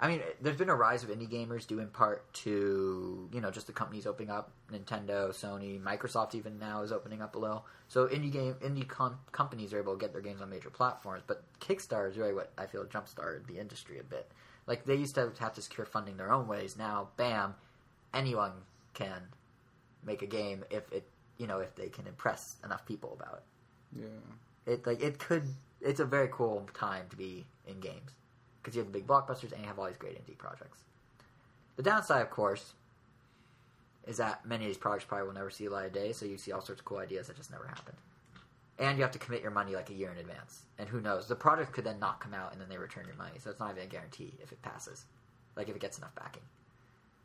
I mean, there's been a rise of indie gamers due in part to you know just the companies opening up. Nintendo, Sony, Microsoft even now is opening up a little. So indie game indie com- companies are able to get their games on major platforms. But Kickstarter is really what I feel jump started the industry a bit. Like they used to have to secure funding their own ways. Now, bam, anyone can make a game if it you know if they can impress enough people about it Yeah. it like it could it's a very cool time to be in games because you have the big blockbusters and you have all these great indie projects the downside of course is that many of these projects probably will never see light of day so you see all sorts of cool ideas that just never happened and you have to commit your money like a year in advance and who knows the project could then not come out and then they return your money so it's not even a guarantee if it passes like if it gets enough backing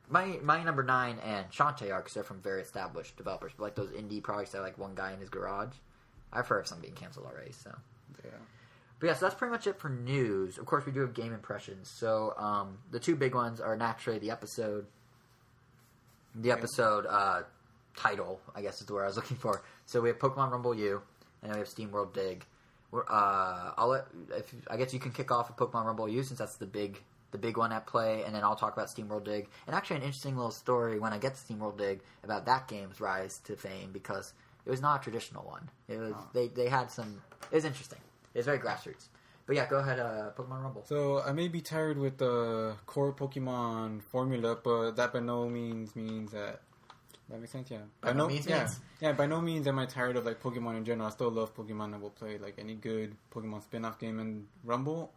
my my number nine and Shantae are because they're from very established developers, but like those indie projects that are like one guy in his garage. I've heard of some being canceled already. So, Yeah. But yeah, so that's pretty much it for news. Of course, we do have game impressions. So um, the two big ones are naturally the episode, the episode uh, title, I guess is the word I was looking for. So we have Pokemon Rumble U, and then we have SteamWorld Dig. We're, uh, I'll let if I guess you can kick off with Pokemon Rumble U since that's the big the big one at play, and then I'll talk about SteamWorld Dig. And actually, an interesting little story when I get to SteamWorld Dig about that game's rise to fame because it was not a traditional one. It was Oh. they they had some. It was interesting. It was very grassroots. But yeah, go ahead, uh, Pokemon Rumble. So I may be tired with the core Pokemon formula, but that by no means means that. That makes sense, yeah. By no means yeah, means. yeah. By no means am I tired of like Pokemon in general. I still love Pokemon and will play like any good Pokemon spin-off game. And Rumble,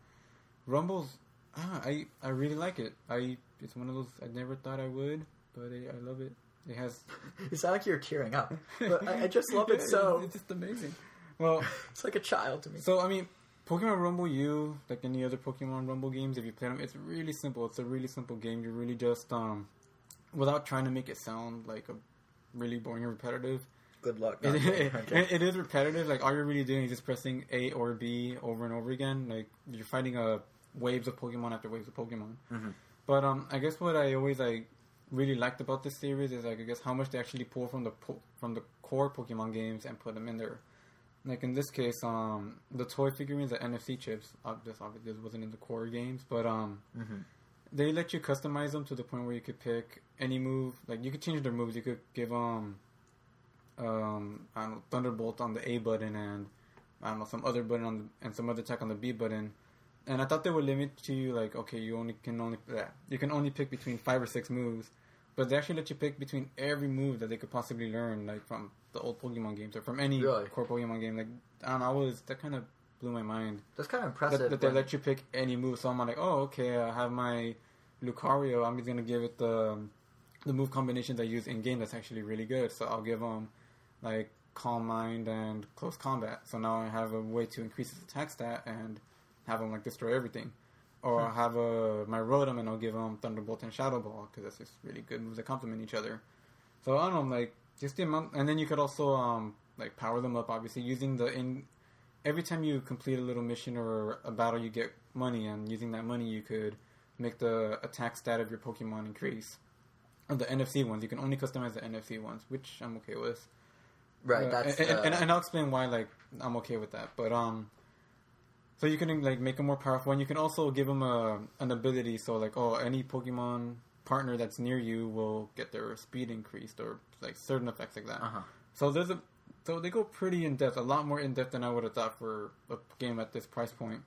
Rumble's, ah, I I really like it. I it's one of those I never thought I would, but I, I love it. It has. It sounds like you're tearing up, but I, I just love it so. It's just amazing. Well, It's like a child to me. So I mean, Pokemon Rumble U, like any other Pokemon Rumble games, if you play them, it's really simple. It's a really simple game. You're really just um, without trying to make it sound like a really boring and repetitive. Good luck. It, it- it is repetitive. Like all you're really doing is just pressing A or B over and over again. Like you're fighting a waves of Pokemon after waves of Pokemon. Mhm. But um, I guess what I always like really liked about this series is like I guess how much they actually pull from the po- from the core Pokemon games and put them in there. Like in this case, um, the toy figurines, the NFC chips, uh, this obviously wasn't in the core games, but um, Mhm. they let you customize them to the point where you could pick any move. Like you could change their moves. You could give um, um, I don't know, Thunderbolt on the A button and I don't know some other button on the, and some other attack on the B button. And I thought they would limit to you like okay, you only can only yeah, you can only pick between five or six moves, but they actually let you pick between every move that they could possibly learn, like from the old Pokemon games or from any Really? core Pokemon game. Like I don't know, I was that kind of blew my mind That's kind of impressive. that they let you pick any move. So I'm like, oh, okay, I have my Lucario. I'm just gonna give it the the move combinations I use in game. That's actually really good. So I'll give them like Calm Mind and Close Combat. So now I have a way to increase his attack stat and have him like destroy everything. Or I'll have a my Rotom and I'll give him Thunderbolt and Shadow Ball because that's just really good moves that complement each other. So I don't know, like just the amount, and then you could also um like power them up. Obviously, using the in every time you complete a little mission or a battle, you get money, and using that money, you could make the attack stat of your Pokemon increase. Or the NFC ones, you can only customize the NFC ones, which I'm okay with. right. Uh, That's and, and, uh, and, and I'll explain why. Like I'm okay with that, but um, so you can like make them more powerful, and you can also give them a an ability. So like, oh, any Pokemon partner that's near you will get their speed increased, or like certain effects like that. uh-huh. So there's a so they go pretty in depth, a lot more in depth than I would have thought for a game at this price point.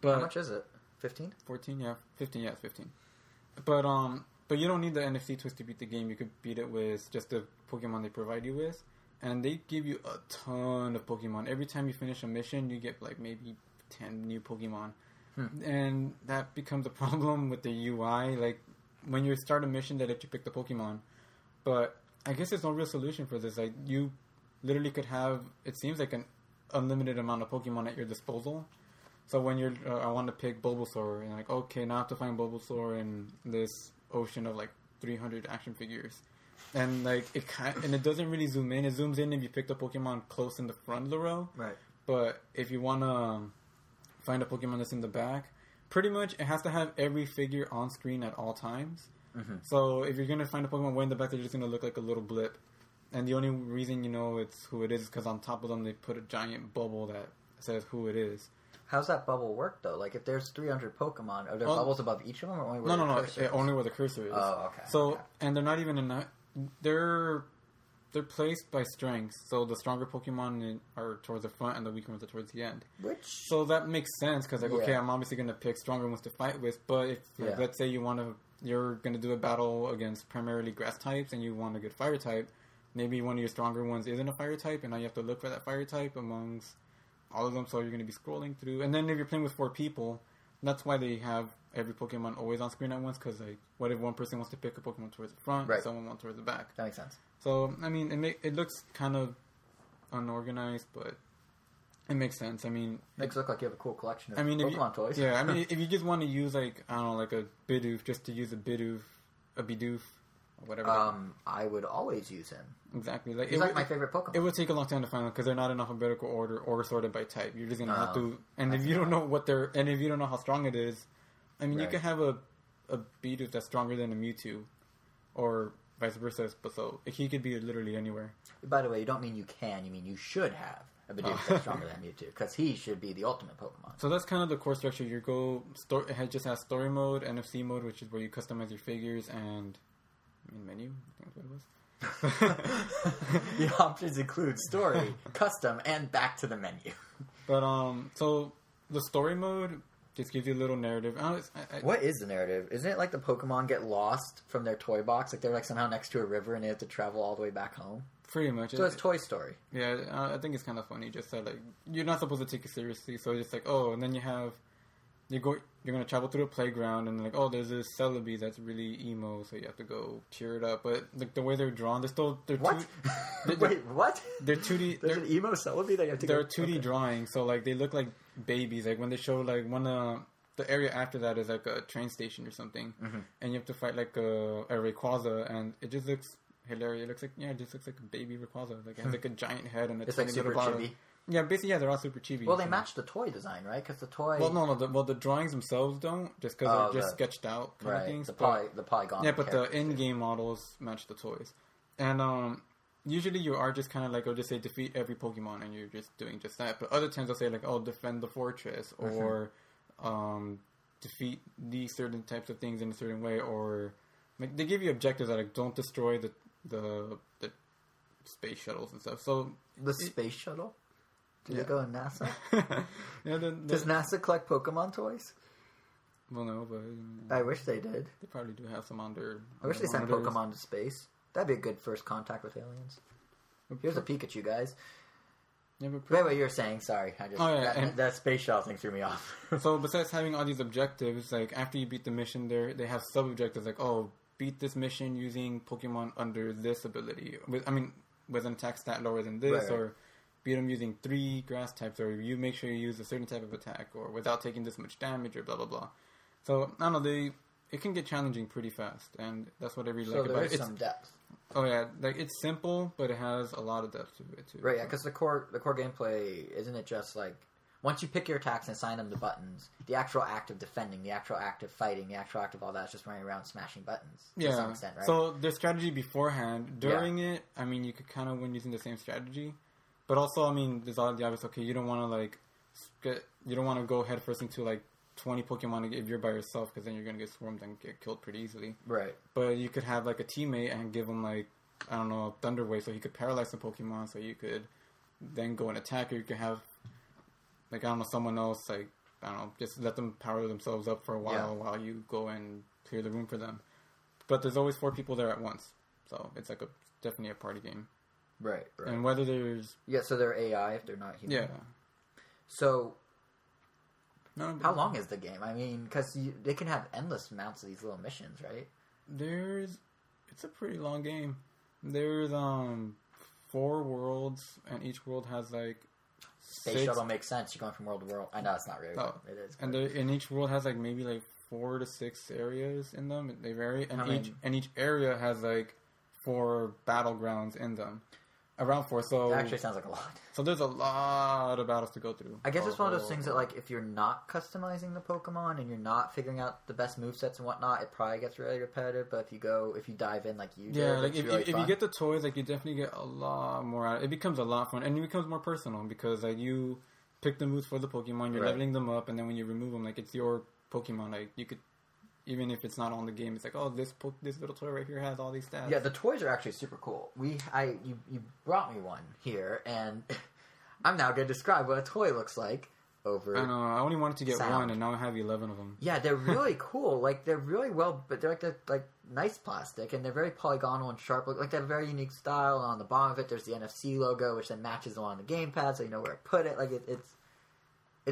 But How much is it? Fifteen. 14, yeah, 15, yeah, it's 15. But um, but you don't need the NFC twist to beat the game. You could beat it with just the Pokemon they provide you with, and they give you a ton of Pokemon. Every time you finish a mission, you get like maybe ten new Pokemon, Hmm. and that becomes a problem with the UI. Like when you start a mission, that let you pick the Pokemon, but I guess there's no real solution for this. Like you literally could have, it seems like an unlimited amount of Pokemon at your disposal. So when you're, uh, I want to pick Bulbasaur, and like, okay, now I have to find Bulbasaur in this ocean of like 300 action figures, and like it kind, and it doesn't really zoom in. It zooms in if you pick the Pokemon close in the front of the row, Right. but if you want to find a Pokemon that's in the back, pretty much it has to have every figure on screen at all times. Mhm. So if you're gonna find a Pokemon way in the back, they're just gonna look like a little blip. And the only reason you know it's who it is is because on top of them they put a giant bubble that says who it is. How's that bubble work though? Like if there's 300 Pokemon, are there bubbles above each of them, or only where No, no, the no, is? only where the cursor is. Oh, okay. So okay. and they're not even in. They're they're placed by strength. So the stronger Pokemon are towards the front, and the weaker ones are towards the end. which So that makes sense because like okay, I'm obviously gonna pick stronger ones to fight with, but if like, Yeah. let's say you want to, you're gonna do a battle against primarily grass types, and you want a good fire type, maybe one of your stronger ones isn't a fire type, and now you have to look for that fire type amongst all of them. So you're gonna be scrolling through, and then if you're playing with four people, that's why they have every Pokemon always on screen at once. Because like, what if one person wants to pick a Pokemon towards the front, Right. someone wants towards the back? that makes sense. So I mean, it it looks kind of unorganized, but it makes sense. I mean, Makes it look like you have a cool collection of I mean, if you- Pokemon toys. yeah, I mean, if you just want to use like I don't know, like a Bidoof, just to use a Bidoof a Bidoof, whatever. Um, I would always use him. exactly. Like He's it like would- my favorite Pokemon. It would take a long time to find them because they're not in alphabetical order or sorted by type. You're just gonna have Oh, to, and if you don't know what they're, and if you don't know how strong it is, I mean, you can have a a Bidoof that's stronger than a Mewtwo, or vice versa. But so he could be literally anywhere. By the way, you don't mean you can. You mean you should have a Bidoof Oh. that's stronger than Mewtwo because he should be the ultimate Pokemon. So that's kind of the core structure. You go, sto- it just has story mode, NFC mode, which is where you customize your figures, and I mean menu. I think that's what it was. the options include story, custom, and back to the menu. But um, so the story mode just gives you a little narrative. I, I, What is the narrative? Isn't it like the Pokemon get lost from their toy box? Like they're like somehow next to a river and they have to travel all the way back home. Pretty much. So it's Toy Story. Yeah, I I think it's kind of funny. Just that, like, you're not supposed to take it seriously. So it's like, oh, and then you have you go, you're gonna travel through a playground, and like, oh, there's this Celebi that's really emo, so you have to go cheer it up. But like the way they're drawn, they're still they're What? Two, Wait, what? they're two D. There's They're, an emo Celebi that you have to they're two D okay. drawings, so like they look like babies. Like when they show like one uh the area after that is like a train station or something, Mm-hmm. and you have to fight like a, a Rayquaza, and it just looks hilarious. It looks like yeah, it just looks like a baby Rayquaza. Like it has like a giant head and a It's tiny like super chibi. Yeah, basically, yeah, they're all super chibi. Well, they so- match the toy design, right? Because the toy. Well, no, no. The, well, the drawings themselves don't, just because Oh, they're just the- sketched out kind right. of things. the but- poly, the polygon. yeah, but the in-game models match the toys, and um, usually you are just kind of like, I'll just say defeat every Pokemon, and you're just doing just that. But other times I'll say like, oh, defend the fortress, or um, defeat these certain types of things in a certain way, or like they give you objectives that like don't destroy the the the space shuttles and stuff. So the space shuttle. Do Yeah. they go in NASA? yeah, the, the, Does NASA collect Pokemon toys? well, no, but um, I wish they did. they probably do have some on their. I wish they sent Pokemon to space. That'd be a good first contact with aliens. Here's a Pikachu, guys. Yeah, but Wait, what you were saying? Sorry, I just Oh, yeah, that, that space shuttle thing threw me off. So besides having all these objectives, like after you beat the mission, there they have sub objectives like oh beat this mission using Pokemon under this ability. With I mean with an attack stat lower than this, Right, right. or beat them using three grass types, or you make sure you use a certain type of attack, or without taking this much damage, or blah blah blah. So I don't know they. It can get challenging pretty fast, and that's what I really so like there about is it. It's, some depth, oh yeah, like it's simple, but it has a lot of depth to it too. right? Yeah, because the core the core gameplay isn't it just like once you pick your attacks and assign them to buttons, the actual act of defending, the actual act of fighting, the actual act of all that is just running around smashing buttons to yeah. some extent, right? So their strategy beforehand, during it, I mean, you could kind of win using the same strategy, but also, I mean, there's all the obvious. Okay, you don't want to like get, you don't want to go headfirst into like 20 Pokemon if you're by yourself, because then you're gonna get swarmed and get killed pretty easily. right. But you could have like a teammate and give him like I don't know Thunder Wave, so he could paralyze some Pokemon, so you could then go and attack, or you could have like I don't know someone else like I don't know just let them power themselves up for a while Yeah. while you go and clear the room for them. But there's always four people there at once, so it's like a definitely a party game. Right, right. And whether there's yeah, so they're AI if they're not human. yeah, So no, how long is the game? I mean, because they can have endless amounts of these little missions, right? There's it's a pretty long game. There's um four worlds, and each world has like Space six- shuttle makes sense. You're going from world to world. I know it's not really. Oh, it is. and there, and each world has like maybe like four to six areas in them. They vary, and I each and each area has like four battlegrounds in them, around four. So it actually sounds like a lot. so there's a lot of battles to go through. I guess it's one of those oh. things that, like, if you're not customizing the Pokemon and you're not figuring out the best movesets and whatnot, it probably gets really repetitive. But if you go, if you dive in like you Yeah, did, like it's if, really if, if fun. you get the toys, like you definitely get a lot more out. It becomes a lot fun, and it becomes more personal because like you pick the moves for the Pokemon, you're Right. leveling them up, and then when you remove them, like it's your Pokemon. Like you could, even if it's not on the game, it's like oh this po- this little toy right here has all these stats. Yeah, the toys are actually super cool. We, I, you, you brought me one here, and I'm now going to describe what a toy looks like over. I know. I only wanted to get Sound. one, and now I have eleven of them. Yeah, they're really cool. Like they're really well, but they're like they're like nice plastic, and they're very polygonal and sharp. Like they have a very unique style. And on the bottom of it, there's the NFC logo, which then matches on the gamepad, so you know where to put it. Like it, it's.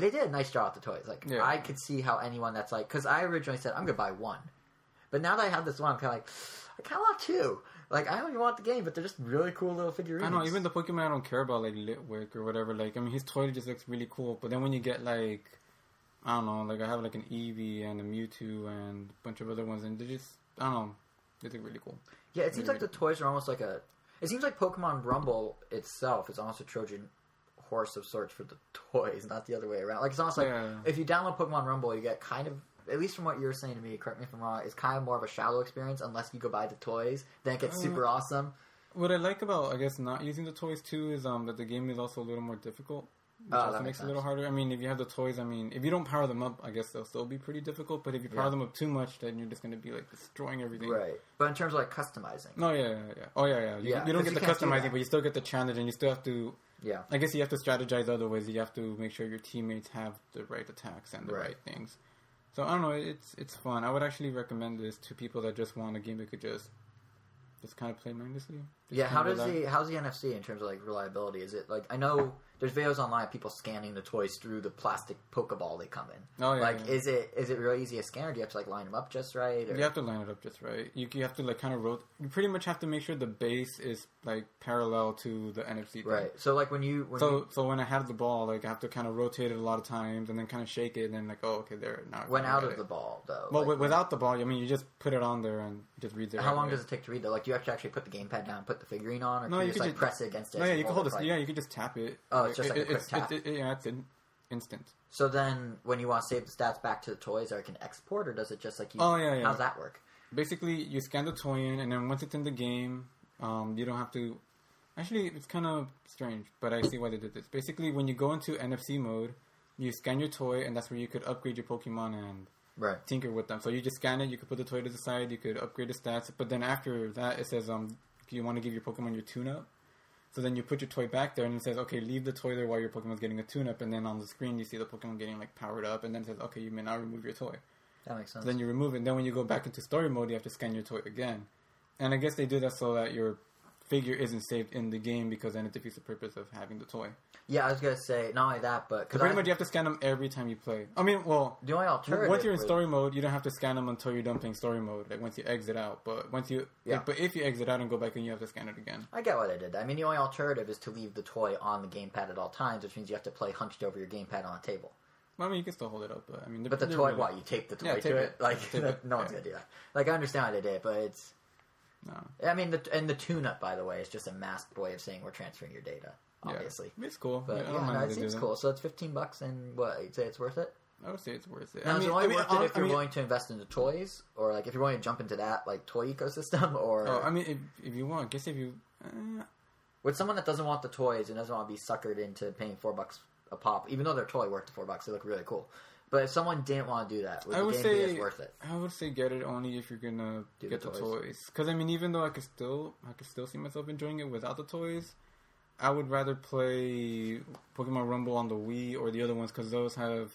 They did a nice job with the toys. Like Yeah. I could see how anyone that's like, because I originally said I'm gonna buy one, but now that I have this one, I'm kind of like, I kind of want two. Like I don't even want the game, but they're just really cool little figurines. I know. Even the Pokemon I don't care about, like Litwick or whatever. Like I mean, his toy just looks really cool. But then when you get like, I don't know, like I have like an Eevee and a Mewtwo and a bunch of other ones, and they just I don't know. They look really cool. Yeah, it seems like the toys are almost like a. It seems like Pokemon Rumble itself is almost a Trojan horse of sorts for the toys, not the other way around. Like it's almost like Yeah. if you download Pokemon Rumble, you get kind of. At least from what you were saying to me, correct me if I'm wrong. It's kind of more of a shallow experience unless you go buy the toys. Then it gets Uh, super awesome. What I like about I guess not using the toys too is um that the game is also a little more difficult. Which Oh, also that makes makes it a little harder. I mean, if you have the toys, I mean, if you don't power them up, I guess they'll still be pretty difficult. But if you power Yeah. them up too much, then you're just going to be like destroying everything. Right. But in terms of like customizing, No, yeah, yeah, yeah. Oh, yeah, yeah. You, Yeah, you don't get the do customizing, but you still get the challenge, and you still have to. yeah. I guess you have to strategize other ways. You have to make sure your teammates have the right attacks and the Right. right, things. So I don't know. It's it's fun. I would actually recommend this to people that just want a game that could just just kind of play mindlessly. Just Yeah, how does the how's the NFC in terms of like reliability? Is it like I know there's videos online of people scanning the toys through the plastic Pokeball they come in. Oh yeah. like, yeah. is it is it really easy to scan, or do you have to like line them up just right? Or? You have to line it up just right. You, you have to like kind of rot. You pretty much have to make sure the base is like parallel to the NFC. Thing. Right. So like when you when So you so when I have the ball, like I have to kind of rotate it a lot of times and then kind of shake it and then like oh okay there now. Went out of it. the ball though. Well, like, wi- without the ball, I mean you just put it on there and just read it. how right long away. does it take to read though? Like do you have to actually put the gamepad down, put the figurine on, or No, can you you just like just- press it against it? No, yeah, you can hold it. like- Yeah, you can just tap it. Oh, it's just like a quick tap. It, it, yeah, it's in, instant. So then, when you want to save the stats back to the toys, or it can export, or does it just like you? Oh, yeah, yeah. How's that work? Basically, you scan the toy in, and then once it's in the game, um, you don't have to. Actually, it's kind of strange, but I see why they did this. Basically, when you go into NFC mode, you scan your toy, and that's where you could upgrade your Pokemon and Right. tinker with them. So you just scan it, you could put the toy to the side, you could upgrade the stats, but then after that, it says, um, do you want to give your Pokemon your tune-up? So then you put your toy back there, and it says, okay, leave the toy there while your Pokemon's getting a tune-up, and then on the screen you see the Pokemon getting like powered up, and then it says, okay, you may now remove your toy. That makes sense. So then you remove it. And then when you go back into story mode, you have to scan your toy again. And I guess they do that so that your figure isn't saved in the game because then it defeats the purpose of having the toy. yeah, I was gonna say not only that, but So because pretty much you have to scan them every time you play. I mean, well, the only alternative once you're in would- story mode, you don't have to scan them until you're done playing story mode. Like once you exit out, but once you, Yeah. but if you exit out and go back in, you have to scan it again. I get why they did that. I mean, the only alternative is to leave the toy on the gamepad at all times, which means you have to play hunched over your gamepad on a table. Well, I mean, you can still hold it up, but I mean, But the toy, what you tape the toy Yeah, to it? it. Like Tape it. no one's Yeah. gonna do that. Like I understand why they did it, but it's. No. I mean, the and the tune-up, by the way, is just a masked way of saying we're transferring your data. Yeah. Obviously, It's cool. but I yeah, don't no, it that they do seems cool. So it's fifteen bucks, and what you'd say it's worth it? I would say it's worth it. Now, I mean, it only I mean, worth it if you're mean, willing to invest into toys, or like if you're willing to jump into that like toy ecosystem, or Oh, I mean, if, if you want, I guess if you, uh, with someone that doesn't want the toys and doesn't want to be suckered into paying four bucks a pop, even though they're toy worth the four bucks, they look really cool. But if someone didn't want to do that, would I the would game say be worth it? I would say get it only if you're gonna Do get the the toys. Because I mean, even though I could still, I could still see myself enjoying it without the toys. I would rather play Pokemon Rumble on the Wii or the other ones because those have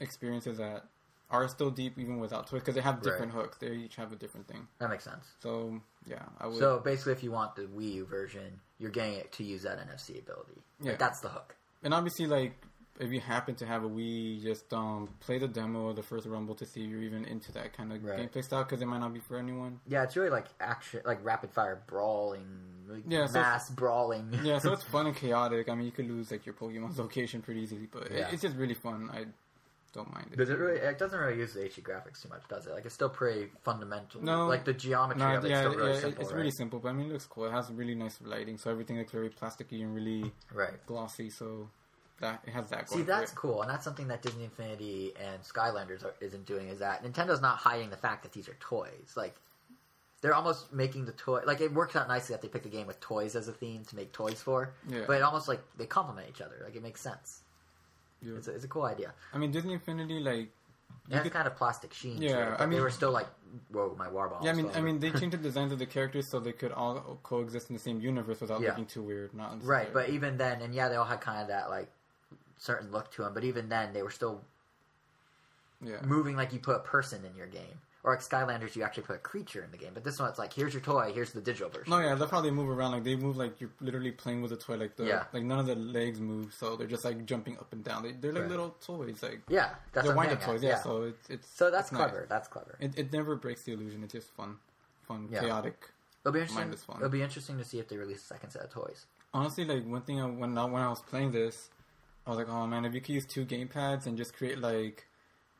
experiences that are still deep even without toys because they have different hooks. They each have a different thing. That makes sense. So yeah, I would. So basically, if you want the Wii U version, you're getting it to use that NFC ability. Yeah. Like, that's the hook. and obviously, like if you happen to have a Wii, just um play the demo of the first Rumble to see if you're even into that kind of Right. gameplay style because it might not be for anyone. Yeah, it's really like action, like rapid fire brawling, like Yeah, so- mass brawling. yeah, so it's fun and chaotic. I mean, you could lose like your Pokemon's location pretty easily, but it- it's just really fun. I don't mind it. Does it really? It doesn't really use the HD graphics too much, does it? Like it's still pretty fundamental. No. like the geometry No, of it's yeah, still really yeah, simple, it's right? really simple, but I mean, it looks cool. It has really nice lighting, so everything looks very plasticky and really right. glossy. So that it has that. See, that's cool, and that's something that Disney Infinity and Skylanders are, isn't doing. Is that Nintendo's not hiding the fact that these are toys. Like they're almost making the toy. Like it works out nicely that they picked a game with toys as a theme to make toys for. Yeah. But it almost like they complement each other. Like it makes sense. Yeah. It's a, it's a cool idea. I mean, Disney Infinity, like It has kind of plastic sheen. Yeah, to it, but I they mean- were still like, whoa, my warball. yeah, I mean, I mean, they changed the designs of the characters so they could all coexist in the same universe without Yeah. looking too weird. Not right. But even then, and yeah, they all had kind of that like certain look to them. But even then, they were still yeah, moving like you put a person in your game. Or like Skylanders, you actually put a creature in the game. But this one, it's like, here's your toy, here's the digital version. No, yeah, that's how they move around. Like they move like you're literally playing with a toy. Like the Yeah. like none of the legs move, so they're just like jumping up and down. They, they're like Right. little toys. Like Yeah, that's they're wind up toys. at, Yeah, so it's it's So that's it's nice. clever. That's clever. It, it never breaks the illusion. It's just fun, fun, Yeah. chaotic. It'll be interesting. It'll be interesting to see if they release a second set of toys. Honestly, like one thing I, when I, when I was playing this, I was like, oh man, if you could use two gamepads and just create like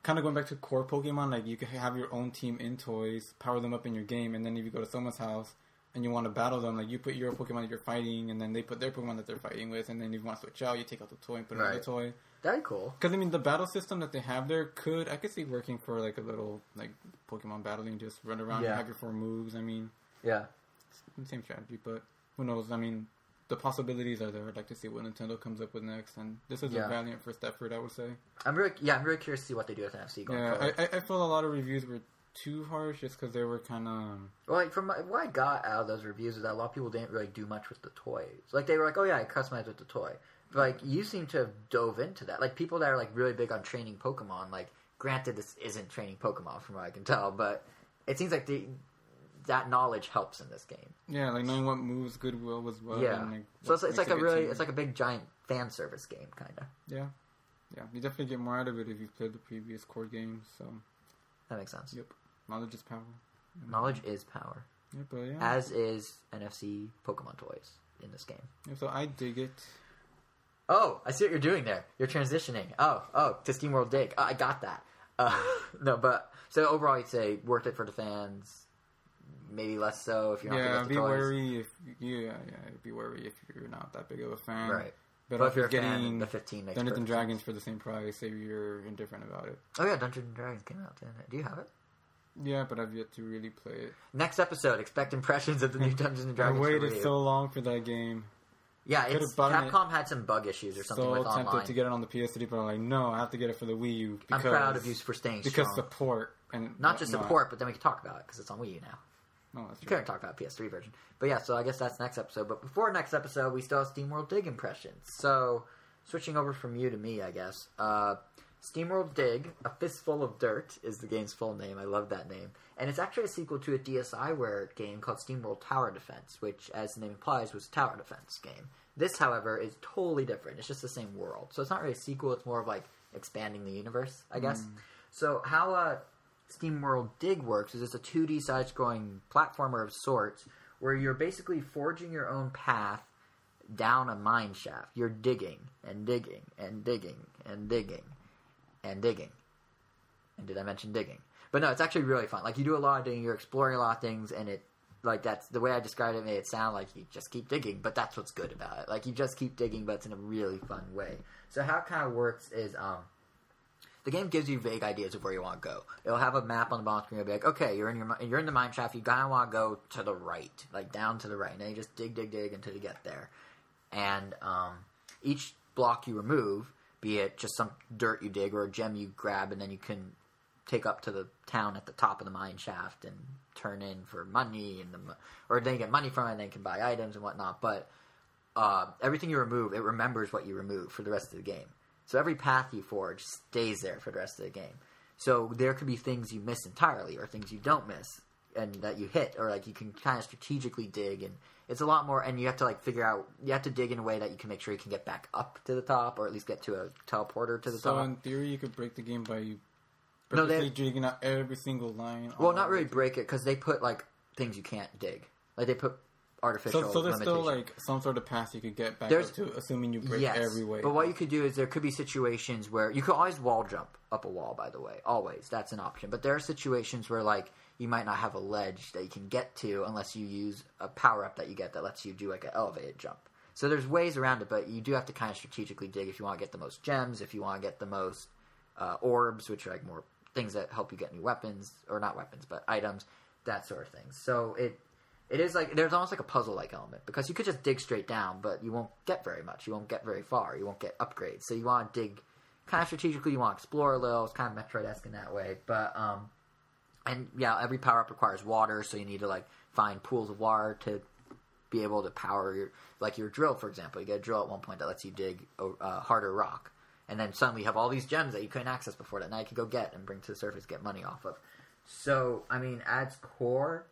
kind of going back to core Pokemon, like you could have your own team in toys, power them up in your game, and then if you go to someone's house and you want to battle them, like you put your Pokemon that you're fighting, and then they put their Pokemon that they're fighting with, and then if you want to switch out, you take out the toy and put another Right. toy. Very cool. Because I mean, the battle system that they have there could I could see working for like a little like Pokemon battling, just run around Yeah. and have your four moves. I mean, Yeah. same strategy, but who knows? I mean, the possibilities are there. I'd like to see what Nintendo comes up with next, and this is Yeah. a valiant first effort, I would say. I'm really yeah. I'm really curious to see what they do with NFC going Yeah, forward. I, I, feel a lot of reviews were too harsh just because they were kind of. Um, well, like from my, what I got out of those reviews is that a lot of people didn't really do much with the toys. Like they were like, "Oh yeah, I customized with the toy." But like you seem to have dove into that. Like people that are like really big on training Pokemon. Like, granted, this isn't training Pokemon from what I can tell, but it seems like the that knowledge helps in this game. Yeah, like knowing what moves Goodwill was well. yeah. And, like, so it's, it's like a good really team. it's like a big giant fan service game kind of. Yeah. Yeah, you definitely get more out of it if you've played the previous core games, so. That makes sense. Yep. Knowledge is power. Knowledge is power, Yeah, but yeah. as is NFC Pokemon toys in this game. Yeah, so I dig it. Oh, I see what you're doing there. You're transitioning. Oh, oh, to SteamWorld Dig. Oh, I got that. Uh, no, but so overall, you'd say worth it for the fans. Maybe less so if you're not yeah, be wary if yeah, yeah, be wary if you're not that big of a fan. Right. But, But if you're getting the 15 makes Dungeons and Dragons for the same price, say you're indifferent about it. Oh yeah, Dungeons and Dragons came out. Didn't it? Do you have it? Yeah, but I've yet to really play it. Next episode, expect impressions of the new Dungeons and Dragons. I waited U. so long for that game. yeah, bought it. Capcom had some bug issues or something So with tempted online. to get it on the PS3, but I'm like, no, I have to get it for the Wii U. I'm proud of you for staying because strong. support and Not just support, but then we can talk about it because it's on Wii U now. No, that's You true. couldn't talk about PS3 version. But yeah, so I guess that's next episode. But before next episode, we still have SteamWorld Dig impressions. So switching over from you to me, I guess. Uh, SteamWorld Dig, A Fistful of Dirt is the game's full name. I love that name. And it's actually a sequel to a DSiWare game called SteamWorld Tower Defense, which, as the name implies, was a tower defense game. This, however, is totally different. It's just the same world. So it's not really a sequel, it's more of like expanding the universe, I guess. So how uh, SteamWorld Dig works is it's a 2D side-scrolling platformer of sorts where you're basically forging your own path down a mine shaft. You're digging and digging and digging and digging and digging. And did I mention digging? But no, it's actually really fun. Like you do a lot of digging, you're exploring a lot of things, and it like that's the way I described it made it sound like you just keep digging, but that's what's good about it. Like you just keep digging, but it's in a really fun way. So how it kind of works is um the game gives you vague ideas of where you want to go. It'll have a map on the bottom screen. It'll be like, okay, you're in your you're in the mine shaft. You kind of want to go to the right, like down to the right, and then you just dig, dig, dig until you get there. And um, each block you remove, be it just some dirt you dig or a gem you grab, and then you can take up to the town at the top of the mine shaft and turn in for money, and the or then you get money from it, and then can buy items and whatnot. But uh, everything you remove, it remembers what you remove for the rest of the game. So every path you forge stays there for the rest of the game. So there could be things you miss entirely, or things you don't miss, and that you hit, or like you can kind of strategically dig, and it's a lot more. And you have to like figure out, you have to dig in a way that you can make sure you can get back up to the top, or at least get to a teleporter to the So top. So in theory, you could break the game by No, they- digging out every single line. well, not really break it because they put like things you can't dig. Like they put artificial. So, so there's still like some sort of path you could get back There's- up to, assuming you break yes, every way. But what you could do is there could be situations where you could always wall jump up a wall. By the way, always that's an option. But there are situations where like you might not have a ledge that you can get to unless you use a power up that you get that lets you do like an elevated jump. So there's ways around it, but you do have to kind of strategically dig if you want to get the most gems, if you want to get the most uh, orbs, which are like more things that help you get new weapons or not weapons, but items, that sort of thing. So it it is like there's almost like a puzzle like element because you could just dig straight down, but you won't get very much. You won't get very far. You won't get upgrades. So you want to dig kind of strategically. You want to explore a little. It's kind of Metroid esque in that way. But um, and yeah, every power up requires water, so you need to like find pools of water to be able to power your like your drill, for example. You get a drill at one point that lets you dig harder rock, and then suddenly you have all these gems that you couldn't access before that now you can go get and bring to the surface, get money off of. So I mean, adds core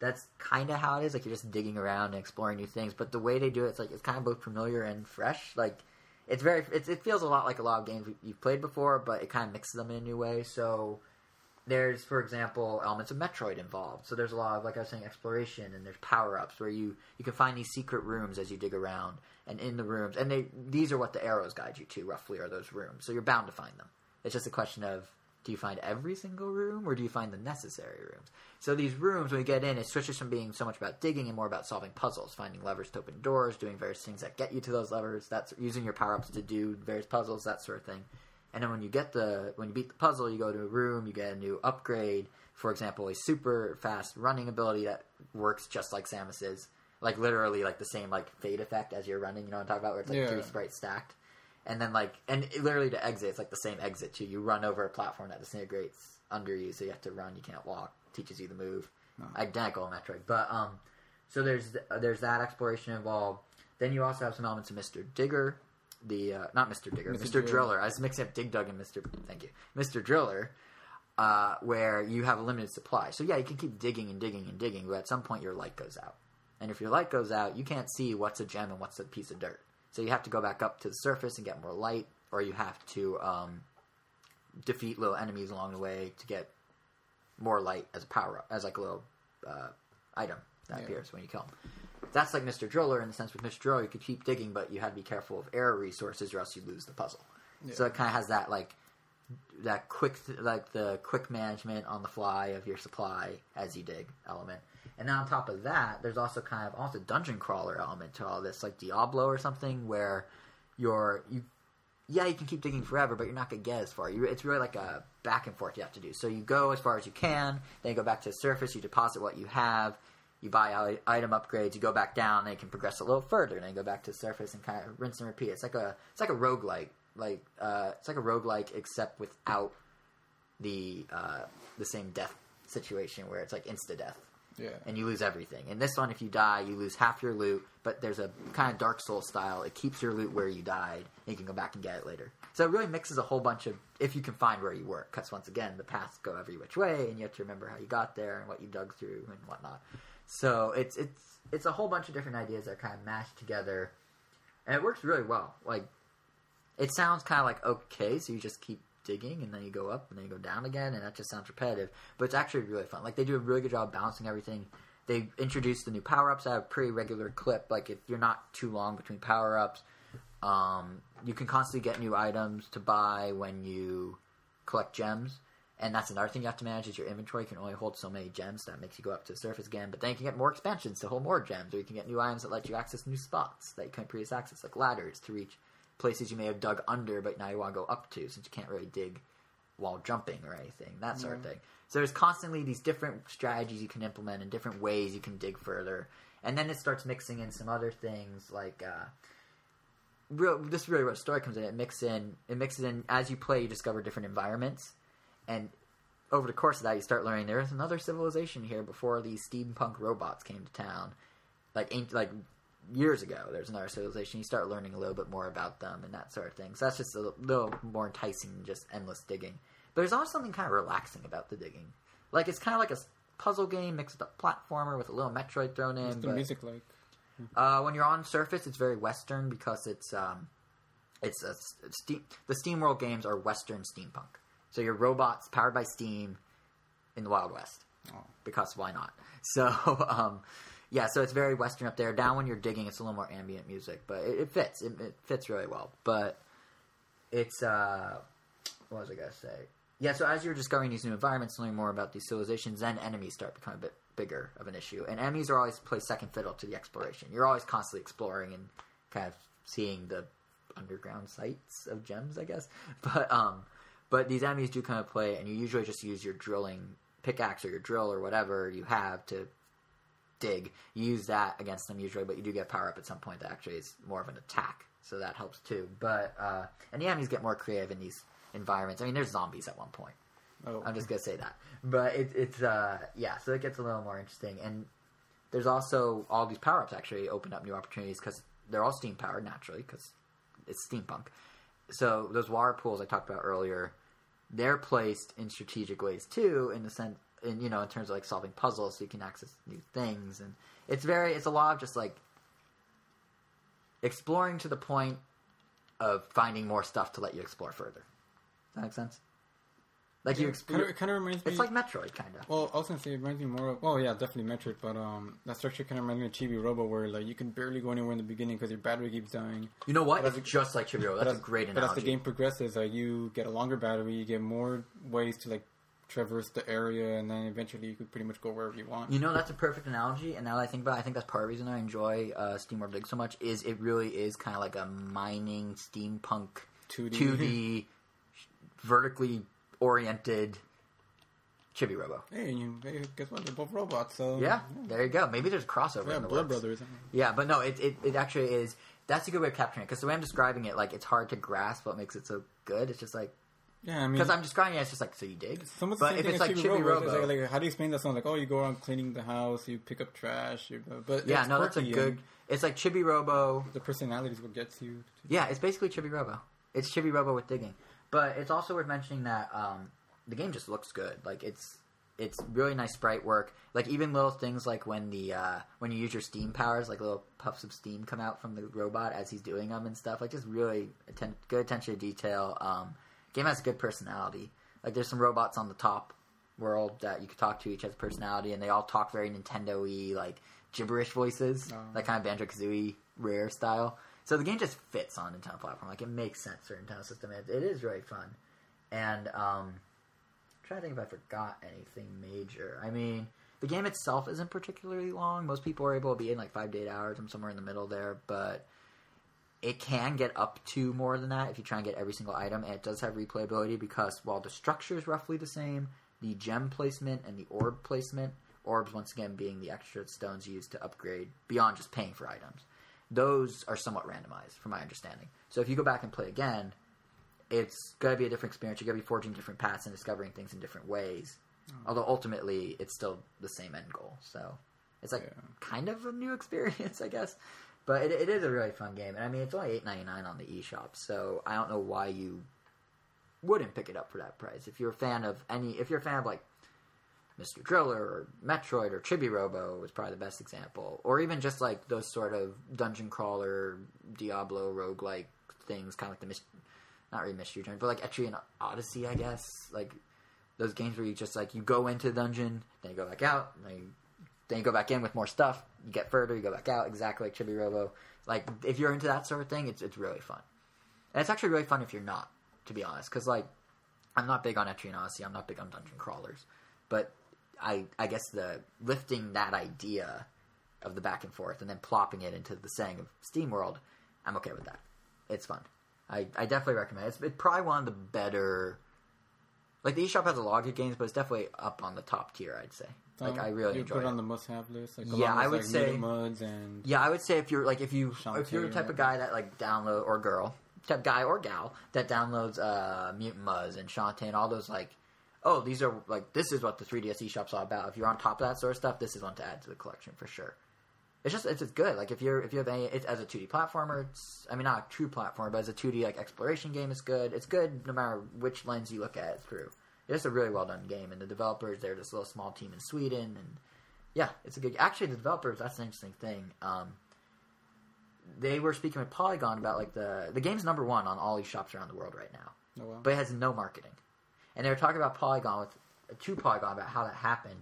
that's kind of how it is. Like you're just digging around and exploring new things. But the way they do it, it's like it's kind of both familiar and fresh. Like it's very, it's, it feels a lot like a lot of games you've played before, but it kind of mixes them in a new way. So there's, for example, elements of Metroid involved. So there's a lot of, like I was saying, exploration, and there's power ups where you you can find these secret rooms as you dig around, and in the rooms, and they these are what the arrows guide you to roughly are those rooms. So you're bound to find them. It's just a question of Do you find every single room, or do you find the necessary rooms? So these rooms, when you get in, it switches from being so much about digging and more about solving puzzles, finding levers to open doors, doing various things that get you to those levers. That's using your power ups to do various puzzles, that sort of thing. And then when you get the when you beat the puzzle, you go to a room, you get a new upgrade. For example, a super fast running ability that works just like Samus's, like literally like the same like fade effect as you're running. You know what I'm talking about? Where it's like Yeah. three sprites stacked, and then like and literally to exit, it's like the same exit too. You run over a platform that disintegrates under you, so you have to run. You can't walk. Teaches you the move. No. Identical in Metroid, but um, so there's there's that exploration involved. Then you also have some elements of Mr. Digger, the uh, not Mr. Digger, Mr. Mr. Driller. Driller. I was mixing up Dig Dug and Mr. Thank you, Mr. Driller, uh, where you have a limited supply. So yeah, you can keep digging and digging and digging, but at some point your light goes out, and if your light goes out, you can't see what's a gem and what's a piece of dirt. So you have to go back up to the surface and get more light, or you have to um, defeat little enemies along the way to get more light as a power up, as like a little uh, item that Yeah. appears when you kill them. That's like Mr. Driller in the sense with Mr. Driller, you could keep digging, but you had to be careful of air resources, or else you lose the puzzle. So it kind of has that like that quick, like the quick management on the fly of your supply as you dig element. And then on top of that, there's also kind of almost a dungeon crawler element to all this, like Diablo or something, where you're you yeah, you can keep digging forever, but you're not to get as far. You, it's really like a back and forth you have to do. So you go as far as you can, then you go back to the surface, you deposit what you have, you buy item upgrades, you go back down, then you can progress a little further, and then you go back to the surface and kind of rinse and repeat. It's like a it's like a roguelike. Like uh, it's like a roguelike except without the uh, the same death situation where it's like insta death Yeah. and you lose everything. In this one, if you die, you lose half your loot, but there's a kind of Dark Souls style. It keeps your loot where you died, and you can go back and get it later. So it really mixes a whole bunch of, if you can find where you were, because once again, the paths go every which way, and you have to remember how you got there and what you dug through and whatnot. So it's it's it's a whole bunch of different ideas that are kind of mashed together, and it works really well. Like it sounds kind of like okay, so you just keep digging and then you go up and then you go down again, and that just sounds repetitive. But it's actually really fun. Like they do a really good job balancing everything. They introduce the new power ups at a pretty regular clip. Like if you're not too long between power ups, um, you can constantly get new items to buy when you collect gems. And that's another thing you have to manage is your inventory can only hold so many gems. That makes you go up to the surface again. But then you can get more expansions to hold more gems, or you can get new items that let you access new spots that you couldn't previously access, like ladders to reach places you may have dug under, but now you want to go up to, since you can't really dig while jumping or anything, that sort of thing. So there's constantly these different strategies you can implement and different ways you can dig further. And then it starts mixing in some other things like uh, real. This is really where the story comes in. It mixes in. It mixes in as you play. You discover different environments, and over the course of that, you start learning there is another civilization here before these steampunk robots came to town. Like ain't like years ago, there's another civilization. You start learning a little bit more about them and that sort of thing. So that's just a little more enticing than just endless digging. But there's also something kind of relaxing about the digging. Like it's kind of like a puzzle game mixed with a platformer with a little Metroid thrown in. What's the but- music like? uh, when you're on surface, it's very Western because it's um, it's a steam. The SteamWorld games are Western steampunk. So you're robots powered by steam in the Wild West Oh. because why not? So um, yeah, so it's very Western up there. Down when you're digging, it's a little more ambient music, but it, it fits. It, it fits really well. But it's uh, what was I gonna say? Yeah, so as you're discovering these new environments, learning more about these civilizations, then enemies start becoming a bit bigger of an issue. And enemies are always play second fiddle to the exploration. You're always constantly exploring and kind of seeing the underground sites of gems, I guess. But um, but these enemies do kind of play, and you usually just use your drilling pickaxe or your drill or whatever you have to dig. You use that against them usually, but you do get power up at some point that actually is more of an attack, so that helps too. But uh, and the enemies get more creative in these environments. I mean, there's zombies at one point. Oh. I'm just gonna say that. But it, it's uh, yeah, so it gets a little more interesting. And there's also all these power ups actually open up new opportunities because they're all steam powered naturally because it's steampunk. So those water pools I talked about earlier, they're placed in strategic ways too, in the sense, in you know, in terms of like solving puzzles, so you can access new things, and it's very, it's a lot of just like exploring to the point of finding more stuff to let you explore further. Does that make sense? Like you Kind of, it kind of reminds me. It's like Metroid, kind of. Well, I was gonna say it reminds me more of. Oh yeah, definitely Metroid, but um, that structure kind of reminds me of Chibi Robo, where like you can barely go anywhere in the beginning because your battery keeps dying. You know what? But It's just like Chibi-Robo. But That's a great analogy But as the game progresses, like you get a longer battery, you get more ways to like traverse the area, and then eventually you could pretty much go wherever you want. You know, that's a perfect analogy. And now that I think about, it, I think that's part of the reason I enjoy uh, SteamWorld Dig so much. Is it really is kind of like a mining steampunk 2D. 2D vertically oriented Chibi Robo. Hey, you, hey, guess what? They're both robots, so Yeah, there you go. Maybe there's a crossover. yeah, in the Blood works. Brothers. Yeah, but no, it, it, it actually is. That's a good way of capturing it because the way I'm describing it, like it's hard to grasp what makes it so good. It's just like Yeah, I mean, because I'm describing it, it's just like so you dig. Some of the but if it's like Chibi Chibi Robo, it's Robo, like, like, how do you explain that song? Like, oh, you go around cleaning the house, you pick up trash, you, but yeah, no, that's a good. It's like Chibi Robo. The personality is what gets you. Yeah, it's basically Chibi Robo. It's Chibi Robo with digging, but it's also worth mentioning that um, the game just looks good. Like it's it's really nice sprite work. Like even little things like when the uh, when you use your steam powers, like little puffs of steam come out from the robot as he's doing them and stuff. Like just really atten- good attention to detail. Um, game has a good personality. Like there's some robots on the top world that you could talk to. Each has a personality, and they all talk very Nintendo-y, like gibberish voices, Oh. like kind of Banjo Kazooie rare style. So the game just fits on Nintendo platform. Like it makes sense for Nintendo system. It, it is really fun, and um, I'm trying to think if I forgot anything major. I mean, the game itself isn't particularly long. Most people are able to be in like five to eight hours. I'm somewhere in the middle there, but it can get up to more than that if you try and get every single item. And it does have replayability because while the structure is roughly the same, the gem placement and the orb placement, orbs once again being the extra stones used to upgrade beyond just paying for items, those are somewhat randomized from my understanding. So if you go back and play again, it's going to be a different experience. You're going to be forging different paths and discovering things in different ways. Hmm. Although ultimately, it's still the same end goal. So it's like Yeah. kind of a new experience, I guess. But it, it is a really fun game, and I mean, it's only eight ninety nine on the eShop. So I don't know why you wouldn't pick it up for that price. If you're a fan of any, if you're a fan of like Mr. Driller or Metroid or Chibi Robo is probably the best example, or even just like those sort of dungeon crawler, Diablo roguelike things, kind of like the mis- not really mystery dungeon, but like Etrian Odyssey, I guess. Like those games where you just like you go into the dungeon, then you go back out, then you, then you go back in with more stuff. You get further, you go back out, exactly like Chibi Robo. Like if you're into that sort of thing, it's it's really fun, and it's actually really fun if you're not, to be honest, because like I'm not big on Etrian Odyssey, I'm not big on dungeon crawlers, but I I guess the lifting that idea of the back and forth and then plopping it into the saying of SteamWorld, I'm okay with that. It's fun. I, I definitely recommend it. It's, it's probably one of the better. Like the eShop has a lot of good games, but it's definitely up on the top tier. I'd say. Like Um, I really you enjoy put it. on the must-have list. Like, Yeah, I would like, say- Mudds and Yeah, I would say if you're like if you Shantae if you're the type of guy that like download or girl type guy or gal that downloads uh Mutant Mudds and Shantae and all those like oh these are like this is what the 3DS eShop's all about. If you're on top of that sort of stuff, this is one to add to the collection for sure. It's just it's just good. Like if you're if you have any it's as a 2D platformer, it's I mean not a true platformer, but as a 2D like exploration game, it's good. It's good no matter which lens you look at it through. It's a really well done game, and the developers they're this little small team in Sweden, and yeah, it's a good. Actually, the developers that's an interesting thing. Um, they were speaking with Polygon about like the the game's number one on all these shops around the world right now, oh, wow. but it has no marketing. And they were talking about Polygon with to Polygon about how that happened.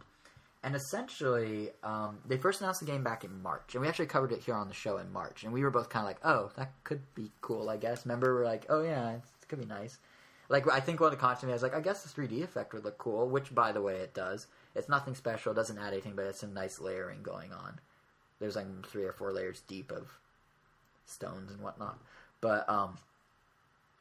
And essentially, um, they first announced the game back in March, and we actually covered it here on the show in March. And we were both kind of like, "Oh, that could be cool, I guess." Remember, we are like, "Oh yeah, it could be nice." Like I think one of the had was like, "I guess the 3D effect would look cool," which, by the way, it does. It's nothing special, doesn't add anything, but it's some nice layering going on. There's like three or four layers deep of stones and whatnot. But um,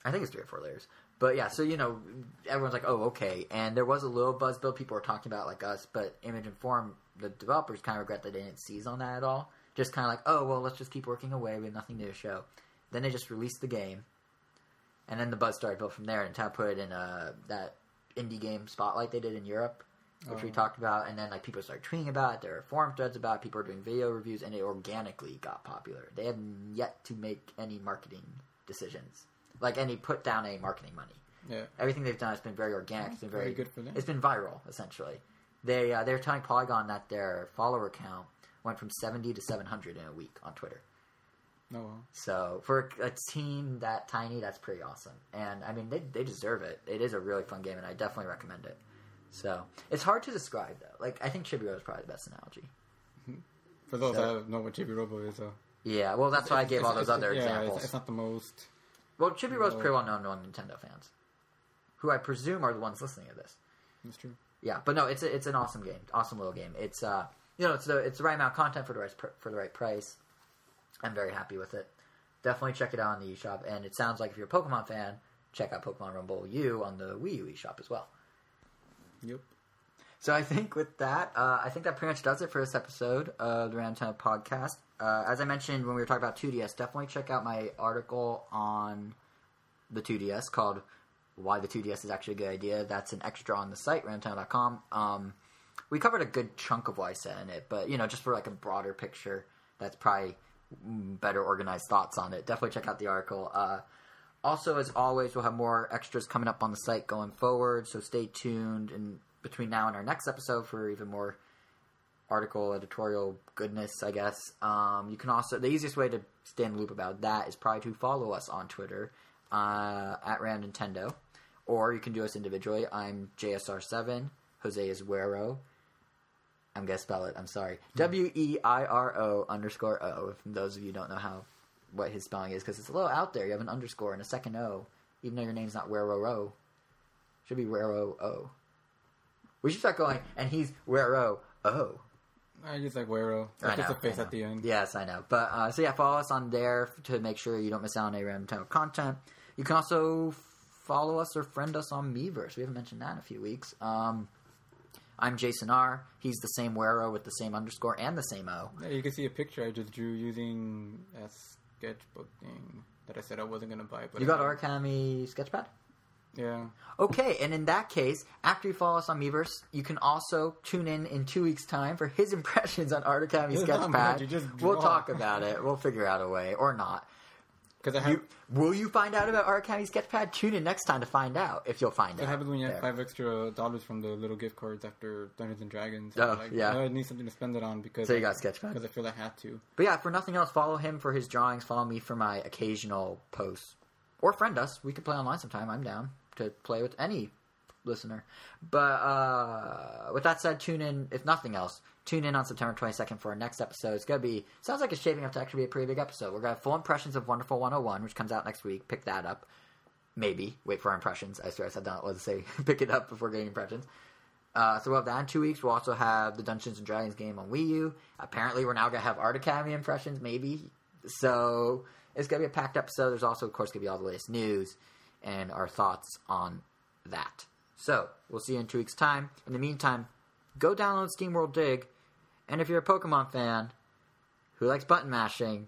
I think it's three or four layers. But yeah, so you know, everyone's like, "Oh, okay." And there was a little buzz build. People were talking about like us, but Image and Form, the developers, kind of regret that they didn't seize on that at all. Just kind of like, "Oh, well, let's just keep working away. We have nothing new to show." Then they just released the game, and then the buzz started built from there. And Tab put it in uh, that indie game spotlight they did in Europe, which we Oh. talked about. And then like people started tweeting about it. There were forum threads about it. People are doing video reviews, and it organically got popular. They have yet to make any marketing decisions, like any put down any marketing money. yeah. Everything they've done has been very organic. It's been very, Very good for them. It's been viral essentially. They uh, they're telling Polygon that their follower count went from seventy to seven hundred in a week on Twitter. Oh. So for a team that tiny, that's pretty awesome. And I mean, they they deserve it. It is a really fun game, and I definitely recommend it. So it's hard to describe though. Like I think Chibi is probably the best analogy. For those So- that know what Chibi Robo is, uh, Yeah, well, that's why I gave all those other yeah, examples. It's, it's not the most. well, Chibi Ro's No. pretty well known among Nintendo fans, who I presume are the ones listening to this. That's true. Yeah, but no, it's a, it's an awesome game, awesome little game. It's uh, you know, it's the it's the right amount of content for the right pr- for the right price. I'm very happy with it. Definitely check it out on the eShop, and it sounds like if you're a Pokemon fan, check out Pokemon Rumble U on the Wii U eShop as well. Yep. So I think with that, uh, I think that pretty much does it for this episode of the Nintendo podcast. Uh, as I mentioned when we were talking about 2DS, definitely check out my article on the 2DS called "Why the 2DS is Actually a Good Idea." That's an extra on the site roundtown.com. Um, we covered a good chunk of what I said in it, but you know, just for like a broader picture, that's probably better organized thoughts on it. Definitely check out the article. Uh, also, as always, we'll have more extras coming up on the site going forward, so stay tuned. And between now and our next episode for even more article editorial goodness, I guess. Um, you can also the easiest way to stay in the loop about that is probably to follow us on Twitter uh, at Ram Nintendo, or you can do us individually. I'm JSR7. Jose is Wero. I'm gonna spell it. I'm sorry. W e i r o underscore o. If those of you don't know how what his spelling is, because it's a little out there. You have an underscore and a second o, even though your name's not Wero Ro. Should be Wero O. We should start going, and he's Wero O. I just like Wero. I It's just a face at the end. Yes, I know. But uh, so yeah, follow us on there to make sure you don't miss out on any random type of content. You can also follow us or friend us on Miiverse. We haven't mentioned that in a few weeks. Um, I'm Jason R. He's the same Wero with the same underscore and the same O. Yeah, you can see a picture I just drew using a sketchbook thing that I said I wasn't gonna buy. But You got Origami Sketchpad? Yeah. Okay, and in that case, after you follow us on Miiverse, you can also tune in in two weeks' time for his impressions on Art Academy much, Sketchpad. We'll talk about it. We'll figure out a way, or not. Because I have. You, will you find out about Art Academy Sketchpad? Tune in next time to find out if you'll find What out. happens when you have There. five extra dollars from the little gift cards after Dungeons and Dragons? Oh, like, yeah. "Oh, I need something to spend it on because So you got Sketchpad. because I feel I had to. But yeah, for nothing else, follow him for his drawings. Follow me for my occasional posts, or friend us. We could play online sometime. I'm down to play with any listener. But uh, with that said, tune in. If nothing else, tune in on September 22nd for our next episode. It's gonna be sounds like it's shaping up to actually be a pretty big episode. We're gonna have full impressions of Wonderful 101, which comes out next week. Pick that up. Maybe wait for our impressions. I swear I said that. Let's say pick it up before getting impressions. Uh, so we'll have that in two weeks. We'll also have the Dungeons and Dragons game on Wii U. Apparently, we're now gonna have Art Academy impressions, maybe. So it's gonna be a packed episode. There's also, of course, gonna be all the latest news and our thoughts on that. So we'll see you in two weeks' time. In the meantime, go download SteamWorld Dig, and if you're a Pokemon fan who likes button mashing,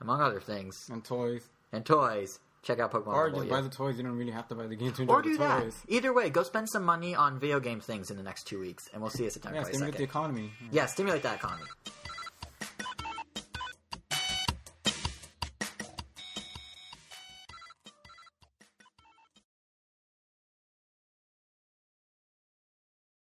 among other things, And toys. and toys, check out Pokemon. Or just buy the toys. You don't really have to buy the game to enjoy Or the do that. toys. Either way, go spend some money on video game things in the next two weeks, and we'll see you September Yeah, stimulate 22nd. the economy. Yeah, stimulate that economy.